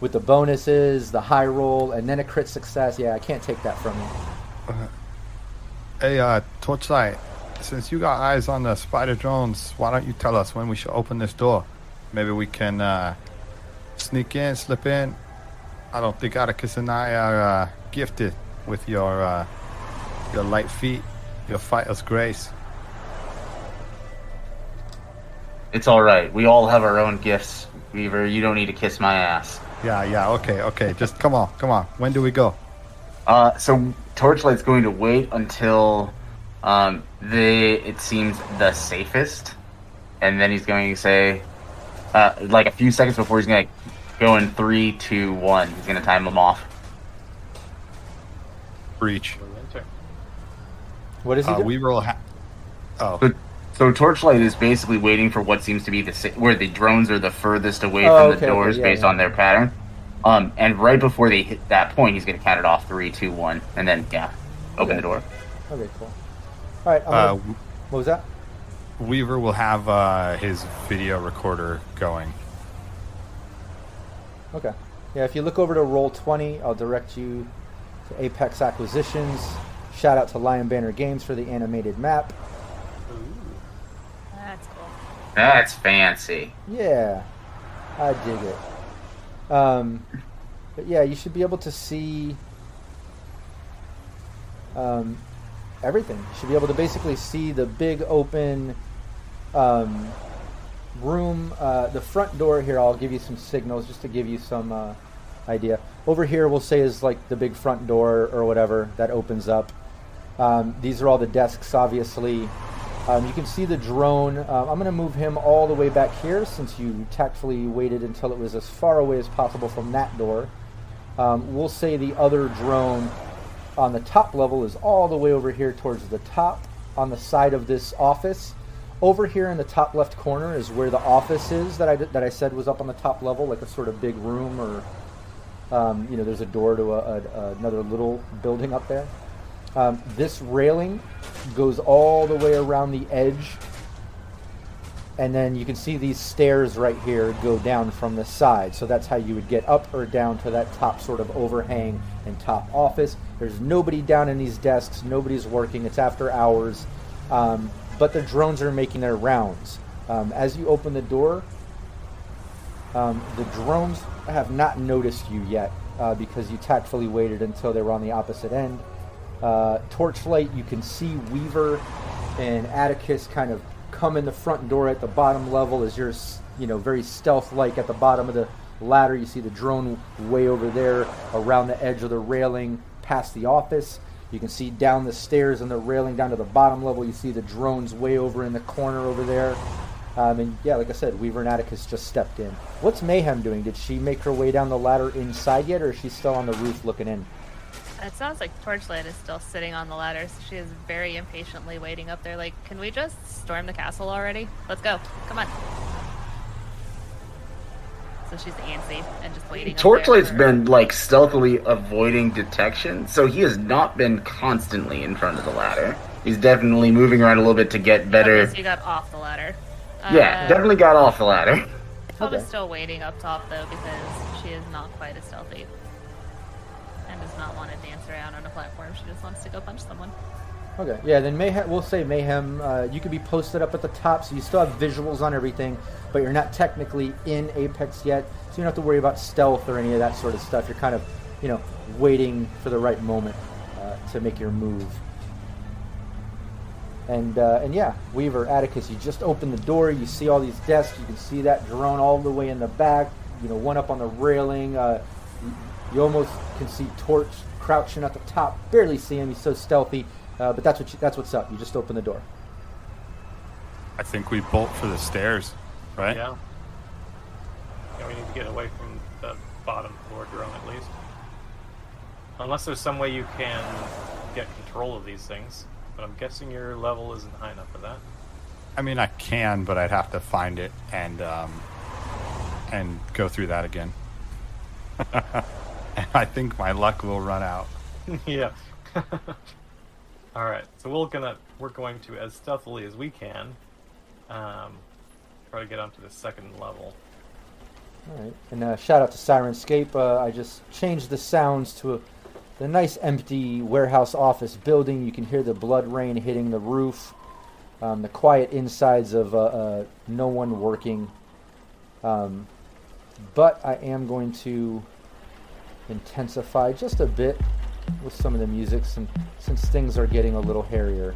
Speaker 5: with the bonuses, the high roll, and then a crit success. Yeah, I can't take that from you.
Speaker 4: Hey, uh, Torchlight, since you got eyes on the spider drones, why don't you tell us when we should open this door? Maybe we can uh, sneak in, slip in. I don't think Atticus and I are uh, gifted with your uh, your light feet, your fighter's grace.
Speaker 2: It's all right. We all have our own gifts, Weaver. You don't need to kiss my ass.
Speaker 4: Yeah, yeah, okay, okay. Just come on, come on. When do we go?
Speaker 2: Uh, so Torchlight's going to wait until um, the it seems the safest, and then he's going to say, uh, like a few seconds before he's going to go in three, two, one. He's going to time them off.
Speaker 4: Breach.
Speaker 1: We enter.
Speaker 5: What is he?
Speaker 4: Uh,
Speaker 5: doing?
Speaker 4: we roll. Ha- oh,
Speaker 2: So, so Torchlight is basically waiting for what seems to be the sa- where the drones are the furthest away
Speaker 5: Oh,
Speaker 2: from
Speaker 5: okay,
Speaker 2: the
Speaker 5: okay,
Speaker 2: doors
Speaker 5: yeah,
Speaker 2: based
Speaker 5: yeah.
Speaker 2: on their pattern. Um, and right before they hit that point, he's going to count it off three, two, one, and then yeah, open
Speaker 5: Okay.
Speaker 2: the door.
Speaker 5: Okay, cool. All right. I'm
Speaker 4: uh,
Speaker 5: gonna- what was that?
Speaker 4: Weaver will have uh, his video recorder going.
Speaker 5: Okay. Yeah, if you look over to roll 20, I'll direct you to Apex Acquisitions. Shout out to Lion Banner Games for the animated map.
Speaker 3: That's cool.
Speaker 2: That's fancy.
Speaker 5: Yeah, I dig it. Um, but yeah, you should be able to see um, everything. You should be able to basically see the big open um, room. Uh, the front door here, I'll give you some signals just to give you some uh, idea. Over here, we'll say is like the big front door or whatever that opens up. Um, these are all the desks, obviously. Um, you can see the drone. Um, I'm going to move him all the way back here since you tactfully waited until it was as far away as possible from that door. Um, we'll say the other drone on the top level is all the way over here towards the top on the side of this office. Over here in the top left corner is where the office is that I, that I said was up on the top level, like a sort of big room or, um, you know, there's a door to a, a, another little building up there. Um, this railing goes all the way around the edge, and then you can see these stairs right here go down from the side. So that's how you would get up or down to that top sort of overhang and top office. There's nobody down in these desks, nobody's working, it's after hours, um, but the drones are making their rounds. Um, as you open the door, um, the drones have not noticed you yet uh, because you tactfully waited until they were on the opposite end. Uh, torchlight, you can see Weaver and Atticus kind of come in the front door at the bottom level as you're, you know, very stealth-like at the bottom of the ladder. You see the drone way over there around the edge of the railing past the office. You can see down the stairs and the railing down to the bottom level. You see the drones way over in the corner over there. Um, and yeah, like I said, Weaver and Atticus just stepped in. What's Mayhem doing? Did she make her way down the ladder inside yet, or is she still on the roof looking in?
Speaker 3: It sounds like Torchlight is still sitting on the ladder, so she is very impatiently waiting up there. Like, can we just storm the castle already? Let's go. Come on. So she's antsy and just waiting.
Speaker 2: Torchlight's been like stealthily avoiding detection, so he has not been constantly in front of the ladder. He's definitely moving around a little bit to get better.
Speaker 3: Okay, so you got off the ladder.
Speaker 2: Yeah,
Speaker 3: Uh,
Speaker 2: definitely got off the ladder.
Speaker 3: Probably
Speaker 5: Okay.
Speaker 3: still waiting up top though because she is not quite as stealthy and does not want to dance around on a platform. She just wants to go punch someone.
Speaker 5: Okay, yeah, then Mayhem, we'll say Mayhem, uh, you could be posted up at the top, so you still have visuals on everything, but you're not technically in Apex yet, so you don't have to worry about stealth or any of that sort of stuff. You're kind of, you know, waiting for the right moment uh, to make your move. And uh, and yeah, Weaver, Atticus, you just open the door. You see all these desks. You can see that drone all the way in the back. You know, one up on the railing. You, you almost can see Torch crouching at the top. Barely see him. He's so stealthy. Uh, but that's what you, that's what's up. You just open the door.
Speaker 4: I think we bolt for the stairs, right?
Speaker 1: Yeah. Yeah, we need to get away from the bottom floor drone at least. Unless there's some way you can get control of these things. But I'm guessing your level isn't high enough for that.
Speaker 4: I mean, I can, but I'd have to find it and um, and go through that again. *laughs* and I think my luck will run out. *laughs*
Speaker 1: yeah. *laughs* All right. So we're gonna we're going to as stealthily as we can um, try to get onto the second level.
Speaker 5: All right. And uh, shout out to Syrinscape. Uh, I just changed the sounds to a, the nice empty warehouse office building. You can hear the blood rain hitting the roof, um, the quiet insides of uh, uh, no one working. Um, but I am going to intensify just a bit with some of the music some, since things are getting a little hairier.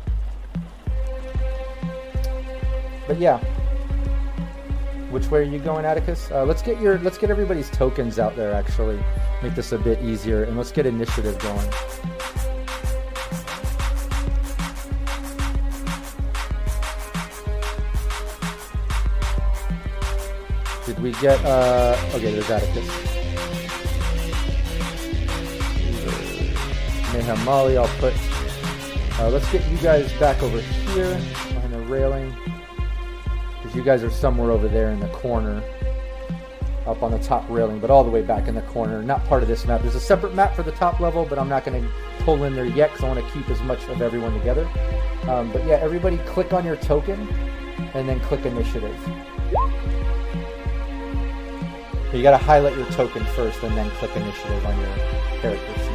Speaker 5: But yeah, which way are you going, Atticus? Uh, let's get your let's get everybody's tokens out there. Actually, make this a bit easier, and let's get initiative going. Did we get? Uh, okay, there's Atticus. Molly, I'll put. Uh, let's get you guys back over here behind the railing. Because you guys are somewhere over there in the corner. Up on the top railing, but all the way back in the corner. Not part of this map. There's a separate map for the top level, but I'm not going to pull in there yet because I want to keep as much of everyone together. Um, but yeah, everybody click on your token and then click initiative. You got to highlight your token first and then click initiative on your character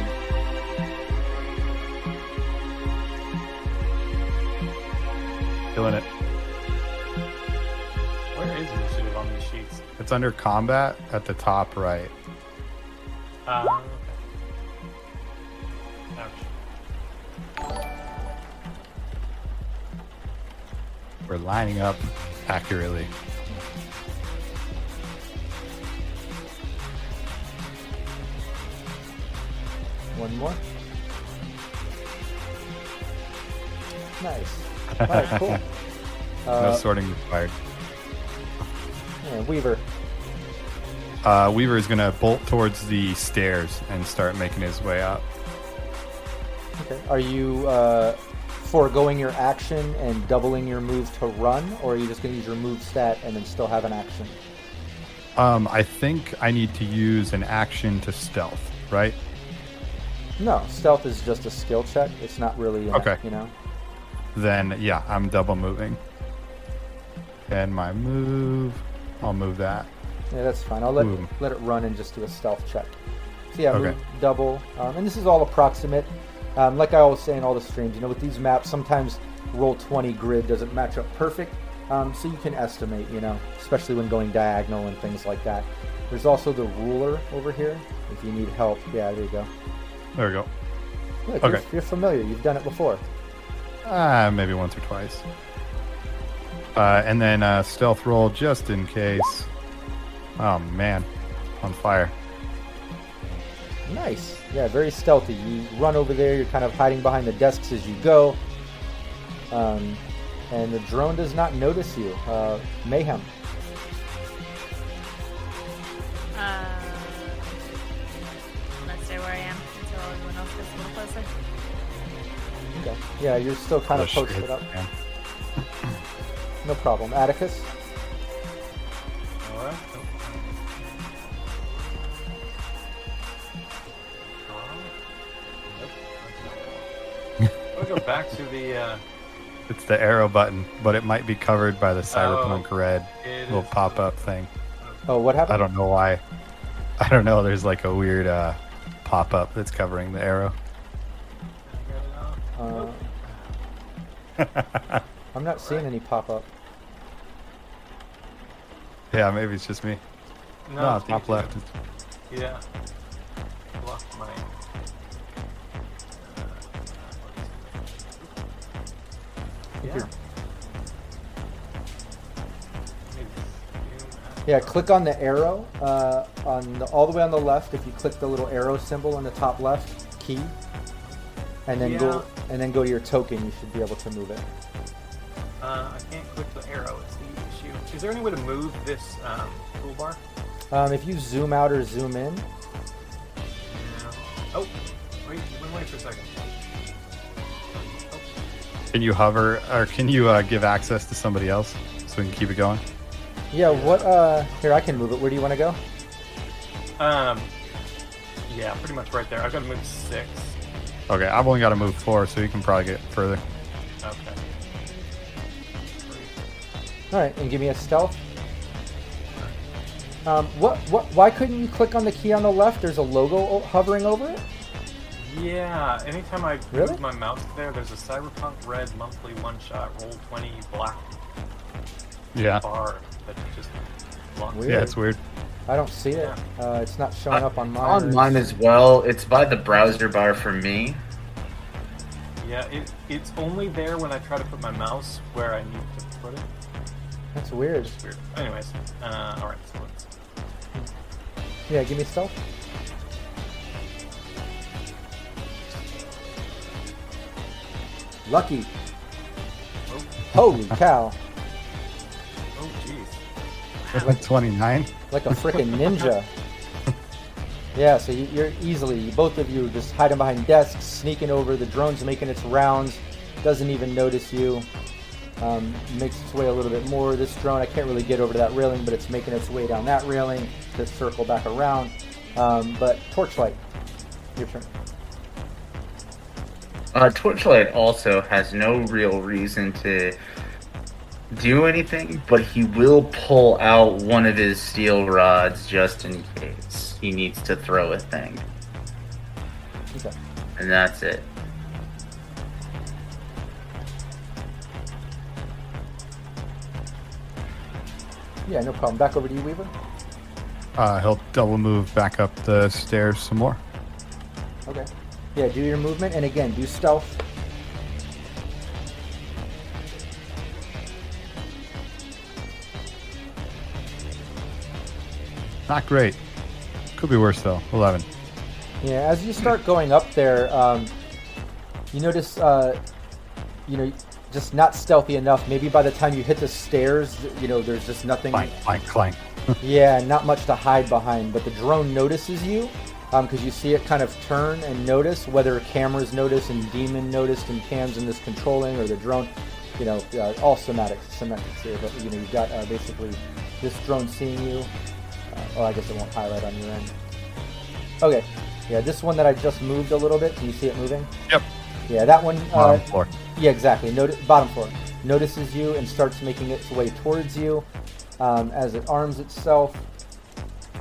Speaker 4: Doing it.
Speaker 1: Where is initiative on these sheets?
Speaker 4: It's under combat at the top right.
Speaker 1: Uh, okay. Ouch.
Speaker 4: We're lining up accurately.
Speaker 5: One more. Nice. All right, cool. *laughs*
Speaker 4: no
Speaker 5: Uh,
Speaker 4: sorting required.
Speaker 5: yeah, Weaver.
Speaker 4: Uh, Weaver is going to bolt towards the stairs and start making his way up.
Speaker 5: Okay. Are you uh, foregoing your action and doubling your move to run, or are you just going to use your move stat and then still have an action?
Speaker 4: Um, I think I need to use an action to stealth, right?
Speaker 5: No, stealth is just a skill check. It's not really, an,
Speaker 4: Okay.
Speaker 5: you know.
Speaker 4: Then, yeah, I'm double moving. And my move, I'll move that.
Speaker 5: Yeah, that's fine. I'll let
Speaker 4: Ooh.
Speaker 5: let it run and just do a stealth check. So yeah,
Speaker 4: Okay.
Speaker 5: move double, um, and this is all approximate. Um, like I always say in all the streams, you know, with these maps, sometimes roll twenty grid doesn't match up perfect, um, so you can estimate, you know, especially when going diagonal and things like that. There's also the ruler over here if you need help. Yeah, there you go.
Speaker 4: There we go.
Speaker 5: Look,
Speaker 4: Okay.
Speaker 5: you're, you're familiar. You've done it before.
Speaker 4: Ah, maybe once or twice. Uh, and then uh, stealth roll just in case. Oh man, on fire.
Speaker 5: Nice. Yeah, very stealthy. You run over there. You're kind of hiding behind the desks as you go. Um, and the drone does not notice you. Uh, mayhem.
Speaker 3: Uh,
Speaker 5: Okay. Yeah, you're still kind of
Speaker 4: Oh,
Speaker 5: posted up.
Speaker 4: man. *clears throat*
Speaker 5: No problem. Atticus.
Speaker 1: Alright. Nope. *laughs* We'll go back to the. Uh,
Speaker 4: It's the arrow button, but it might be covered by the cyberpunk
Speaker 1: Oh,
Speaker 4: red little
Speaker 1: is
Speaker 4: pop
Speaker 1: the-
Speaker 4: up thing.
Speaker 5: Oh, what happened?
Speaker 4: I don't know why. I don't know. There's like a weird uh, pop up that's covering the arrow.
Speaker 5: Uh, I'm not seeing any pop up.
Speaker 4: Yeah, maybe it's just me.
Speaker 1: No,
Speaker 4: No,
Speaker 1: I think
Speaker 4: top left.
Speaker 1: Yeah. Lost my. Yeah.
Speaker 5: you're-
Speaker 1: Let me zoom out.
Speaker 5: Yeah, click on the arrow uh, on the, all the way on the left. If you click the little arrow symbol on the top left key, and then go and then go to your token, you should be able to move it.
Speaker 1: Uh, I can't click the arrow. It's the issue. Is there any way to move this um, toolbar?
Speaker 5: Um, if you zoom out or zoom in,
Speaker 1: Yeah. Oh, wait, wait, wait for a second. Oh,
Speaker 4: Can you hover or can you uh, give access to somebody else so we can keep it going?
Speaker 5: yeah. What? Uh, here, I can move it. Where do you want to go?
Speaker 1: Um, yeah, pretty much right there. I've got to move six.
Speaker 4: Okay, I've only got to move four, so you can probably get further.
Speaker 1: Okay.
Speaker 5: All right, and give me a stealth. Um, what? What? Why couldn't you click on the key on the left? There's a logo hovering over it.
Speaker 1: Yeah, anytime I
Speaker 5: Really?
Speaker 1: move my mouse there, there's a Cyberpunk Red monthly one shot roll 20 black
Speaker 4: Yeah.
Speaker 1: bar that just blocks
Speaker 5: Weird.
Speaker 4: Yeah, it's weird.
Speaker 5: I don't see it. Uh, it's not showing up on mine.
Speaker 2: On mine as well. It's by the browser bar for me.
Speaker 1: Yeah, it, it's only there when I try to put my mouse where I need to put it.
Speaker 5: That's weird.
Speaker 1: It's weird. Anyways, uh, alright, so let's.
Speaker 5: Yeah, give me stealth. Lucky.
Speaker 1: Oh,
Speaker 5: Holy cow.
Speaker 1: Oh, jeez.
Speaker 4: 29.
Speaker 5: Like a freaking ninja. Yeah, so you, you're easily, both of you just hiding behind desks, sneaking over. The drone's making its rounds, doesn't even notice you. Um, makes its way a little bit more. This drone, I can't really get over to that railing, but it's making its way down that railing to circle back around. Um, but Torchlight, your turn.
Speaker 2: Uh, Torchlight also has no real reason to do anything, but he will pull out one of his steel rods just in case he needs to throw a thing.
Speaker 5: Okay.
Speaker 2: And that's it.
Speaker 5: Yeah, no problem. Back over to you, Weaver.
Speaker 4: Uh, he'll double move back up the stairs some more.
Speaker 5: Okay. Yeah, do your movement, and again, do stealth.
Speaker 4: Not great. Could be worse though. 11.
Speaker 5: Yeah, as you start going up there, um, you notice, uh, you know, just not stealthy enough. Maybe by the time you hit the stairs, you know, there's just nothing.
Speaker 4: Clank, clank, clank. *laughs*
Speaker 5: Yeah, not much to hide behind. But the drone notices you because you see it kind of turn and notice whether cameras notice and Demon noticed and cams in this controlling or the drone. You know, uh, all semantics, semantics here. But you know, you've got uh, basically this drone seeing you. Uh, oh, I guess it won't highlight on your end. Okay. Yeah, this one that I just moved a little bit. Do you see it moving?
Speaker 4: Yep.
Speaker 5: Yeah, that one.
Speaker 4: Bottom
Speaker 5: Uh,
Speaker 4: floor.
Speaker 5: yeah, exactly. Noti- bottom floor notices you and starts making its way towards you. Um, as it arms itself,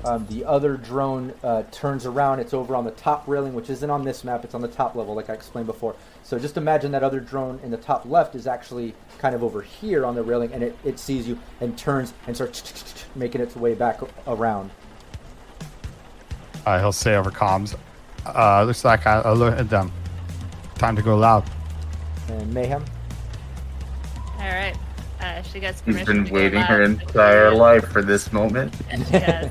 Speaker 5: um, the other drone uh, turns around. It's over on the top railing, which isn't on this map. It's on the top level, like I explained before. So just imagine that other drone in the top left is actually kind of over here on the railing, and it, it sees you and turns and starts *laughs* making its way back around.
Speaker 4: Uh, he'll say over comms. Uh, looks like I, I look at them. Time to go loud.
Speaker 5: And mayhem.
Speaker 3: All right. Uh, she gets
Speaker 2: He's
Speaker 3: permission
Speaker 2: been
Speaker 3: to
Speaker 2: waiting her entire life for this moment.
Speaker 3: And she has.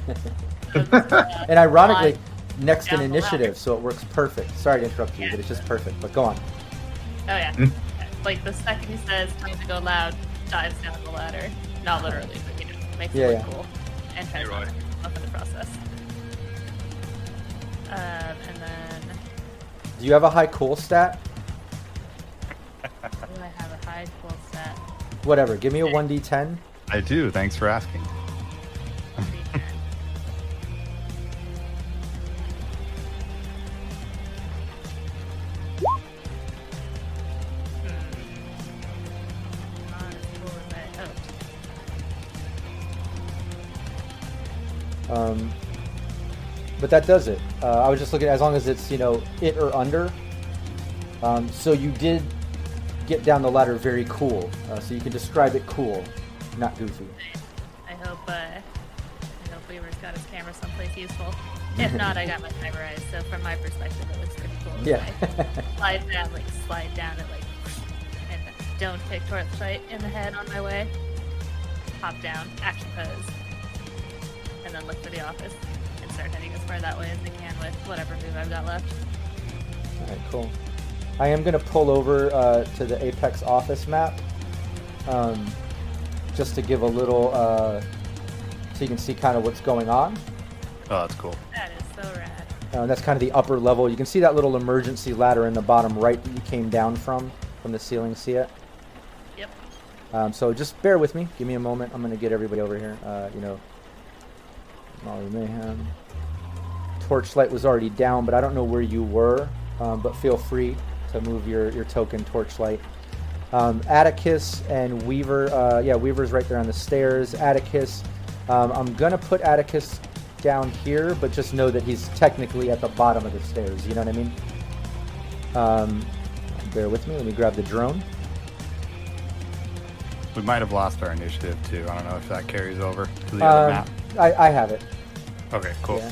Speaker 3: uh,
Speaker 5: And ironically,
Speaker 3: fly
Speaker 5: next in initiative, so it works perfect. Sorry to interrupt you,
Speaker 3: Yeah.
Speaker 5: but it's just perfect. But go on.
Speaker 3: Oh yeah.
Speaker 2: Hmm?
Speaker 3: Like the second he says time to go loud, dives down the ladder. Not literally, but you know, makes
Speaker 5: Yeah,
Speaker 3: it
Speaker 5: yeah.
Speaker 3: look cool. And tries
Speaker 6: Roy.
Speaker 3: to up in the process. Um, and then
Speaker 5: Do you have a high cool stat? *laughs* Whatever. Give me a 1d10.
Speaker 4: I do. Thanks for asking.
Speaker 3: Not as cool as I hoped.
Speaker 5: Um, but that does it. Uh, I was just looking as long as it's you know it or under. Um, so you did get down the ladder very cool. Uh, so you can describe it cool, not goofy.
Speaker 3: I hope uh, I hope Weaver's got his camera someplace useful. If not, I got my eyes, so from my perspective, it looks pretty cool.
Speaker 5: Yeah.
Speaker 3: Slide down, like slide down, and like, and don't take torchlight in the head on my way. Hop down, action pose, and then look for the office and start heading as far that way as I can with whatever move I've got left.
Speaker 5: All right, cool. I am going to pull over uh, to the Apex office map um, just to give a little, uh, so you can see kind of what's going on.
Speaker 4: Oh, that's cool.
Speaker 3: That is so rad.
Speaker 5: Uh, that's kind of the upper level. You can see that little emergency ladder in the bottom right that you came down from, from the ceiling. See it?
Speaker 3: Yep.
Speaker 5: Um, so just bear with me. Give me a moment. I'm going to get everybody over here. Uh, you know, Molly Mayhem. Torchlight was already down, but I don't know where you were. Um, but feel free to move your, your token Torchlight. Um, Atticus and Weaver. Uh, yeah, Weaver's right there on the stairs. Atticus. Um, I'm going to put Atticus down here, but just know that he's technically at the bottom of the stairs. You know what I mean? Um, bear with me. Let me grab the drone.
Speaker 4: We might have lost our initiative too. I don't know if that carries over to the other
Speaker 5: Um,
Speaker 4: map.
Speaker 5: I, I have it.
Speaker 4: Okay, cool.
Speaker 5: Yeah.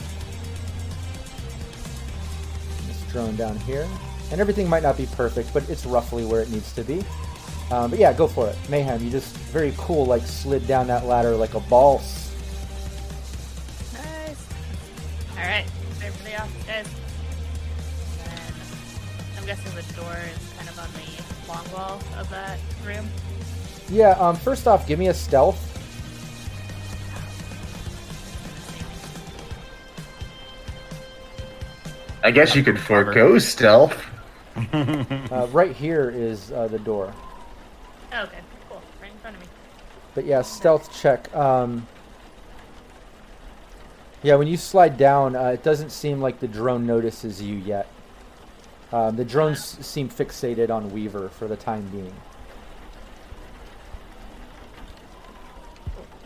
Speaker 5: This drone down here. And everything might not be perfect, but it's roughly where it needs to be. Um, but yeah, go for it. Mayhem, you just very cool, like slid down that ladder like a boss.
Speaker 3: Nice. All right, ready for the office, guys. I'm guessing the door is kind of on the long wall of that room.
Speaker 5: Yeah, um, first off, give me a stealth.
Speaker 2: I guess you could forego stealth. *laughs*
Speaker 5: Uh, right here is uh, the door.
Speaker 3: Oh, okay, cool. Right in front of me.
Speaker 5: But yeah, stealth check. Um, yeah, when you slide down, uh, it doesn't seem like the drone notices you yet. Um, the drones seem fixated on Weaver for the time being.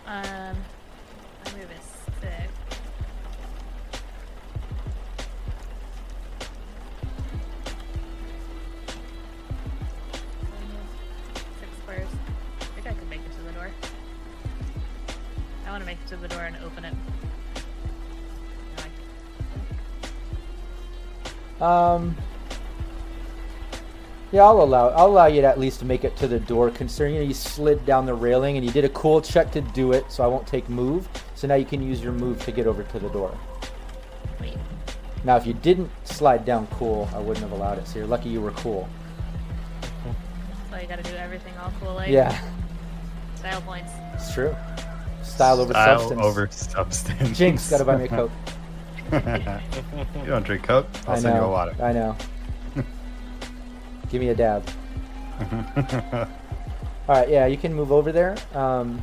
Speaker 3: Um, To make it to the door and open it.
Speaker 5: Um, yeah, I'll allow I'll allow you to at least make it to the door. Considering you, know, you slid down the railing and you did a cool check to do it, so I won't take move. So now you can use your move to get over to the door.
Speaker 3: Wait.
Speaker 5: Now, if you didn't slide down cool, I wouldn't have allowed it. So you're lucky you were cool.
Speaker 3: So you gotta do everything all cool like
Speaker 5: Yeah,
Speaker 3: style points.
Speaker 5: it's true. Style over
Speaker 4: Style
Speaker 5: substance.
Speaker 4: over substance.
Speaker 5: Jinx, gotta buy me a *laughs* coke.
Speaker 4: you don't drink Coke? I'll
Speaker 5: I
Speaker 4: send you a water.
Speaker 5: I know. *laughs* Give me a dab. All right, yeah, you can move over there. Um,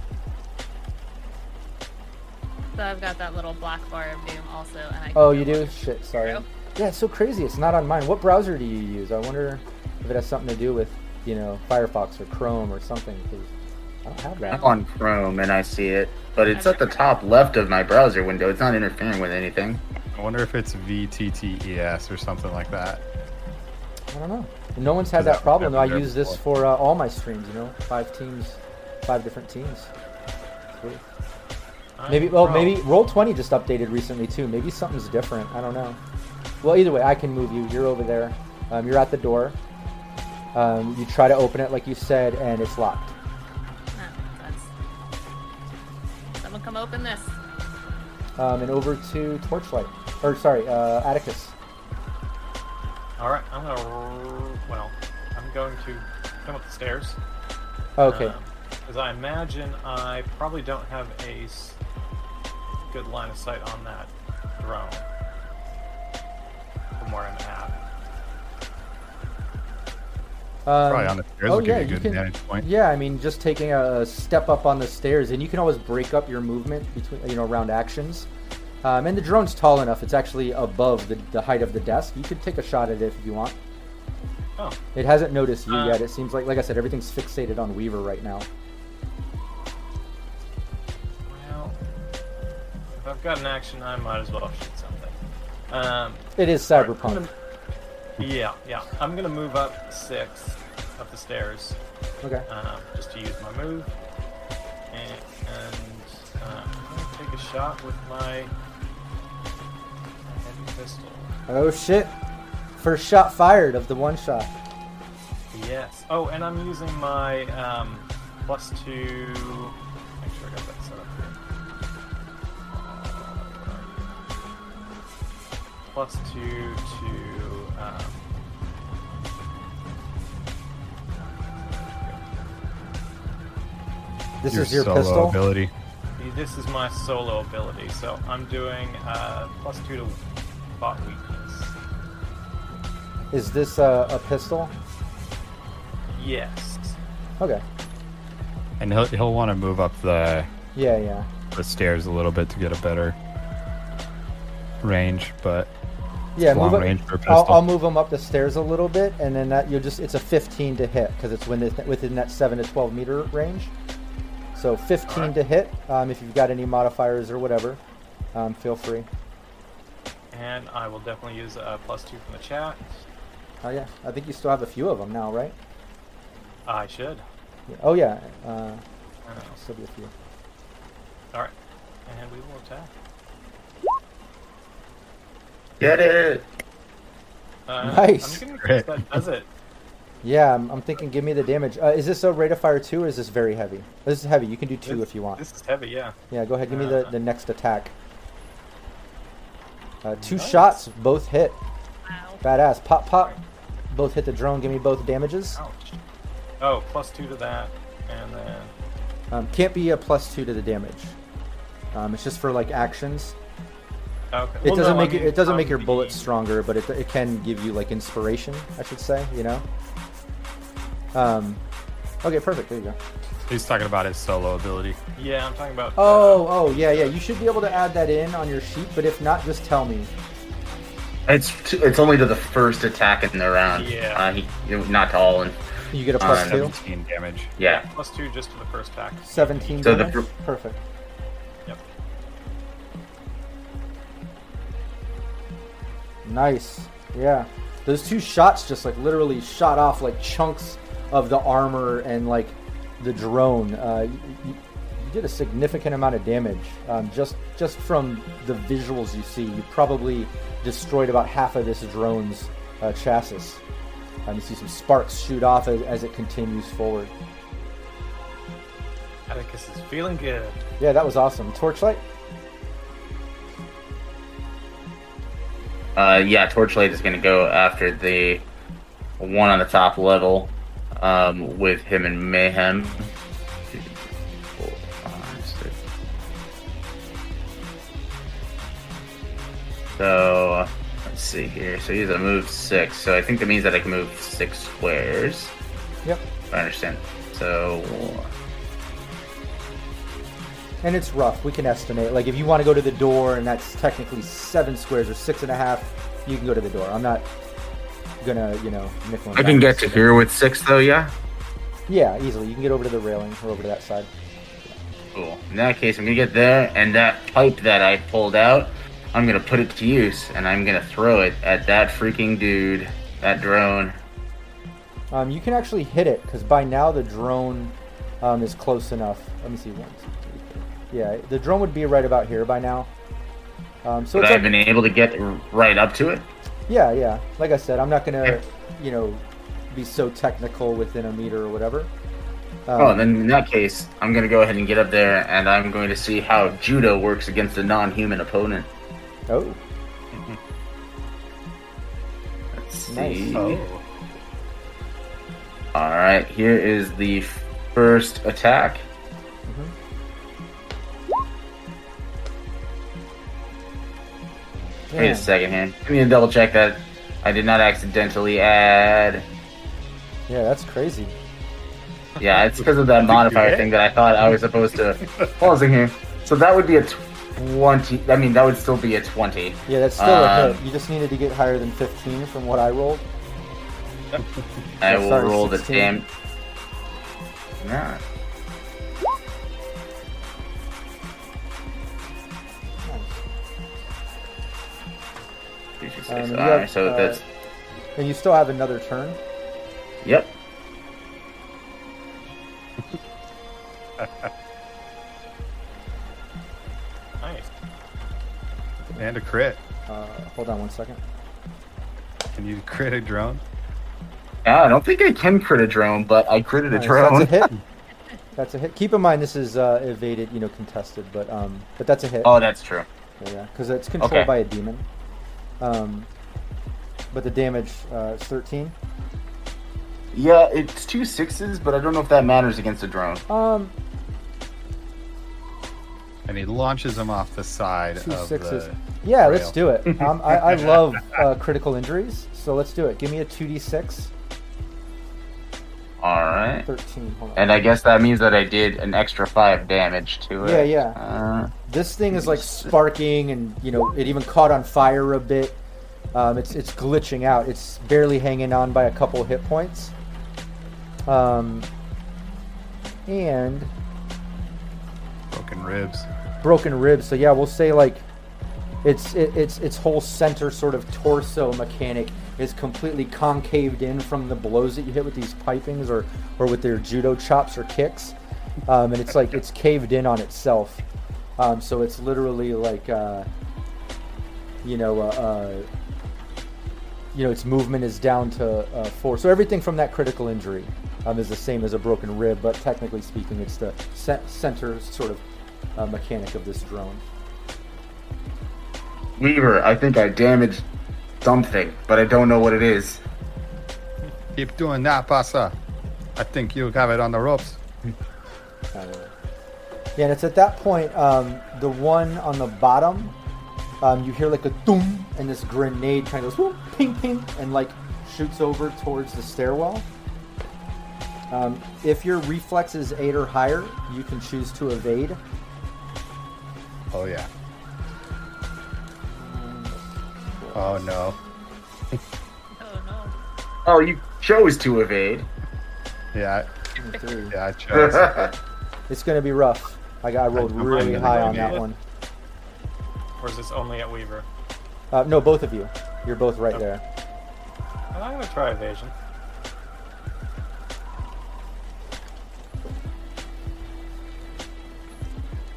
Speaker 3: So I've got that little black bar of doom also, and I. Can
Speaker 5: oh, you do? Shit, sorry.
Speaker 3: through.
Speaker 5: Yeah, it's so crazy. It's not on mine. What browser do you use? I wonder if it has something to do with, you know, Firefox or Chrome or something. Because
Speaker 2: I'm on Chrome and I see it, but it's at the top left of my browser window. It's not interfering with anything.
Speaker 4: I wonder if it's VTTES or something like that.
Speaker 5: I don't know. No one's had that
Speaker 4: that
Speaker 5: problem though. I use this for uh, all my streams. You know, five teams, five different teams. Maybe.
Speaker 1: I'm
Speaker 5: Well, maybe Roll Twenty just updated recently too. Maybe something's different. I don't know. Well, either way, I can move you. You're over there. Um, you're at the door. Um, you try to open it like you said, and it's locked.
Speaker 3: Come open this.
Speaker 5: Um, and over to Torchlight, or sorry, uh, Atticus.
Speaker 1: All right, I'm gonna. Well, I'm going to come up the stairs.
Speaker 5: Okay.
Speaker 1: Because I imagine I probably don't have a good line of sight on that drone from where I'm at.
Speaker 5: Um,
Speaker 4: Probably on the stairs
Speaker 5: oh yeah,
Speaker 4: you
Speaker 5: can.
Speaker 4: vantage point.
Speaker 5: Yeah, I mean, just taking a step up on the stairs, and you can always break up your movement between, you know, around actions. Um, and the drone's tall enough; it's actually above the, the height of the desk. You could take a shot at it if you want.
Speaker 1: Oh,
Speaker 5: It hasn't noticed you
Speaker 1: Uh,
Speaker 5: yet. It seems like, like I said, everything's fixated on Weaver right now.
Speaker 1: well, if I've got an action, I might as well shoot something. Um,
Speaker 5: It is
Speaker 1: all right, I'm
Speaker 5: cyberpunk.
Speaker 1: gonna- yeah, yeah. I'm gonna move up six up the stairs
Speaker 5: Okay.
Speaker 1: um, just to use my move, and, and uh, I'm take a shot with my heavy pistol.
Speaker 5: Oh shit! First shot fired of the one shot.
Speaker 1: Yes. Oh, and I'm using my um, plus two. Make sure I got that set up here. Uh, where are you? Plus two to. Um,
Speaker 5: This
Speaker 4: Your
Speaker 5: is your
Speaker 4: solo
Speaker 5: pistol.
Speaker 4: ability.
Speaker 1: this is my solo ability, so I'm doing uh, plus two to bot weakness.
Speaker 5: Is this uh, a pistol?
Speaker 1: Yes.
Speaker 5: Okay.
Speaker 4: And he'll he'll want to move up the
Speaker 5: Yeah, yeah.
Speaker 4: the stairs a little bit to get a better range, but
Speaker 5: Yeah,
Speaker 4: long
Speaker 5: move up,
Speaker 4: range for a
Speaker 5: I'll,
Speaker 4: pistol.
Speaker 5: I'll move them up the stairs a little bit, and then that you'll just—it's a 15 to hit because it's within, within that 7 to 12 meter range. So 15
Speaker 1: Alright.
Speaker 5: to hit. Um, if you've got any modifiers or whatever, um, feel free.
Speaker 1: And I will definitely use a plus two from the chat.
Speaker 5: Oh yeah, I think you still have a few of them now, right?
Speaker 1: I should.
Speaker 5: Yeah. Oh yeah, uh, still be a few.
Speaker 1: all right. And we will attack.
Speaker 2: Get it.
Speaker 1: Uh,
Speaker 5: Nice.
Speaker 1: I'm gonna guess that does it.
Speaker 5: Yeah, I'm, I'm thinking. Give me the damage. Uh, is this a rate of fire two, or is this very heavy? This is heavy. You can do two
Speaker 1: This-
Speaker 5: if you want.
Speaker 1: This is heavy, yeah.
Speaker 5: Yeah, go ahead. Give me the, the next attack. Uh, two
Speaker 1: Nice.
Speaker 5: shots, both hit.
Speaker 3: Wow.
Speaker 5: Badass. Pop, pop. Both hit the drone. Give me both damages.
Speaker 1: Ouch. Oh, plus two to that, and then
Speaker 5: Um, can't be a plus two to the damage. Um, it's just for like actions.
Speaker 1: okay.
Speaker 5: It
Speaker 1: Well,
Speaker 5: doesn't
Speaker 1: no, I
Speaker 5: make it,
Speaker 1: mean,
Speaker 5: it doesn't make
Speaker 1: from
Speaker 5: your bullets stronger, but it, it can give you like inspiration. I should say, you know. Um, okay, perfect. There you go.
Speaker 4: he's talking about his solo ability.
Speaker 1: Yeah, I'm talking about.
Speaker 5: Oh, oh, yeah, yeah. You should be able to add that in on your sheet, but if not, just tell me.
Speaker 2: It's t- it's only to the first attack in the round.
Speaker 1: Yeah.
Speaker 2: Uh, he, not to all. And
Speaker 5: You get a plus
Speaker 2: Uh,
Speaker 5: two.
Speaker 4: 17 damage.
Speaker 2: yeah.
Speaker 1: plus two just to the first attack.
Speaker 5: 17
Speaker 2: So the
Speaker 5: damage?
Speaker 2: fir-
Speaker 5: Perfect.
Speaker 1: Yep.
Speaker 5: Nice. Yeah. Those two shots just like literally shot off like chunks of the armor and like the drone. Uh, you, you, you did a significant amount of damage um, just just from the visuals you see. You probably destroyed about half of this drone's uh, chassis. Um, you see some sparks shoot off as, as it continues forward.
Speaker 1: Atticus is feeling good.
Speaker 5: Yeah, that was awesome. Torchlight.
Speaker 2: Uh, yeah, Torchlight is going to go after the one on the top level um, with him and Mayhem. Two, four, five, six. So, let's see here. So he's a move six. So I think that means that I can move six squares.
Speaker 5: Yep.
Speaker 2: I understand. So,
Speaker 5: And it's rough. We can estimate. Like if you want to go to the door, and that's technically seven squares or six and a half, you can go to the door. I'm not gonna, you know, nickel.
Speaker 2: I can get to here with six, though, yeah?
Speaker 5: Yeah, easily. You can get over to the railing or over to that side.
Speaker 2: Cool. In that case, I'm gonna get there, and that pipe that I pulled out, I'm gonna put it to use, and I'm gonna throw it at that freaking dude, that drone.
Speaker 5: Um, you can actually hit it because by now the drone um, is close enough. Let me see. One, two, three, four. Yeah, the drone would be right about here by now. Um, so
Speaker 2: I've
Speaker 5: up-
Speaker 2: been able to get right up to it.
Speaker 5: Yeah, yeah. Like I said, I'm not gonna, you know, be so technical within a meter or whatever. Um,
Speaker 2: Oh, then in that case, I'm gonna go ahead and get up there, and I'm going to see how judo works against a non-human opponent.
Speaker 5: oh, *laughs*
Speaker 2: Let's see.
Speaker 5: Nice.
Speaker 4: Oh.
Speaker 2: All right, here is the first attack. Wait a second here. Give me a double check that I did not accidentally add.
Speaker 5: Yeah, that's crazy.
Speaker 2: Yeah, it's because of that *laughs* modifier thing that I thought I was supposed to. *laughs* Pausing here. So that would be a 20. I mean, that would still be a 20.
Speaker 5: Yeah, that's still a
Speaker 2: Um,
Speaker 5: hit. You just needed to get higher than 15 from what I rolled.
Speaker 2: I will roll the
Speaker 5: 16.
Speaker 2: damn. Yeah. Two, two, six.
Speaker 5: Um, and you
Speaker 2: Alright,
Speaker 5: have,
Speaker 2: so
Speaker 5: uh,
Speaker 2: that's.
Speaker 5: And you still have another turn.
Speaker 2: Yep. *laughs*
Speaker 1: Nice.
Speaker 4: And a crit.
Speaker 5: Uh, hold on one second.
Speaker 4: Can you crit a drone?
Speaker 2: Yeah, I don't think I can crit a drone, but I critted a
Speaker 5: Nice,
Speaker 2: drone.
Speaker 5: That's a hit. *laughs* That's a hit. Keep in mind this is uh, evaded, you know, contested, but um, but that's a hit.
Speaker 2: oh, that's true.
Speaker 5: Yeah, because it's controlled
Speaker 2: Okay.
Speaker 5: by a demon. Um, but the damage uh, is 13.
Speaker 2: Yeah, it's two sixes, but I don't know if that matters against a drone.
Speaker 5: Um,
Speaker 4: And he launches him off the side
Speaker 5: two
Speaker 4: of
Speaker 5: sixes.
Speaker 4: the.
Speaker 5: Yeah, let's do it. *laughs* Um, I, I love uh, critical injuries, so let's do it. Give me a 2d6.
Speaker 2: All right.
Speaker 5: 13. Hold on.
Speaker 2: And I guess that means that I did an extra five damage to it.
Speaker 5: Yeah, yeah.
Speaker 2: Uh,
Speaker 5: This thing is like sparking, and you know it even caught on fire a bit. Um, it's it's glitching out. It's barely hanging on by a couple hit points. Um, and
Speaker 4: Broken ribs.
Speaker 5: broken ribs. So yeah, we'll say like its it, its its whole center sort of torso mechanic is completely concaved in from the blows that you hit with these pipings or or with their judo chops or kicks, um, and it's like it's caved in on itself. Um, so it's literally like uh, you know. Uh, uh, you know, its movement is down to uh, four. So everything from that critical injury um, is the same as a broken rib, but technically speaking, it's the ce- center sort of uh, mechanic of this drone.
Speaker 2: Weaver, I think I damaged something, but I don't know what it is.
Speaker 4: Keep doing that, Pasa. I think you have it on the ropes.
Speaker 5: Yeah, and it's at that point, um, the one on the bottom, um, you hear like a boom, and this grenade kind of goes whoop, ping, ping, and like shoots over towards the stairwell. Um, if your reflex is eight or higher, you can choose to evade.
Speaker 4: Oh yeah. Oh no.
Speaker 3: Oh no.
Speaker 2: Oh, you chose to evade.
Speaker 4: Yeah,
Speaker 5: Three.
Speaker 4: yeah, I chose. *laughs*
Speaker 5: It's going to be rough. I got I rolled
Speaker 1: I'm
Speaker 5: really high on that
Speaker 1: evade.
Speaker 5: one.
Speaker 1: Or is this only at Weaver?
Speaker 5: Uh, no, both of you. You're both right there.
Speaker 1: And I'm gonna try evasion.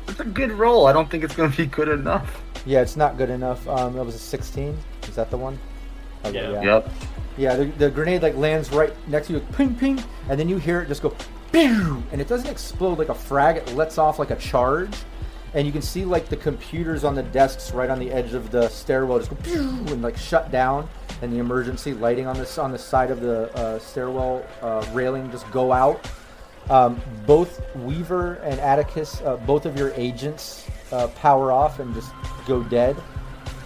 Speaker 2: It's a good roll. I don't think it's going to be good enough.
Speaker 5: Yeah, it's not good enough. Um, that was a 16. Is that the one? Okay,
Speaker 1: Yeah.
Speaker 2: Yep.
Speaker 5: Yeah, the, the grenade like lands right next to you, ping ping, and then you hear it just go, pew, and it doesn't explode like a frag. It lets off like a charge, and you can see like the computers on the desks right on the edge of the stairwell just go and like shut down, and the emergency lighting on this on the side of the uh, stairwell uh, railing just go out. Um, both Weaver and Atticus, uh, both of your agents uh, power off and just go dead.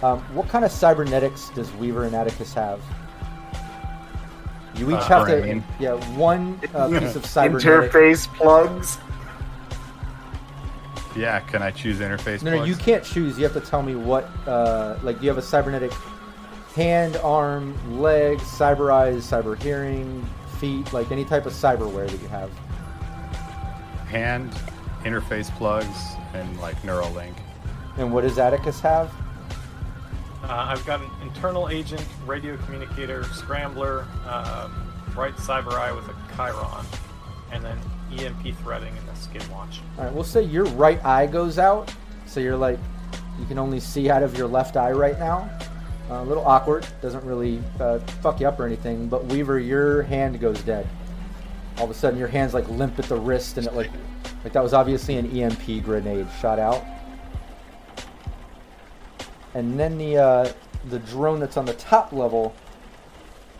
Speaker 5: Um, what kind of cybernetics does Weaver and Atticus have? You each
Speaker 1: Uh,
Speaker 5: have to,
Speaker 4: brain.
Speaker 5: yeah, one uh, *laughs* piece of cybernetic.
Speaker 2: Interface plugs.
Speaker 4: Yeah, can I choose interface?
Speaker 5: No, no,
Speaker 4: plugs?
Speaker 5: you can't choose. You have to tell me what, uh, like, do you have a cybernetic hand, arm, legs, cyber eyes, cyber hearing, feet, like any type of cyberware that you have?
Speaker 4: Hand, interface plugs, and like Neuralink.
Speaker 5: And what does Atticus have?
Speaker 1: Uh, I've got an internal agent, radio communicator, scrambler, um, right cyber eye with a Chyron, and then EMP threading and a skin watch.
Speaker 5: All right, we'll say your right eye goes out, so you're like, you can only see out of your left eye right now. Uh, a little awkward, doesn't really uh, fuck you up or anything. But Weaver, your hand goes dead. All of a sudden, your hand's like limp at the wrist, and it like, like that was obviously an EMP grenade shot out. And then the uh, the drone that's on the top level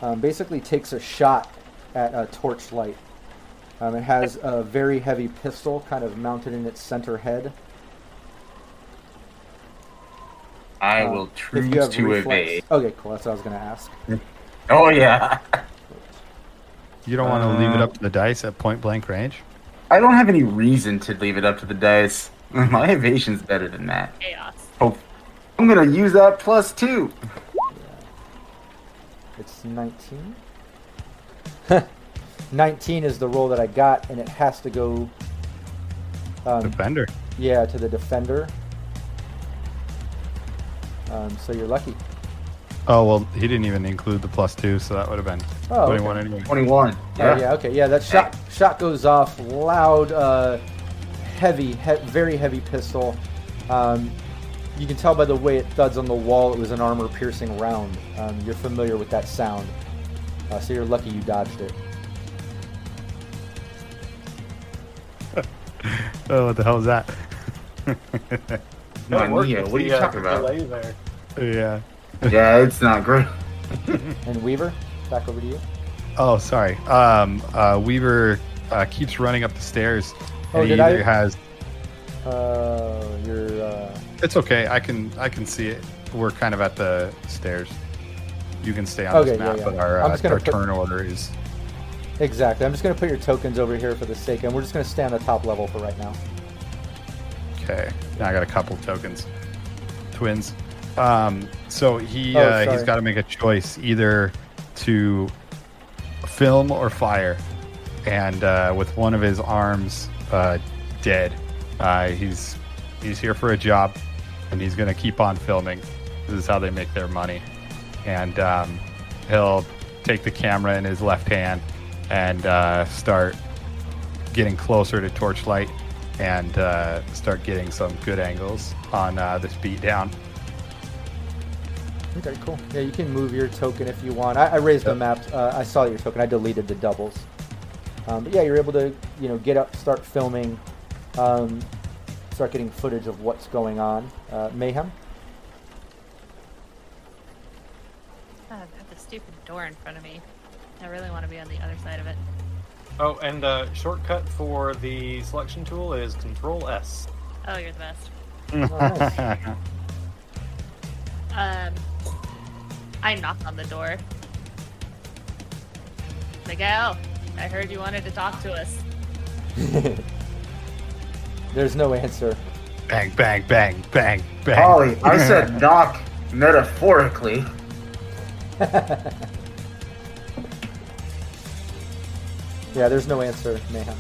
Speaker 5: um, basically takes a shot at a torchlight. Um, it has a very heavy pistol kind of mounted in its center head.
Speaker 2: I
Speaker 5: Um,
Speaker 2: will
Speaker 5: if
Speaker 2: choose
Speaker 5: you have
Speaker 2: to
Speaker 5: reflex-
Speaker 2: evade.
Speaker 5: Okay, cool. That's what I was going to ask. *laughs*
Speaker 2: Oh yeah.
Speaker 4: You don't want to leave it
Speaker 2: Uh,
Speaker 4: up to the dice at point blank range?
Speaker 2: I don't have any reason to leave it up to the dice. *laughs* My evasion's better than that.
Speaker 3: Chaos.
Speaker 2: Oh, I'm gonna use that plus two.
Speaker 5: It's 19. 19 is the roll that I got, and it has to go, um,
Speaker 4: Defender.
Speaker 5: yeah, to the defender. Um, so you're lucky.
Speaker 4: Oh well, he didn't even include the plus two, so that would have been
Speaker 5: Oh, okay.
Speaker 4: 21 anyway.
Speaker 2: Twenty-one.
Speaker 5: Oh, yeah, okay, yeah. That shot shot goes off. Loud, uh, heavy, he- very heavy pistol. Um, you can tell by the way it thuds on the wall. It was an armor-piercing round. Um, you're familiar with that sound. Uh, so you're lucky you dodged it. *laughs*
Speaker 4: Oh, what the hell is that? *laughs*
Speaker 2: No,
Speaker 1: It worked
Speaker 2: Nia, what are you talking about?
Speaker 4: yeah.
Speaker 2: Yeah, it's not great. *laughs*
Speaker 5: And Weaver, back over to you.
Speaker 4: Oh, sorry. Um, uh, Weaver uh, keeps running up the stairs.
Speaker 5: Oh,
Speaker 4: and he
Speaker 5: did I-
Speaker 4: has.
Speaker 5: Uh, you're. Uh,
Speaker 4: It's okay. I can I can see it. We're kind of at the stairs. You can stay on
Speaker 5: Okay,
Speaker 4: this map,
Speaker 5: yeah.
Speaker 4: but our,
Speaker 5: I'm
Speaker 4: uh,
Speaker 5: just
Speaker 4: our
Speaker 5: put-
Speaker 4: turn order is
Speaker 5: exactly. I'm just gonna put your tokens over here for the sake, and we're just gonna stay on the top level for right now.
Speaker 4: okay. Now I got a couple tokens. Twins. Um, so he
Speaker 5: Oh,
Speaker 4: uh, he's got to make a choice either to film or fire, and uh, with one of his arms uh, dead, uh, he's he's here for a job, and he's gonna keep on filming. This is how they make their money, and um, he'll take the camera in his left hand and uh, start getting closer to torchlight and uh, start getting some good angles on uh, this beat down.
Speaker 5: Okay, cool. Yeah, you can move your token if you want. I, I raised the
Speaker 4: Yep.
Speaker 5: map. Uh, I saw your token. I deleted the doubles. Um, but yeah, you're able to, you know, get up, start filming, um, start getting footage of what's going on. Uh, Mayhem.
Speaker 3: Oh, I've got the stupid door in front of me. I really want to be on the other side of it.
Speaker 1: Oh, and uh, shortcut for the selection tool is Control S.
Speaker 3: Oh, you're the best.
Speaker 5: Oh, *laughs* nice.
Speaker 3: Um, I knock on the door. Miguel, I heard you wanted to talk to us. *laughs*
Speaker 5: There's no answer.
Speaker 4: bang, bang, bang, bang, bang.
Speaker 2: Holly, I *laughs* said knock metaphorically. *laughs*
Speaker 5: Yeah, there's no answer, Mayhem.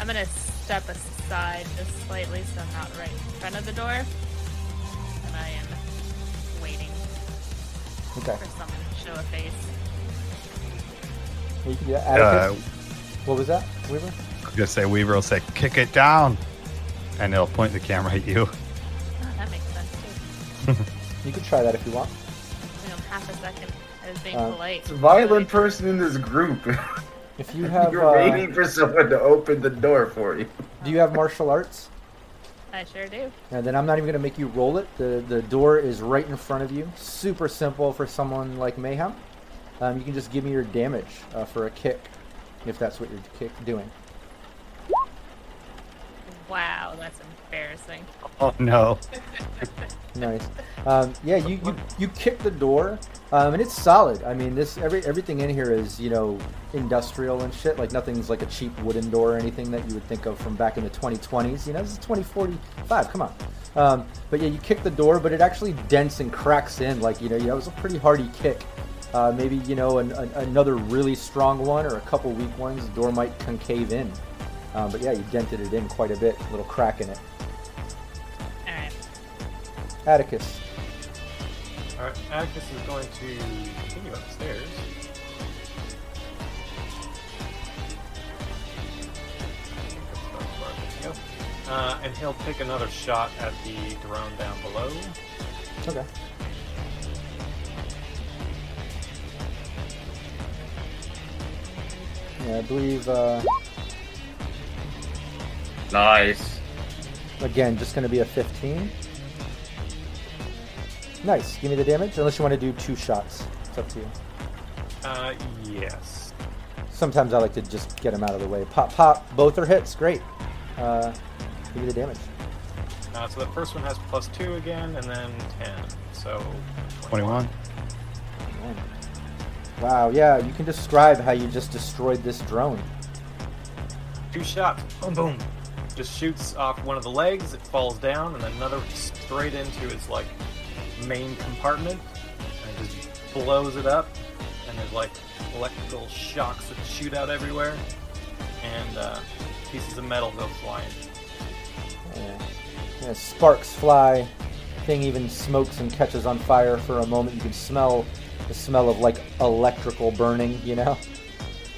Speaker 3: I'm gonna step aside just slightly so I'm not right in front of the door. And I am waiting
Speaker 5: Okay.
Speaker 3: for someone to show a face.
Speaker 5: You can do that.
Speaker 4: Uh,
Speaker 5: Atticus? What was that, Weaver?
Speaker 4: I'm gonna say Weaver will say, "Kick it down," and it'll point the camera at you.
Speaker 3: Oh, that makes sense too. *laughs*
Speaker 5: You can try that if you want.
Speaker 3: You know, half a second. I was being
Speaker 5: Uh,
Speaker 3: polite.
Speaker 2: It's a violent person in this group. *laughs*
Speaker 5: If you *laughs* have,
Speaker 2: You're
Speaker 5: uh,
Speaker 2: waiting for someone to open the door for you.
Speaker 5: do you have martial arts?
Speaker 3: I sure do.
Speaker 5: And then I'm not even going to make you roll it. The the door is right in front of you. Super simple for someone like Mayhem. Um, you can just give me your damage uh, for a kick, if that's what you're kick doing.
Speaker 3: Wow, that's embarrassing.
Speaker 4: Oh no! *laughs*
Speaker 5: Nice. Um, yeah, you, you you kick the door, um, and it's solid. I mean, this every everything in here is you know industrial and shit. Like nothing's like a cheap wooden door or anything that you would think of from back in the 2020s. You know, this is 2045. Come on. Um, but yeah, you kick the door, but it actually dents and cracks in. Like you know, yeah, it was a pretty hardy kick. Uh, maybe you know an, an, another really strong one or a couple weak ones, the door might concave in. Um, but yeah, you dented it in quite a bit. A little crack in it.
Speaker 3: Alright.
Speaker 5: Atticus.
Speaker 1: Alright, Atticus is going to continue upstairs. I think that's about as far as we can go. Uh, and he'll take another shot at the drone down below.
Speaker 5: Okay. Yeah, I believe, uh,
Speaker 2: Nice.
Speaker 5: again, just going to be a 15. Nice. Give me the damage, unless you want to do two shots. It's up to you.
Speaker 1: Uh, yes.
Speaker 5: Sometimes I like to just get them out of the way. Pop, pop. Both are hits. Great. Uh, give me the damage.
Speaker 1: Uh, so the first one has plus two again, and then 10. So,
Speaker 4: Twenty-one.
Speaker 5: Wow, yeah, you can describe how you just destroyed this drone.
Speaker 1: Two shots. Boom, boom. Just shoots off one of the legs. It falls down, and another straight into his like main compartment, and just blows it up. And there's like electrical shocks that shoot out everywhere, and uh, pieces of metal go flying.
Speaker 5: Yeah. Yeah, sparks fly. Thing even smokes and catches on fire for a moment. You can smell the smell of like electrical burning, you know?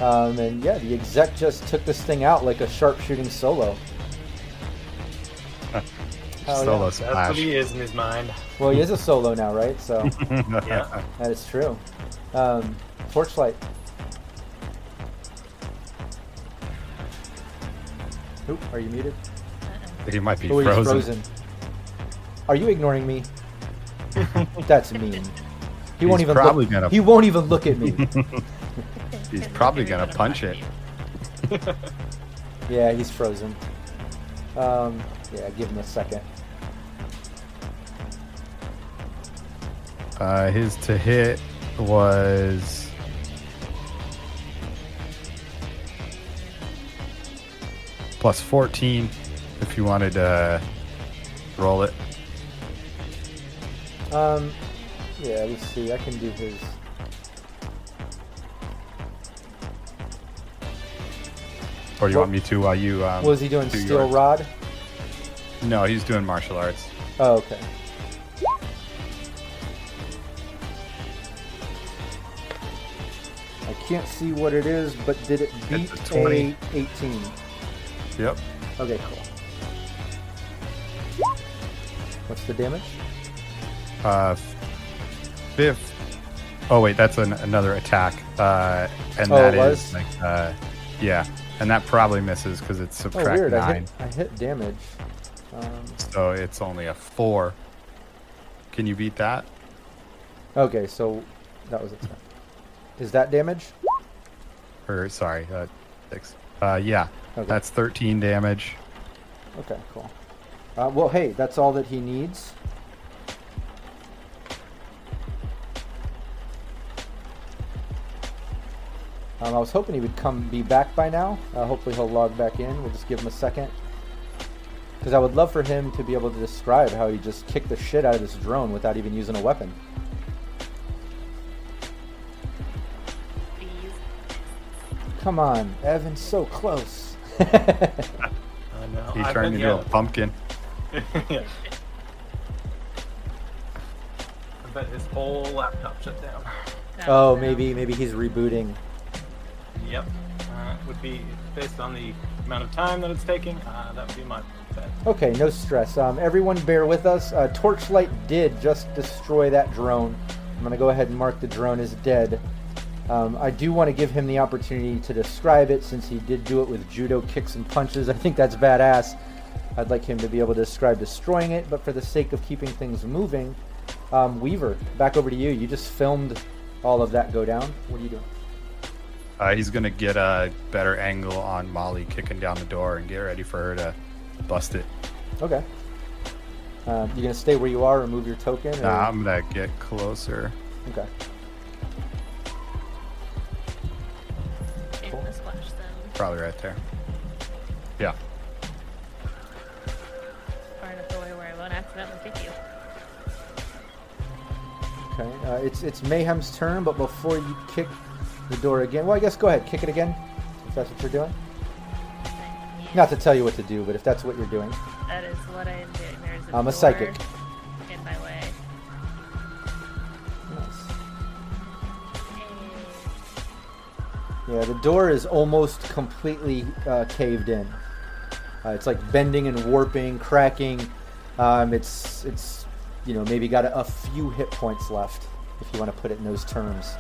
Speaker 5: Um, and yeah, the exec just took this thing out like a sharpshooting solo. *laughs* Hell
Speaker 4: Solo
Speaker 5: yeah.
Speaker 1: That's what he is in his mind.
Speaker 5: Well, he is a solo now, right? So *laughs*
Speaker 1: Yeah.
Speaker 5: that is true. Um, torchlight. Oop, are you muted?
Speaker 4: He might be
Speaker 5: Oh, he's
Speaker 4: frozen.
Speaker 5: frozen. Are you ignoring me? *laughs* That's mean. He won't even
Speaker 4: probably
Speaker 5: look.
Speaker 4: gonna-
Speaker 5: He won't even look at me. *laughs*
Speaker 4: He's probably gonna punch it. *laughs*
Speaker 5: yeah, he's frozen. Um, yeah, give him a second.
Speaker 4: Uh, his to hit was plus 14 if you wanted to roll it.
Speaker 5: Um, yeah, let's see. I can do his.
Speaker 4: Or do you
Speaker 5: What-
Speaker 4: want me to while you. Um,
Speaker 5: What he doing?
Speaker 4: do
Speaker 5: Steel
Speaker 4: yours?
Speaker 5: rod.
Speaker 4: No, he's doing martial arts.
Speaker 5: Oh, okay. I can't see what it is, but did it beat
Speaker 4: It's a 20.
Speaker 5: a 18?
Speaker 4: Yep.
Speaker 5: Okay, cool. What's the damage?
Speaker 4: Uh, fifth. Oh wait, that's an, another attack. Uh, and
Speaker 5: Oh,
Speaker 4: that is like, uh, yeah, and that probably misses because it's
Speaker 5: Oh,
Speaker 4: subtract
Speaker 5: weird. I
Speaker 4: nine,
Speaker 5: hit, I hit damage. Um,
Speaker 4: so it's only a four. Can you beat that?
Speaker 5: okay, so that was a 10. Is that damage?
Speaker 4: Or sorry, uh, six. Uh, yeah,
Speaker 5: Okay.
Speaker 4: that's thirteen damage.
Speaker 5: Okay, cool. Uh, well, hey, that's all that he needs. Um, I was hoping he would come be back by now. Uh, hopefully he'll log back in. We'll just give him a second. Because I would love for him to be able to describe how he just kicked the shit out of this drone without even using a weapon.
Speaker 3: Please.
Speaker 5: Come on, Evan's so close. *laughs*
Speaker 1: I know.
Speaker 4: He
Speaker 1: I've
Speaker 4: turned
Speaker 1: been
Speaker 4: into a pumpkin.
Speaker 1: yeah. *laughs* I bet his whole laptop shut down.
Speaker 3: No,
Speaker 5: oh, maybe maybe he's rebooting.
Speaker 1: Yep. Uh, would be based on the amount of time that it's taking. Uh, that would be my bet.
Speaker 5: Okay, no stress. Um, everyone, bear with us. Uh, Torchlight did just destroy that drone. I'm going to go ahead and mark the drone as dead. Um, I do want to give him the opportunity to describe it since he did do it with judo kicks and punches. I think that's badass. I'd like him to be able to describe destroying it, but for the sake of keeping things moving, um, Weaver, back over to you. You just filmed all of that go down. What are you doing?
Speaker 4: Uh, he's gonna get a better angle on Molly kicking down the door and get ready for her to bust it.
Speaker 5: Okay. Um, you gonna stay where you are, remove your token? Or...
Speaker 4: Nah, I'm gonna get closer.
Speaker 5: Okay.
Speaker 3: Maybe the splash zone.
Speaker 4: Probably right there. Yeah.
Speaker 3: Far enough away where I won't accidentally kick you.
Speaker 5: Okay, uh, it's it's Mayhem's turn, but before you kick the door again, well, I guess go ahead, kick it again, if that's what you're doing. Not to tell you what to do, but if that's what you're doing,
Speaker 3: That is what I am doing. There's a
Speaker 5: I'm a
Speaker 3: door
Speaker 5: psychic.
Speaker 3: in my way.
Speaker 5: Nice. Yeah, the door is almost completely uh, caved in. Uh, it's like bending and warping, cracking. Um, it's it's you know maybe got a, a few hit points left if you want to put it in those terms.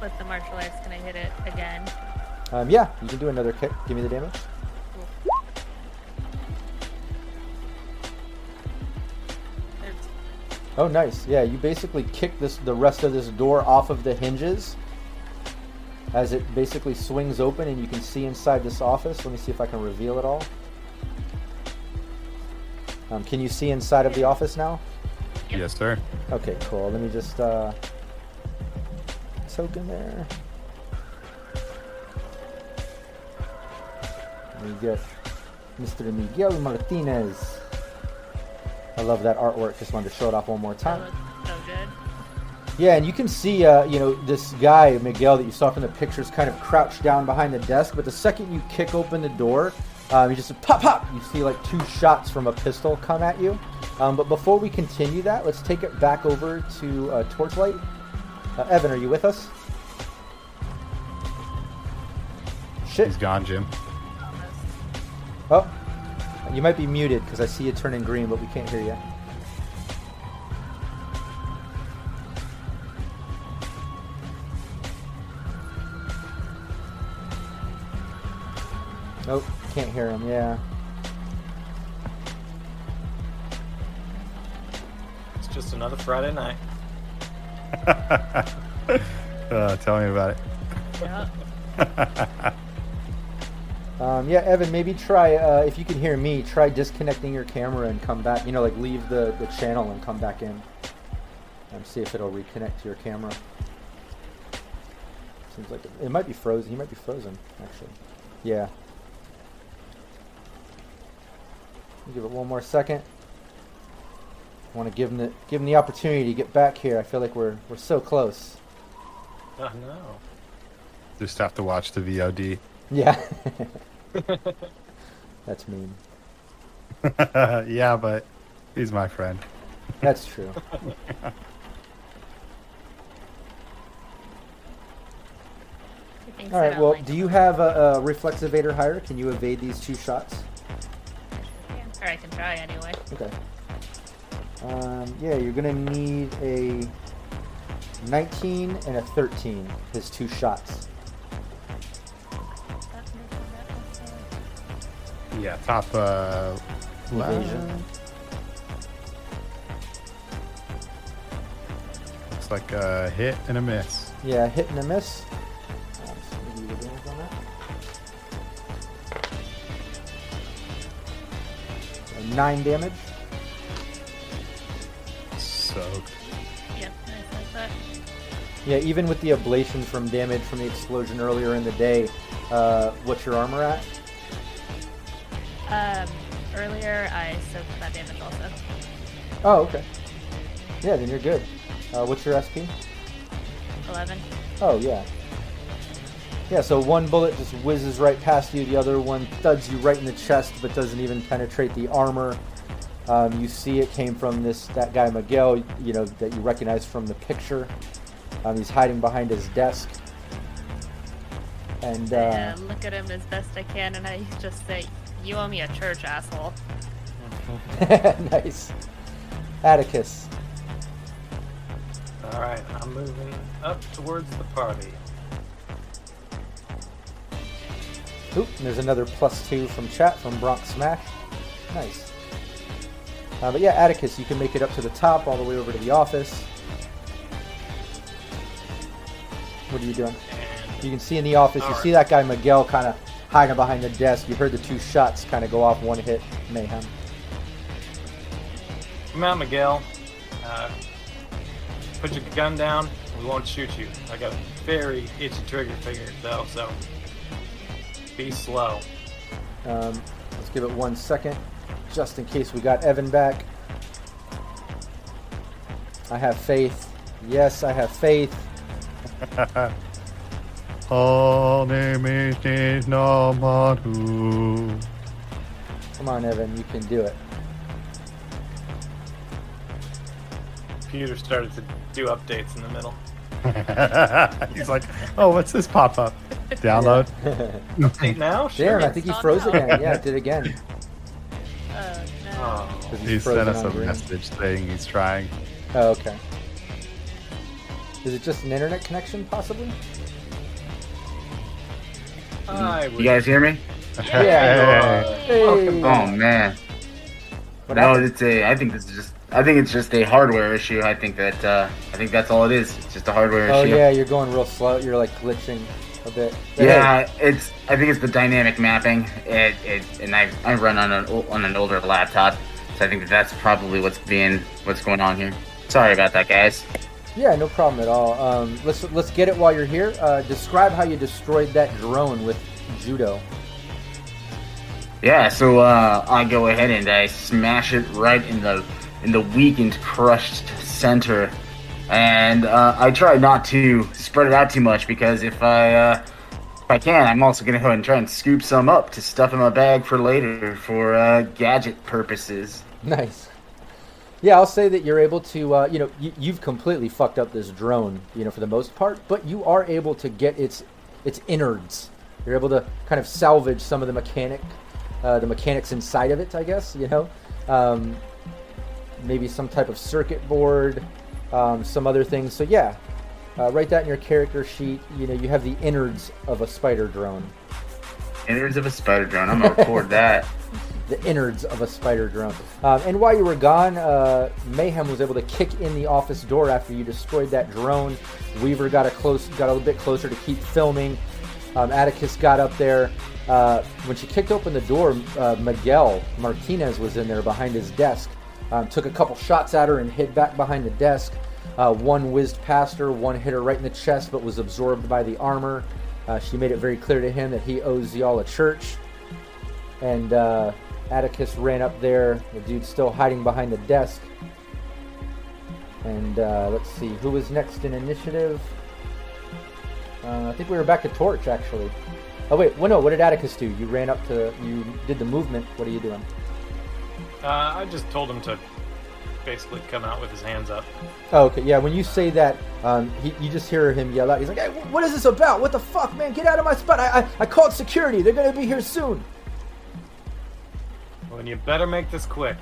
Speaker 3: With the martial arts, can I hit it again?
Speaker 5: Um, yeah, you can do another kick. Give me the damage.
Speaker 3: There's
Speaker 5: Oh, nice. Yeah, you basically kick this the rest of this door off of the hinges as it basically swings open, and you can see inside this office. Let me see if I can reveal it all. Um, can you see inside of the office now?
Speaker 4: Yes, sir.
Speaker 5: Okay, cool. Let me just uh, token there. We get Mr. Miguel Martinez. I love that artwork. Just wanted to show it off one more time.
Speaker 3: so good.
Speaker 5: Yeah, and you can see, uh, you know, this guy Miguel that you saw from the pictures, kind of crouched down behind the desk. But the second you kick open the door, um, you just pop, pop. You see like two shots from a pistol come at you. Um, but before we continue that, let's take it back over to uh, Torchlight. Uh, Evan, are you with us? Shit.
Speaker 4: He's gone, Jim.
Speaker 5: Oh, You might be muted because I see you turning green, but we can't hear you. Nope, can't hear him. Yeah.
Speaker 1: It's just another Friday night. *laughs*
Speaker 4: Uh, tell me about it.
Speaker 3: Yeah. *laughs*
Speaker 5: Um, yeah, Evan, maybe try uh, if you can hear me. Try disconnecting your camera and come back. You know, like leave the, the channel and come back in, and see if it'll reconnect to your camera. Seems like it, it might be frozen. He might be frozen, actually. Yeah. Give it one more second. I want to give him the give him the opportunity to get back here. I feel like we're we're so close.
Speaker 1: Oh no.
Speaker 4: Just have to watch the VOD.
Speaker 5: Yeah. *laughs* That's mean. *laughs*
Speaker 4: yeah, but he's my friend.
Speaker 5: That's true.
Speaker 3: He thinks
Speaker 5: All
Speaker 3: I
Speaker 5: right.
Speaker 3: don't
Speaker 5: Well,
Speaker 3: like
Speaker 5: do you have a, a reflex evader higher? Can you evade these two shots?
Speaker 3: Or I can try anyway.
Speaker 5: Okay. Um, yeah, you're gonna need a 19 and a 13. His two shots.
Speaker 3: That's making that also-
Speaker 4: Yeah, top uh,
Speaker 5: Evasion.
Speaker 4: Looks like a hit and a miss.
Speaker 5: Yeah, hit and a miss. Nine so
Speaker 4: Soaked.
Speaker 3: Yep, nice like that.
Speaker 5: Yeah, even with the ablation from damage from the explosion earlier in the day, uh, what's your armor at?
Speaker 3: Um, earlier I soaked that damage also.
Speaker 5: Oh, okay. Yeah, then you're good. Uh, what's your SP?
Speaker 3: 11.
Speaker 5: Oh, yeah. Yeah, so one bullet just whizzes right past you, the other one thuds you right in the chest, but doesn't even penetrate the armor. Um, you see it came from this that guy Miguel, you know, that you recognize from the picture. Um, he's hiding behind his desk. And,
Speaker 3: I
Speaker 5: uh,
Speaker 3: uh, look at him as best I can and I just say, You owe me a church, asshole. *laughs*
Speaker 5: nice. Atticus.
Speaker 1: All right, I'm moving up towards the party.
Speaker 5: Oop, and there's another plus two from chat from Bronx Smash. Nice. Uh, but yeah, Atticus, you can make it up to the top, all the way over to the office. What are you doing? You can see in the office, you
Speaker 1: Alright.
Speaker 5: see that guy Miguel kind of hiding behind the desk. You heard the two shots kind of go off, one hit mayhem.
Speaker 1: come out, Miguel. Uh, put your gun down. We won't shoot you. I got a very itchy trigger finger though, so be slow.
Speaker 5: Um, let's give it one second, just in case we got Evan back. I have faith. Yes, I have faith. *laughs*
Speaker 4: All name is no Maru.
Speaker 5: Come on, Evan, you can do it.
Speaker 1: Computer started to do updates in the middle. *laughs*
Speaker 4: He's like, oh, what's this pop up? *laughs* Download.
Speaker 1: Update now? Sure.
Speaker 5: Damn, I think he froze
Speaker 3: not now.
Speaker 5: again. Yeah, it did again.
Speaker 3: Oh no.
Speaker 1: Oh.
Speaker 5: 'Cause
Speaker 4: He sent us a
Speaker 5: green.
Speaker 4: message saying he's trying.
Speaker 5: Oh, okay. Is it just an internet connection, possibly?
Speaker 2: You guys hear me?
Speaker 5: Yeah. *laughs* Hey.
Speaker 2: Oh man.
Speaker 5: What
Speaker 2: no,
Speaker 5: happened?
Speaker 2: it's a. I think this is just. I think it's just a hardware issue. I think that. Uh, I think that's all it is. It's just a hardware
Speaker 5: Oh
Speaker 2: issue.
Speaker 5: yeah, you're going real slow. You're like glitching a bit. But hey,
Speaker 2: Yeah, it's. I think it's the dynamic mapping. It, it and I, I run on an on an older laptop, so I think that that's probably what's being what's going on here. Sorry about that, guys.
Speaker 5: Yeah, no problem at all. Um, let's let's get it while you're here. Uh, describe how you destroyed that drone with judo.
Speaker 2: Yeah, so uh, I go ahead and I smash it right in the in the weakened, crushed center, and uh, I try not to spread it out too much because if I uh, if I can, I'm also gonna go ahead and try and scoop some up to stuff in my bag for later for uh, gadget purposes.
Speaker 5: Nice. Yeah, I'll say that you're able to, uh, you know, you, you've completely fucked up this drone, you know, for the most part, but you are able to get its its innards. You're able to kind of salvage some of the mechanic uh, the mechanics inside of it. I guess you know, um, maybe some type of circuit board, um, some other things. So yeah, uh, write that in your character sheet. You know, you have the innards of a spider drone.
Speaker 2: Innards of a spider drone. I'm gonna record *laughs* that.
Speaker 5: the innards of a spider drone. Um, and while you were gone, uh, Mayhem was able to kick in the office door after you destroyed that drone. Weaver got a close, got a little bit closer to keep filming. Um, Atticus got up there. Uh, when she kicked open the door, uh, Miguel Martinez was in there behind his desk. Um, took a couple shots at her and hid back behind the desk. Uh, one whizzed past her, one hit her right in the chest, but was absorbed by the armor. Uh, she made it very clear to him that he owes y'all a church. And uh, Atticus ran up there. The dude's still hiding behind the desk. And uh, let's see, who was next in initiative? Uh, I think we were back to Torch, actually. Oh wait, well no, what did Atticus do? You ran up to, you did the movement. What are you doing?
Speaker 1: Uh, I just told him to basically come out with his hands up.
Speaker 5: Oh, okay, yeah. When you say that, um, he, you just hear him yell out. He's like, "Hey, what is this about? What the fuck, man? Get out of my spot! I, I, I called security. They're gonna be here soon."
Speaker 1: Well, then you better make this quick.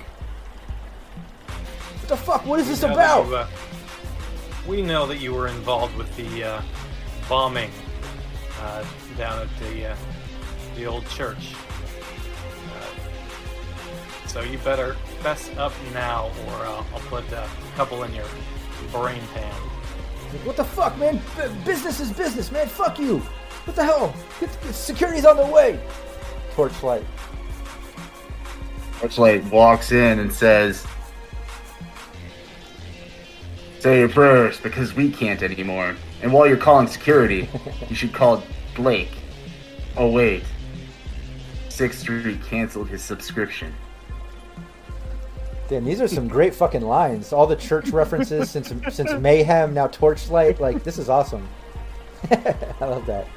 Speaker 5: What the fuck? What is this
Speaker 1: We that
Speaker 5: about?
Speaker 1: you, uh, we know that you were involved with the uh, bombing uh, down at the uh, the old church. So you better fess up now, or uh, I'll put a couple in your brain pan.
Speaker 5: Like, what the fuck, man? B- business is business, man. Fuck you. What the hell? Get, get, security's on the way. Torchlight.
Speaker 2: Torchlight walks in and says, Say your prayers because we can't anymore. And while you're calling security, *laughs* you should call Blake. Oh, wait. Sixth Street canceled his subscription.
Speaker 5: Damn, these are some great fucking lines. All the church references *laughs* since since Mayhem, now Torchlight. Like, this is awesome. *laughs* I love that.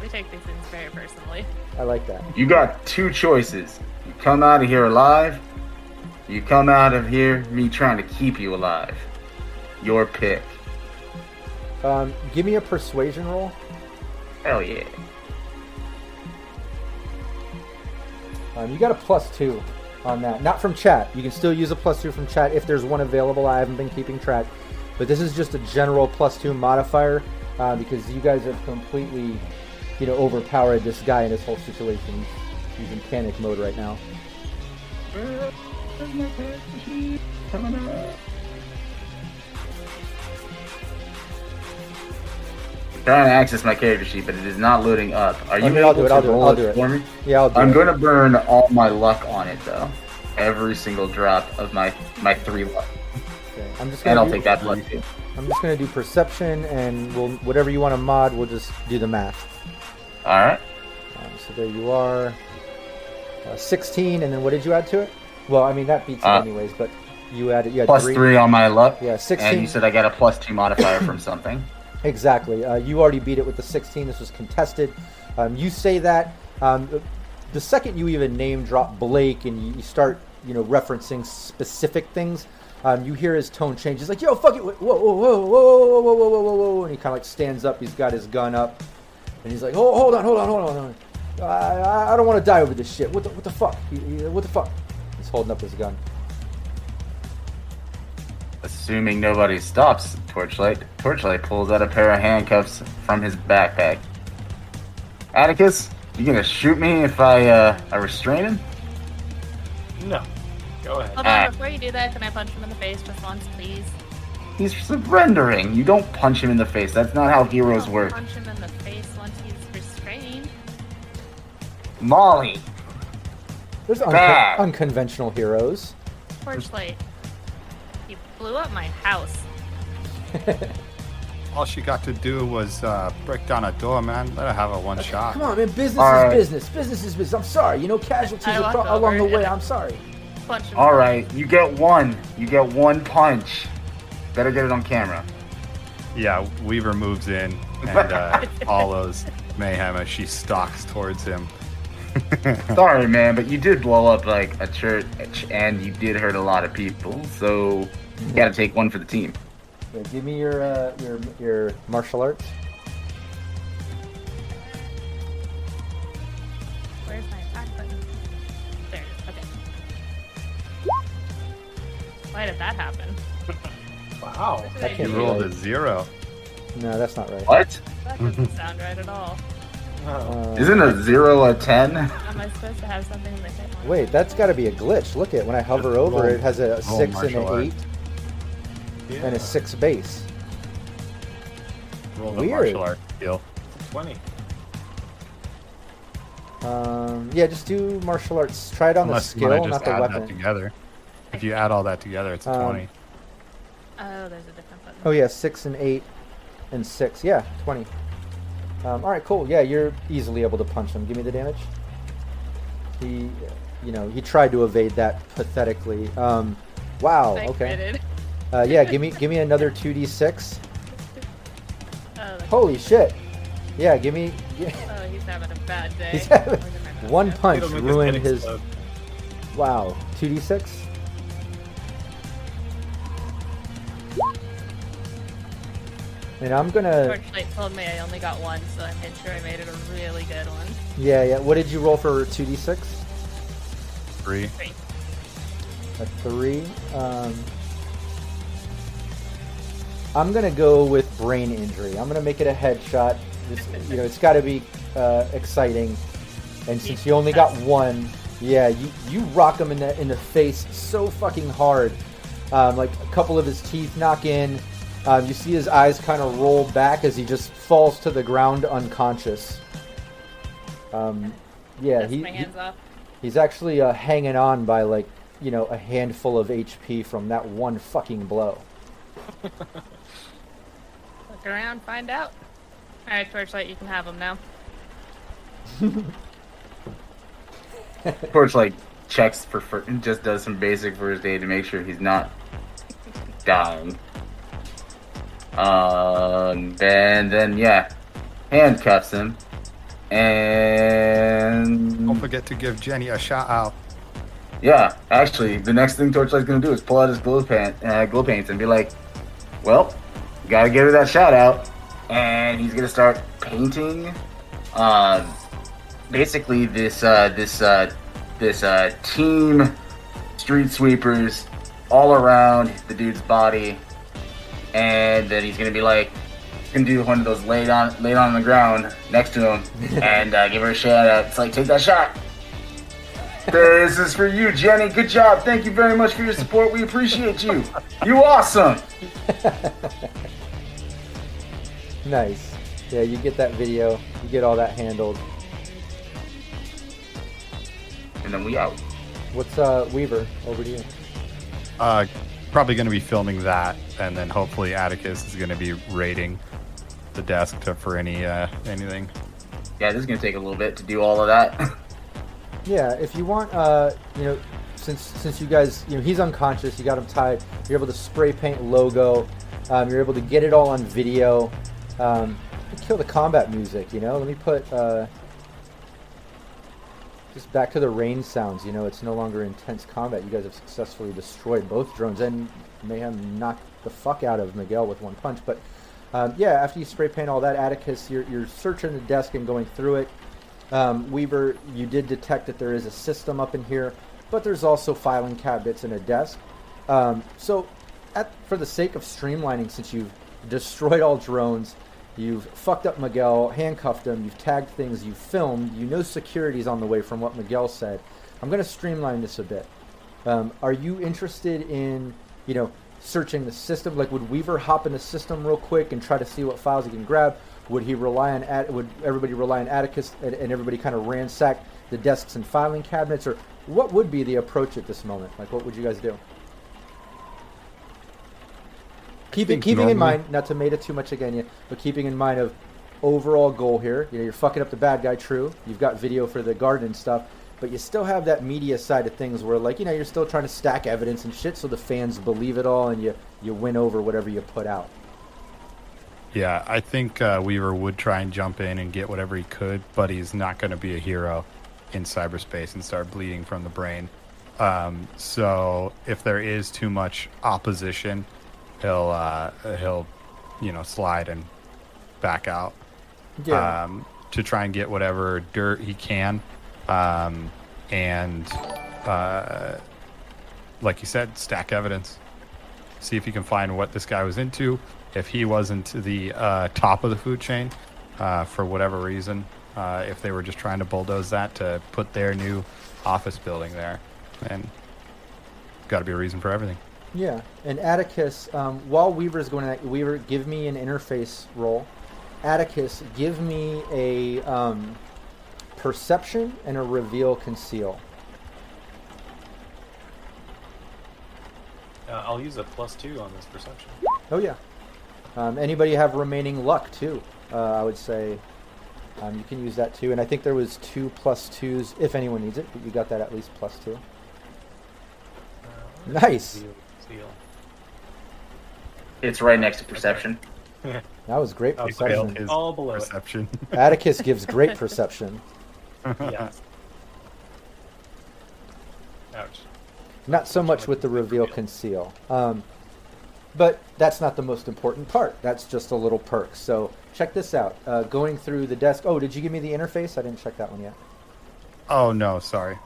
Speaker 3: We take these things very personally.
Speaker 5: I like that.
Speaker 2: You got two choices. You come out of here alive, you come out of here me trying to keep you alive. Your pick.
Speaker 5: Um, give me a persuasion roll.
Speaker 2: Hell yeah.
Speaker 5: Um, you got a plus two on that. Not from chat. You can still use a plus two from chat if there's one available. I haven't been keeping track. But this is just a general plus two modifier uh, because you guys have completely, you know, overpowered this guy in this whole situation. He's in panic mode right now.
Speaker 2: Trying to access my character sheet, but it is not loading up. Are you able
Speaker 5: I'll do it,
Speaker 2: to
Speaker 5: I'll do it,
Speaker 2: roll
Speaker 5: I'll do it.
Speaker 2: for me?
Speaker 5: Yeah, I'll do
Speaker 2: I'm
Speaker 5: it.
Speaker 2: going to burn all my luck on it, though. Every single drop of my my three luck,
Speaker 5: Okay. I'm just gonna and
Speaker 2: I'll
Speaker 5: do,
Speaker 2: take that luck too.
Speaker 5: I'm just gonna do perception, and we'll whatever you want to mod, we'll just do the math.
Speaker 2: All right.
Speaker 5: Um, so there you are, uh, 16, and then what did you add to it? Well, I mean that beats it
Speaker 2: Uh,
Speaker 5: anyways, but you added you had
Speaker 2: Plus three on my luck.
Speaker 5: Yeah, 16.
Speaker 2: And you said I got a plus two modifier from something.
Speaker 5: Exactly. Uh, you already beat it with the 16. This was contested. Um, you say that. Um, the second you even name drop Blake and you, start, you know, referencing specific things, um, you hear his tone change. He's like, "Yo, fuck it! Whoa, whoa, whoa, whoa, whoa, whoa, whoa, whoa, whoa, whoa!" And he kind of like stands up. He's got his gun up, and he's like, "Oh, hold on, hold on, hold on, hold on. I, I, don't want to die over this shit. What the, what the fuck? What the fuck?" He's holding up his gun.
Speaker 2: Assuming nobody stops, Torchlight. Torchlight pulls out a pair of handcuffs from his backpack. Atticus, you gonna shoot me if I uh I restrain him?
Speaker 1: No, go ahead.
Speaker 3: Hold
Speaker 2: Ah.
Speaker 3: on, before you do that, can I punch him in the face just once, please?
Speaker 2: He's surrendering. You don't punch him in the face. That's not how heroes
Speaker 3: Don't
Speaker 2: work.
Speaker 3: Punch him in the face once he's restrained.
Speaker 2: Molly,
Speaker 5: There's unco- unconventional heroes.
Speaker 3: Torchlight. You blew up my house. *laughs*
Speaker 4: All she got to do was uh, break down a door, man. Let her have a one shot.
Speaker 5: Come on, man. Business
Speaker 2: All right.
Speaker 5: is business. Business is business. I'm sorry. You know, casualties
Speaker 3: I walked
Speaker 5: acro- along the way. I'm sorry.
Speaker 3: Punch him.
Speaker 2: all right, you get one. You get one punch. Better get it on camera.
Speaker 4: Yeah, Weaver moves in and uh, *laughs* follows Mayhem as she stalks towards him. *laughs*
Speaker 2: Sorry, man, but you did blow up like a church, and you did hurt a lot of people. So you gotta take one for the team.
Speaker 5: Yeah, give me your uh, your your martial arts.
Speaker 3: Where's my attack button? There it is. Okay. Why did that happen? *laughs*
Speaker 1: wow.
Speaker 5: That
Speaker 4: you rolled a zero.
Speaker 5: No, that's not right.
Speaker 2: What?
Speaker 3: That doesn't sound right at all.
Speaker 5: Uh,
Speaker 2: Isn't a zero a ten?
Speaker 3: Am I supposed to have something in the
Speaker 5: Wait, that's got to be a glitch. Look at when I hover over,
Speaker 4: roll,
Speaker 5: it has a six and an eight. Art.
Speaker 1: Yeah.
Speaker 5: and a six base.
Speaker 4: Roll the
Speaker 5: Weird.
Speaker 4: martial art skill.
Speaker 1: 20.
Speaker 5: Um, yeah, just do martial arts. Try it on
Speaker 4: Unless
Speaker 5: the
Speaker 4: you
Speaker 5: skill,
Speaker 4: just
Speaker 5: not the
Speaker 4: add
Speaker 5: weapon.
Speaker 4: that together. If you add all that together, it's a
Speaker 5: Um,
Speaker 4: 20.
Speaker 3: Oh, there's a different button.
Speaker 5: Oh yeah, six and eight and six. Yeah, twenty. Um, all right, cool. Yeah, you're easily able to punch him. Give me the damage. He, you know, he tried to evade that pathetically. Um, wow.
Speaker 3: I
Speaker 5: okay.
Speaker 3: Critted.
Speaker 5: Uh, yeah, give me give me another two d six.
Speaker 3: Oh, that's-
Speaker 5: Holy shit. Yeah, give me. Yeah.
Speaker 3: oh, he's having a bad *laughs* day.
Speaker 5: He's having-
Speaker 3: Look at my
Speaker 5: One punch ruined
Speaker 1: head
Speaker 5: his. Wow, two d six. And I'm gonna.
Speaker 3: Torchlight told me I only got one, so I made sure I made it a really good one.
Speaker 5: Yeah, yeah. What did you roll for two d six?
Speaker 4: Three.
Speaker 3: Three.
Speaker 5: A three. Um, I'm gonna go with brain injury. I'm gonna make it a headshot. It's, you know, it's got to be uh, exciting. And since you only got one, yeah, you you rock him in the in the face so fucking hard. Um, like a couple of his teeth knock in. Um, you see his eyes kind of roll back as he just falls to the ground unconscious. Um, yeah, he, he-. He's actually uh, hanging on by like you know a handful of HP from that one fucking blow. *laughs*
Speaker 3: Look around, find out. Alright, Torchlight, you can have him now. *laughs*
Speaker 2: Torchlight checks for, for just does some basic first aid to make sure he's not dying. Um, and then yeah, handcuffs him, and
Speaker 4: Don't forget to give Jenny a shout out.
Speaker 2: yeah, actually, the next thing Torchlight's gonna do is pull out his glow paint, uh, glow paints, and be like, "Well, gotta give her that shout out," and he's gonna start painting, uh, basically this uh, this uh, this uh, team street sweepers all around the dude's body, and then he's gonna be like, gonna do one of those laid on laid on the ground next to him, *laughs* and uh, give her a shout out. It's like, take that shot. This is for you, Jenny. Good job. Thank you very much for your support. We appreciate you. You awesome. *laughs*
Speaker 5: Nice. Yeah, you get that video. You get all that handled.
Speaker 2: And then we out.
Speaker 5: What's uh Weaver? Over to you.
Speaker 4: Uh, probably going to be filming that, and then hopefully Atticus is going to be raiding the desk to, for any uh, anything.
Speaker 2: Yeah, this is gonna take a little bit to do all of that. *laughs*
Speaker 5: Yeah, if you want, uh, you know, since since you guys, you know, he's unconscious. You got him tied. You're able to spray paint logo. Um, you're able to get it all on video. Um, kill the combat music. You know, let me put. Uh, just back to the rain sounds. You know, it's no longer intense combat. You guys have successfully destroyed both drones and mayhem knocked the fuck out of Miguel with one punch. But um, yeah, after you spray paint all that, Atticus, you're, you're searching the desk and going through it. Um, Weaver, you did detect that there is a system up in here, but there's also filing cabinets and a desk. Um, so, at, for the sake of streamlining, since you've destroyed all drones, you've fucked up Miguel, handcuffed him, you've tagged things, you've filmed, you know security's on the way from what Miguel said. I'm going to streamline this a bit. Um, are you interested in, you know, searching the system? Like, would Weaver hop in the system real quick and try to see what files he can grab? Would he rely on? At, would everybody rely on Atticus and, and everybody kind of ransack the desks and filing cabinets, or what would be the approach at this moment? Like, what would you guys do? Keeping keeping in mind, not to made it too much again, you, but keeping in mind of overall goal here. You know, you're fucking up the bad guy. True, you've got video for the garden and stuff, but you still have that media side of things where, like, you know, you're still trying to stack evidence and shit, so the fans believe it all, and you you win over whatever you put out.
Speaker 4: Yeah, I think uh, Weaver would try and jump in and get whatever he could, but he's not going to be a hero in cyberspace and start bleeding from the brain. Um, so if there is too much opposition, he'll uh, he'll you know slide and back out
Speaker 5: Yeah.
Speaker 4: um, to try and get whatever dirt he can, um, and uh, like you said, stack evidence. see if you can find what this guy was into. If he wasn't the uh, top of the food chain, uh, for whatever reason, uh, if they were just trying to bulldoze that to put their new office building there, and got to be a reason for everything.
Speaker 5: Yeah, and Atticus, um, while Weaver's going to Weaver, give me an interface roll. Atticus, give me a um, perception and a reveal conceal.
Speaker 1: Uh, I'll use a plus two on this perception.
Speaker 5: Oh yeah. Um, anybody have remaining luck too? Uh, I would say um, you can use that too. And I think there was two plus twos if anyone needs it. But you got that at least plus two.
Speaker 1: Uh,
Speaker 5: Nice.
Speaker 1: Seal.
Speaker 6: It's right next to perception. *laughs*
Speaker 5: That was great
Speaker 4: He failed
Speaker 5: perception.
Speaker 4: his
Speaker 1: All below it.
Speaker 4: perception. *laughs*
Speaker 5: Atticus gives great perception. *laughs*
Speaker 1: yes. Ouch.
Speaker 5: Not so much with the reveal conceal. Um, but that's not the most important part. That's just a little perk. So check this out. Uh, going through the desk. Oh, did you give me the interface? I didn't check that one yet.
Speaker 4: oh no, sorry.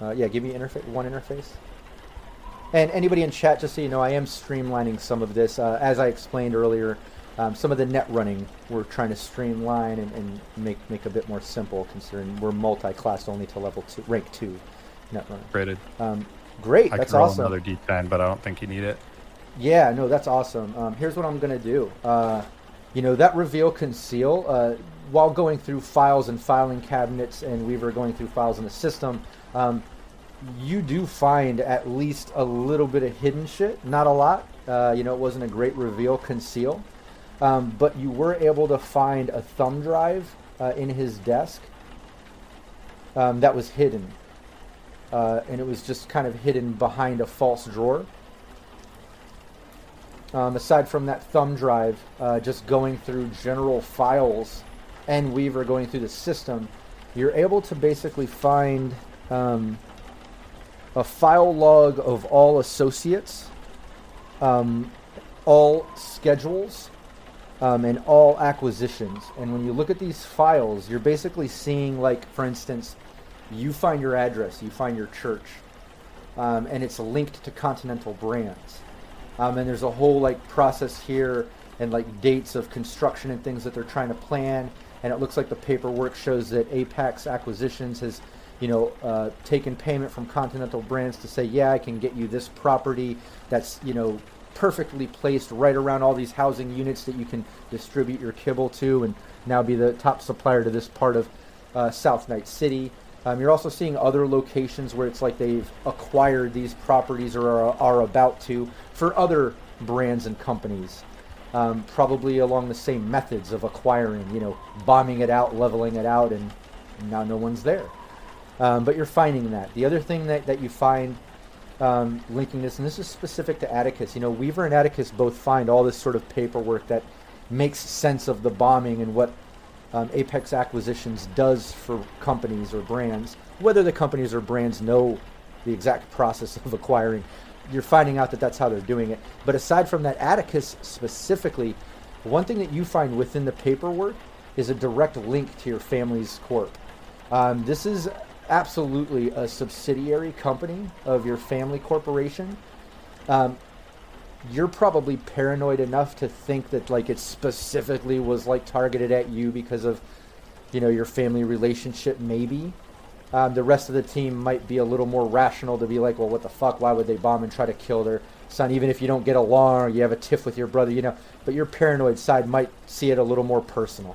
Speaker 5: Uh, yeah, give me interface. One interface. And anybody in chat, just so you know, I am streamlining some of this. Uh, as I explained earlier, um, some of the net running we're trying to streamline and, and make make a bit more simple, considering we're multi-class only to level two, rank two, net running.
Speaker 4: Rated.
Speaker 5: Um, great,
Speaker 4: I
Speaker 5: that's
Speaker 4: can roll
Speaker 5: awesome.
Speaker 4: another D10, but I don't think you need it.
Speaker 5: Yeah, no, that's awesome. Um, here's what I'm gonna do. Uh, you know that reveal conceal. Uh, while going through files and filing cabinets, and Weaver going through files in the system, um, you do find at least a little bit of hidden shit. Not a lot. Uh, you know, it wasn't a great reveal conceal, um, but you were able to find a thumb drive uh, in his desk um, that was hidden, uh, and it was just kind of hidden behind a false drawer. Um, aside from that thumb drive, uh, just going through general files and Weaver going through the system, you're able to basically find um, a file log of all associates, um, all schedules, um, and all acquisitions. And when you look at these files, you're basically seeing, like, for instance, you find your address, you find your church, um, and it's linked to Continental Brands. Um, and there's a whole like process here and like dates of construction and things that they're trying to plan. And it looks like the paperwork shows that Apex Acquisitions has, you know, uh, taken payment from Continental Brands to say, yeah, I can get you this property that's, you know, perfectly placed right around all these housing units that you can distribute your kibble to, and now be the top supplier to this part of uh, South Night City. Um, you're also seeing other locations where it's like they've acquired these properties or are, are about to for other brands and companies. Um, probably along the same methods of acquiring, you know, bombing it out, leveling it out, and now no one's there. Um, but you're finding that. The other thing that, that you find um, linking this, and this is specific to Atticus, you know, Weaver and Atticus both find all this sort of paperwork that makes sense of the bombing and what um, Apex Acquisitions does for companies or brands. Whether the companies or brands know the exact process *laughs* of acquiring, you're finding out that that's how they're doing it. But aside from that, Atticus specifically, one thing that you find within the paperwork is a direct link to your family's corp. Um, this is absolutely a subsidiary company of your family corporation. Um, you're probably paranoid enough to think that like it specifically was like targeted at you because of you know your family relationship maybe. Um, the rest of the team might be a little more rational to be like well what the fuck? Why would they bomb and try to kill their son? Even if you don't get along or you have a tiff with your brother you know. But your paranoid side might see it a little more personal.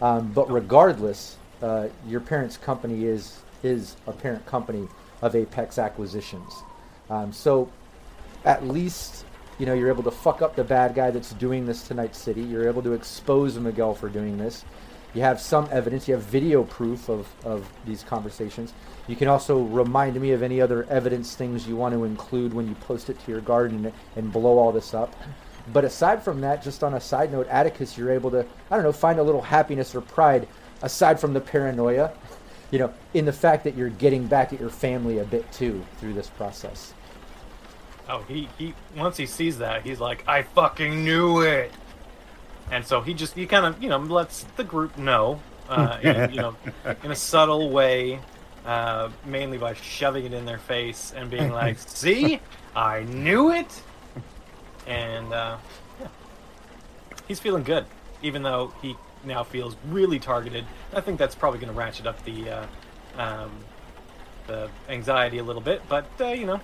Speaker 5: Um, but regardless uh, your parents company is is a parent company of apex acquisitions um, so at least you know you're able to fuck up the bad guy that's doing this to Night City. You're able to expose Miguel for doing this. You have some evidence. You have video proof of, of these conversations. You can also remind me of any other evidence things you want to include when you post it to your garden and blow all this up. But aside from that, just on a side note, Atticus, you're able to I don't know find a little happiness or pride aside from the paranoia, you know, in the fact that you're getting back at your family a bit too through this process.
Speaker 1: Oh, he, he once he sees that, he's like, I fucking knew it. And so he just he kind of you know lets the group know, uh, *laughs* in, you know, in a subtle way, uh, mainly by shoving it in their face and being *laughs* like, "See, I knew it." and uh, yeah, he's feeling good, even though he now feels really targeted. I think that's probably going to ratchet up the uh, um, the anxiety a little bit, but uh, you know,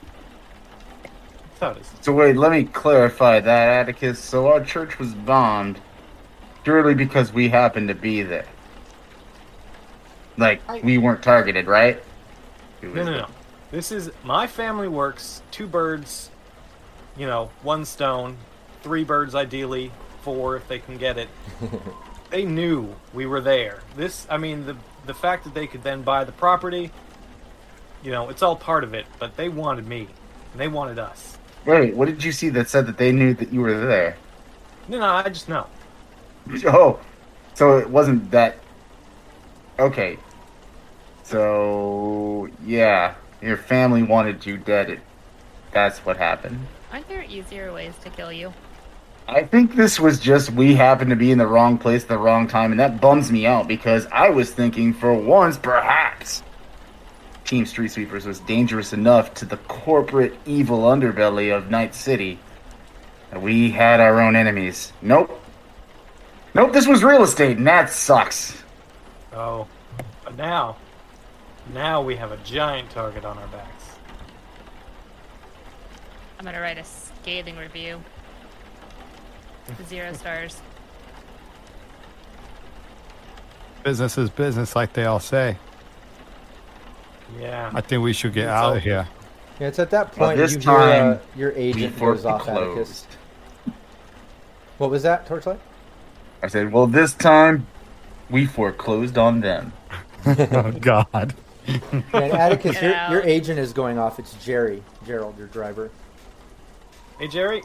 Speaker 1: that's how it is.
Speaker 2: So wait, let me clarify that, Atticus. So our church was bombed purely because we happened to be there. Like
Speaker 1: I-
Speaker 2: we weren't targeted, right? It
Speaker 1: No, no, no. This is my family works two birds, you know, one stone, three birds ideally, four if they can get it. *laughs* they knew we were there. This, I mean, the the fact that they could then buy the property, you know, it's all part of it. But they wanted me, and they wanted us.
Speaker 2: Wait, what did you see that said that they knew that you were there?
Speaker 1: No, no, I just know. *laughs*
Speaker 2: Oh, so it wasn't that. Okay. So yeah, your family wanted you dead. That's what happened.
Speaker 3: Aren't there easier ways to kill you?
Speaker 2: I think this was just we happened to be in the wrong place at the wrong time, and that bums me out because I was thinking for once, perhaps Team Street Sweepers was dangerous enough to the corporate evil underbelly of Night City that we had our own enemies. Nope. Nope, this was real estate, and that sucks.
Speaker 1: Oh, but now, now we have a giant target on our backs.
Speaker 3: I'm gonna write a scathing review. Zero stars.
Speaker 4: Business is business, like they all say.
Speaker 1: Yeah.
Speaker 4: I think we should get
Speaker 1: It's
Speaker 4: out
Speaker 1: all-
Speaker 4: of here.
Speaker 5: Yeah, it's at that
Speaker 2: Well,
Speaker 5: point
Speaker 2: this
Speaker 5: you hear uh,
Speaker 2: time,
Speaker 5: your agent
Speaker 2: Before
Speaker 5: goes off Atticus. What was that, Torchlight?
Speaker 2: I said, well, this time we foreclosed on them. *laughs*
Speaker 4: oh God.
Speaker 5: And Atticus, your, your agent is going off. It's Jerry, Gerald, your driver.
Speaker 1: Hey Jerry,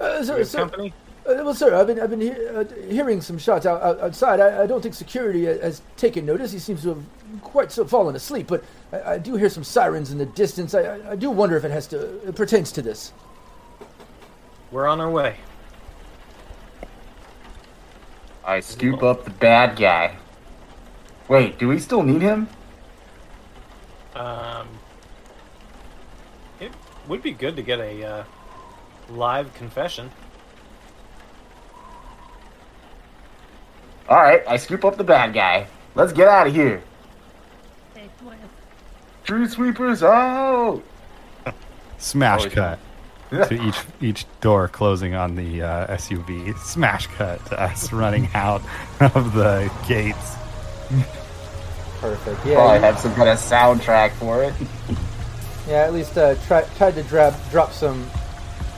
Speaker 5: Uh, sir, sir,
Speaker 1: company?
Speaker 5: uh, well, sir, I've been I've been he- uh, hearing some shots out, out, outside. I, I don't think security has taken notice. He seems to have quite so fallen asleep. But I, I do hear some sirens in the distance. I, I, I do wonder if it has to it pertains to this.
Speaker 1: We're on our way.
Speaker 2: I scoop up the bad guy. Wait, do we still need him?
Speaker 1: Um, it would be good to get a uh, live confession.
Speaker 2: All right, I scoop up the bad guy. Let's get out of here.
Speaker 3: Hey, what?
Speaker 2: True sweepers out. *laughs*
Speaker 4: Smash
Speaker 2: Oh,
Speaker 4: cut to *laughs* each each door closing on the uh, SUV. Smash cut to us *laughs* running out of the gates.
Speaker 5: Perfect.
Speaker 2: Yeah, I
Speaker 5: Yeah,
Speaker 2: have some kind of soundtrack for it.
Speaker 5: yeah. At least uh, try, tried to drop drop some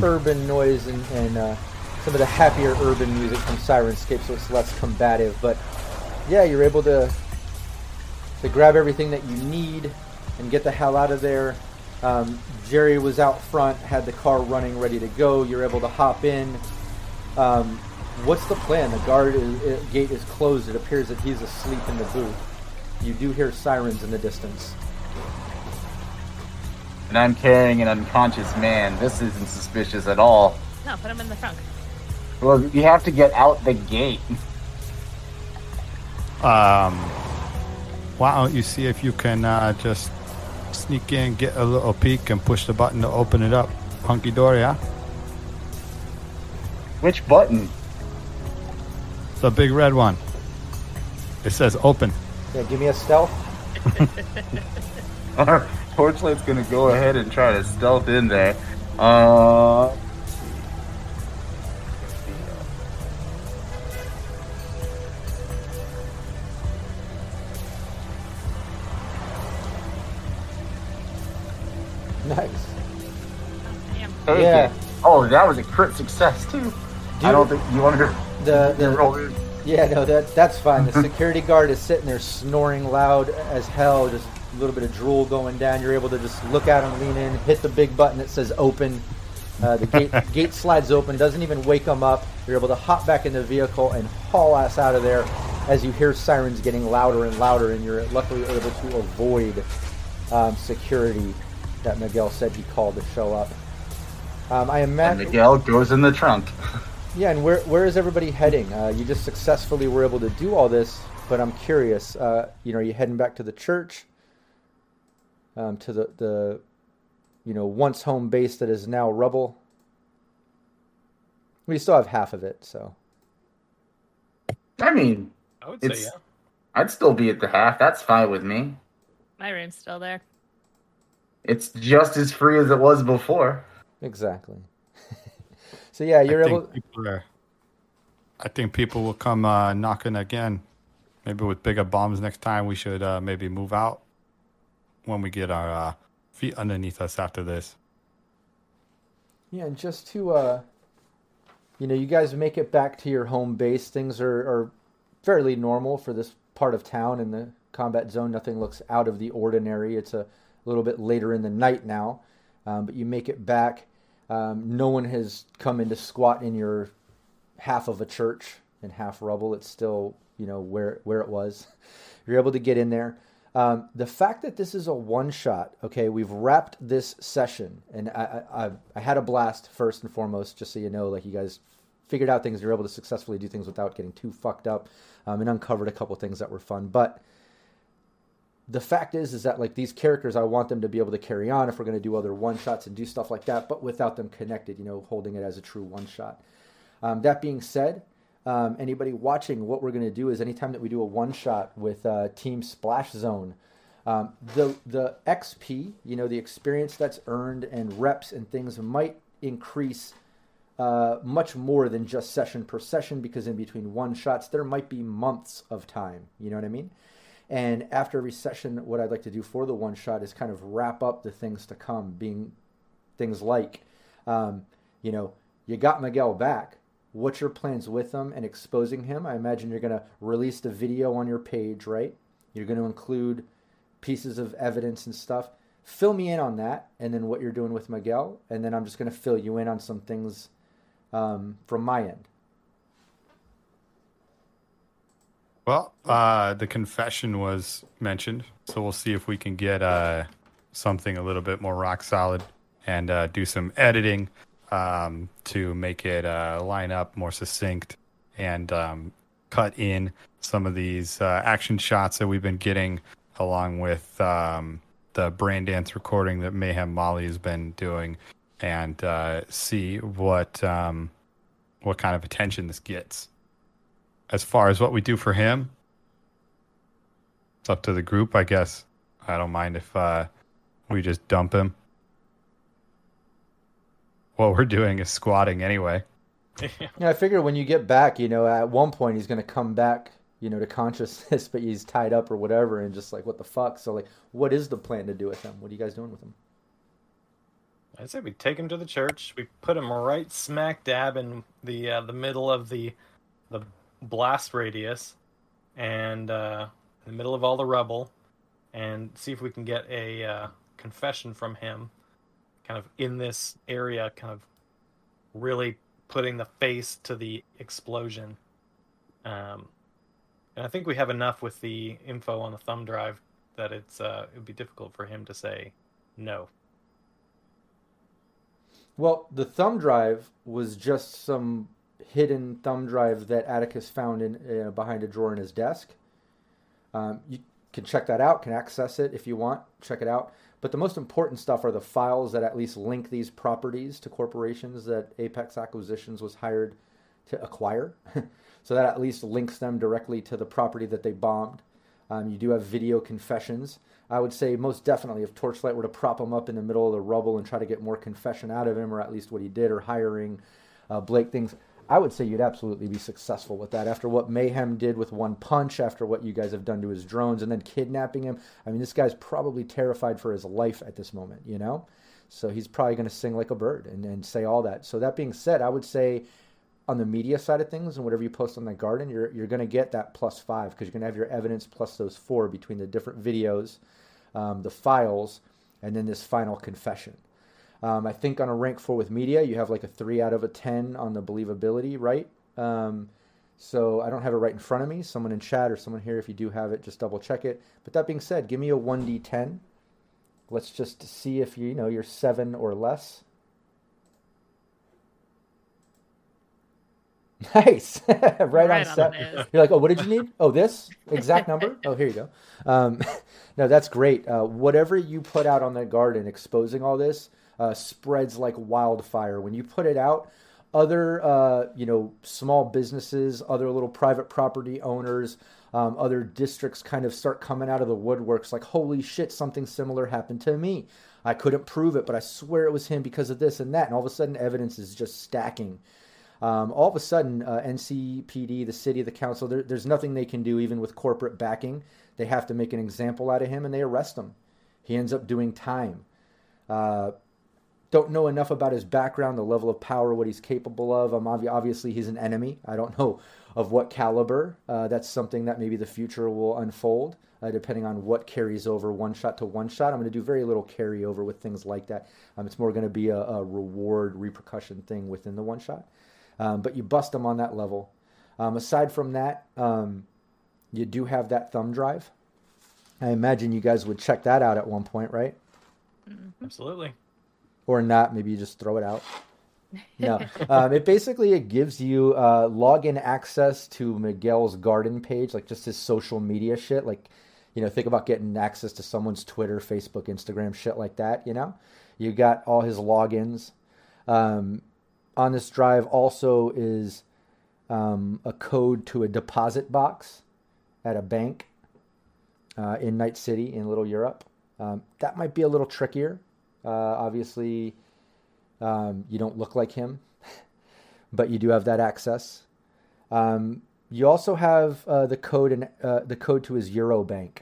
Speaker 5: urban noise and, and uh, some of the happier urban music from Syrinscape, so it's less combative. But yeah, you're able to to grab everything that you need and get the hell out of there. Um, Jerry was out front, had the car running, ready to go. You're able to hop in. Um, what's the plan? The guard is, uh, gate is closed. It appears that he's asleep in the booth. You do hear sirens in the distance.
Speaker 2: And I'm carrying an unconscious man. This isn't suspicious at all.
Speaker 3: No, put him in the trunk.
Speaker 2: Well, you have to get out the gate.
Speaker 4: Um, why don't you see if you can uh, just sneak in, get a little peek, and push the button to open it up? Hunky dory, yeah?
Speaker 2: Which button?
Speaker 4: The big red one. It says open.
Speaker 5: Yeah, give me a stealth. *laughs* *laughs*
Speaker 2: Torchlight's gonna go ahead and try to stealth in there. Uh.
Speaker 5: Nice.
Speaker 2: Take
Speaker 5: Yeah.
Speaker 2: Oh, that was a crit success too. I don't think you want to
Speaker 5: The, *laughs* the
Speaker 2: roll.
Speaker 5: Yeah, no, that that's fine. The *laughs* security guard is sitting there snoring loud as hell, just a little bit of drool going down. You're able to just look out and lean in, hit the big button that says open. Uh, the gate *laughs* gate slides open, doesn't even wake them up. You're able to hop back in the vehicle and haul ass out of there as you hear sirens getting louder and louder, and you're luckily able to avoid um, security that Miguel said he called to show up. Um, I
Speaker 2: And
Speaker 5: imagine.
Speaker 2: Miguel goes in the trunk. *laughs*
Speaker 5: Yeah, and where where is everybody heading? Uh, you just successfully were able to do all this, but I'm curious. Uh, you know, are you heading back to the church? Um, to the the, you know, once home base that is now rubble. We still have half of it, so
Speaker 6: I mean,
Speaker 1: I would say yeah.
Speaker 6: I'd still be at the half. That's fine with me.
Speaker 3: My room's still there.
Speaker 6: It's just as free as it was before.
Speaker 5: exactly. *laughs* so yeah, you're
Speaker 4: I
Speaker 5: able.
Speaker 4: think people are, I think people will come uh, knocking again. Maybe with bigger bombs next time. We should uh, maybe move out when we get our uh, feet underneath us after this.
Speaker 5: Yeah, and just to uh you know, you guys make it back to your home base. Things are, are fairly normal for this part of town in the combat zone. Nothing looks out of the ordinary. It's a little bit later in the night now, um, but you make it back. Um, no one has come in to squat in your half of a church and half rubble. It's still, you know, where where it was. *laughs* You're able to get in there. Um, the fact that this is a one shot, okay, we've wrapped this session, and I, I, I- had a blast first and foremost, just so you know, like you guys figured out things, you're able to successfully do things without getting too fucked up, um, and uncovered a couple things that were fun. But the fact is, is that like these characters, I want them to be able to carry on if we're going to do other one shots and do stuff like that, but without them connected, you know, holding it as a true one shot. Um, that being said, um, anybody watching, what we're going to do is anytime that we do a one shot with uh, Team Splash Zone, um, the the XP, you know, the experience that's earned and reps and things might increase uh, much more than just session per session because in between one shots there might be months of time. You know what I mean? And after every session, what I'd like to do for the one shot is kind of wrap up the things to come, being things like, um, you know, you got Miguel back. What's your plans with him and exposing him? I imagine you're going to release the video on your page, right? You're going to include pieces of evidence and stuff. Fill me in on that, and then what you're doing with Miguel, and then I'm just going to fill you in on some things um, from my end.
Speaker 4: Well, uh, the confession was mentioned, so we'll see if we can get uh, something a little bit more rock solid and uh, do some editing um, to make it uh, line up more succinct and um, cut in some of these uh, action shots that we've been getting, along with um, the brain dance recording that Mayhem Molly has been doing, and uh, see what um, what kind of attention this gets as far as what we do for him, it's up to the group, I guess. I don't mind if uh, we just dump him. What we're doing is squatting anyway. *laughs*
Speaker 5: Yeah, I figure when you get back, you know, at one point he's going to come back, you know, to consciousness, *laughs* but he's tied up or whatever, and just like, what the fuck? So, like, what is the plan to do with him? What are you guys doing with him?
Speaker 1: I say we take him to the church. We put him right smack dab in the uh, the middle of the the blast radius, and uh, in the middle of all the rubble, and see if we can get a uh, confession from him, kind of in this area, kind of really putting the face to the explosion. Um, and I think we have enough with the info on the thumb drive that it's uh, it would be difficult for him to say no.
Speaker 5: Well, the thumb drive was just some hidden thumb drive that Atticus found in uh, behind a drawer in his desk. Um, you can check that out, can access it if you want. Check it out. But the most important stuff are the files that at least link these properties to corporations that Apex Acquisitions was hired to acquire. *laughs* so that at least links them directly to the property that they bombed. Um, you do have video confessions. I would say most definitely if Torchlight were to prop him up in the middle of the rubble and try to get more confession out of him, or at least what he did, or hiring uh, Blake things, I would say you'd absolutely be successful with that. After what Mayhem did with one punch, after what you guys have done to his drones, and then kidnapping him, I mean, this guy's probably terrified for his life at this moment, you know? So he's probably going to sing like a bird and, and say all that. So that being said, I would say on the media side of things and whatever you post on the garden, you're you're going to get that plus five because you're going to have your evidence plus those four between the different videos, um, the files, and then this final confession. Um, I think on a rank four with media, you have like a three out of a ten on the believability, right? Um, so I don't have it right in front of me. Someone in chat or someone here, if you do have it, just double check it. But that being said, give me a one d ten. Let's just see if you, you know you're seven or less. *laughs* Nice, right, *laughs*
Speaker 3: Right
Speaker 5: on set. You're like, oh, what did you need? Oh, this exact number. *laughs* Oh, here you go. Um, no, that's great. Uh, whatever you put out on that garden, exposing all this, uh, spreads like wildfire. When you put it out, other uh, you know small businesses, other little private property owners, um, other districts kind of start coming out of the woodworks like, holy shit, something similar happened to me. I couldn't prove it, but I swear it was him because of this and that. And all of a sudden, evidence is just stacking. Um, all of a sudden, uh, NCPD, the city, the council, there, there's nothing they can do, even with corporate backing. They have to make an example out of him and they arrest him. He ends up doing time. Uh, don't know enough about his background, the level of power, what he's capable of. Um, obviously, he's an enemy. I don't know of what caliber. Uh, that's something that maybe the future will unfold uh, depending on what carries over one shot to one shot. I'm going to do very little carryover with things like that. Um, it's more going to be a, a, reward repercussion thing within the one shot. Um, but you bust them on that level. Um, aside from that, um, you do have that thumb drive. I imagine you guys would check that out at one point, right?
Speaker 1: Mm-hmm. Absolutely.
Speaker 5: Or not. Maybe you just throw it out. no, *laughs* um, it basically it gives you uh, login access to Miguel's garden page, like just his social media shit. Like you know, think about getting access to someone's Twitter, Facebook, Instagram, shit like that. You know, you got all his logins. Um, on this drive also is um, a code to a deposit box at a bank uh, in Night City in Little Europe. Um, that might be a little trickier. Uh, obviously, um, you don't look like him, *laughs* but you do have that access. Um, you also have uh, the code and uh, the code to his Eurobank.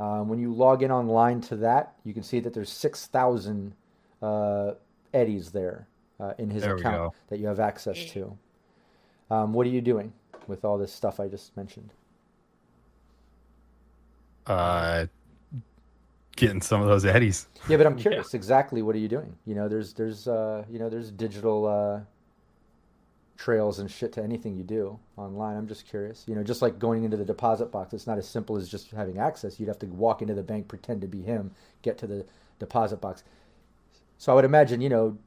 Speaker 5: Um, when you log in online to that, you can see that there's six thousand uh, eddies there uh, in his there account that you have access to. Um, what are you doing with all this stuff I just mentioned?
Speaker 4: Uh, getting some of those eddies.
Speaker 5: Yeah, but I'm curious. Yeah. Exactly, what are you doing? You know, there's there's uh, you know there's digital uh, trails and shit to anything you do online. I'm just curious. You know, just like going into the deposit box, it's not as simple as just having access. You'd have to walk into the bank, pretend to be him, get to the deposit box. So I would imagine, you know,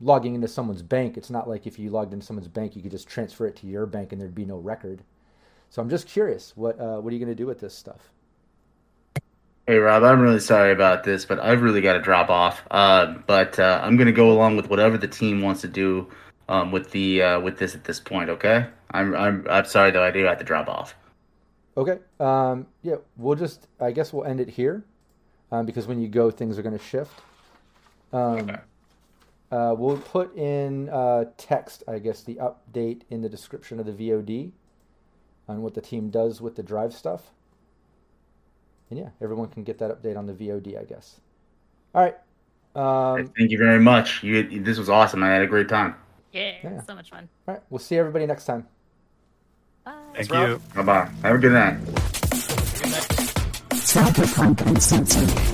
Speaker 5: logging into someone's bank, it's not like if you logged into someone's bank, you could just transfer it to your bank and there'd be no record. So I'm just curious, what uh, what are you going to do with this stuff?
Speaker 6: Hey Rob, I'm really sorry about this, but I've really got to drop off. Uh, but uh, I'm going to go along with whatever the team wants to do um, with the uh, with this at this point. Okay, I'm I'm I'm sorry though. I do have to drop off.
Speaker 5: Okay. Um, yeah, we'll just. I guess we'll end it here, um, because when you go, things are going to shift. Um, okay. Uh, we'll put in uh, text, I guess, the update in the description of the VOD on what the team does with the drive stuff. And yeah, everyone can get that update on the VOD, I guess. All right. Um,
Speaker 6: Thank you very much. You, this was awesome. I had a great time.
Speaker 3: Yeah, yeah. so much fun.
Speaker 5: All right, we'll see everybody next time.
Speaker 3: Bye.
Speaker 4: Thank you.
Speaker 6: Bye bye. Have a good night.
Speaker 7: Cyberpunk Uncensored.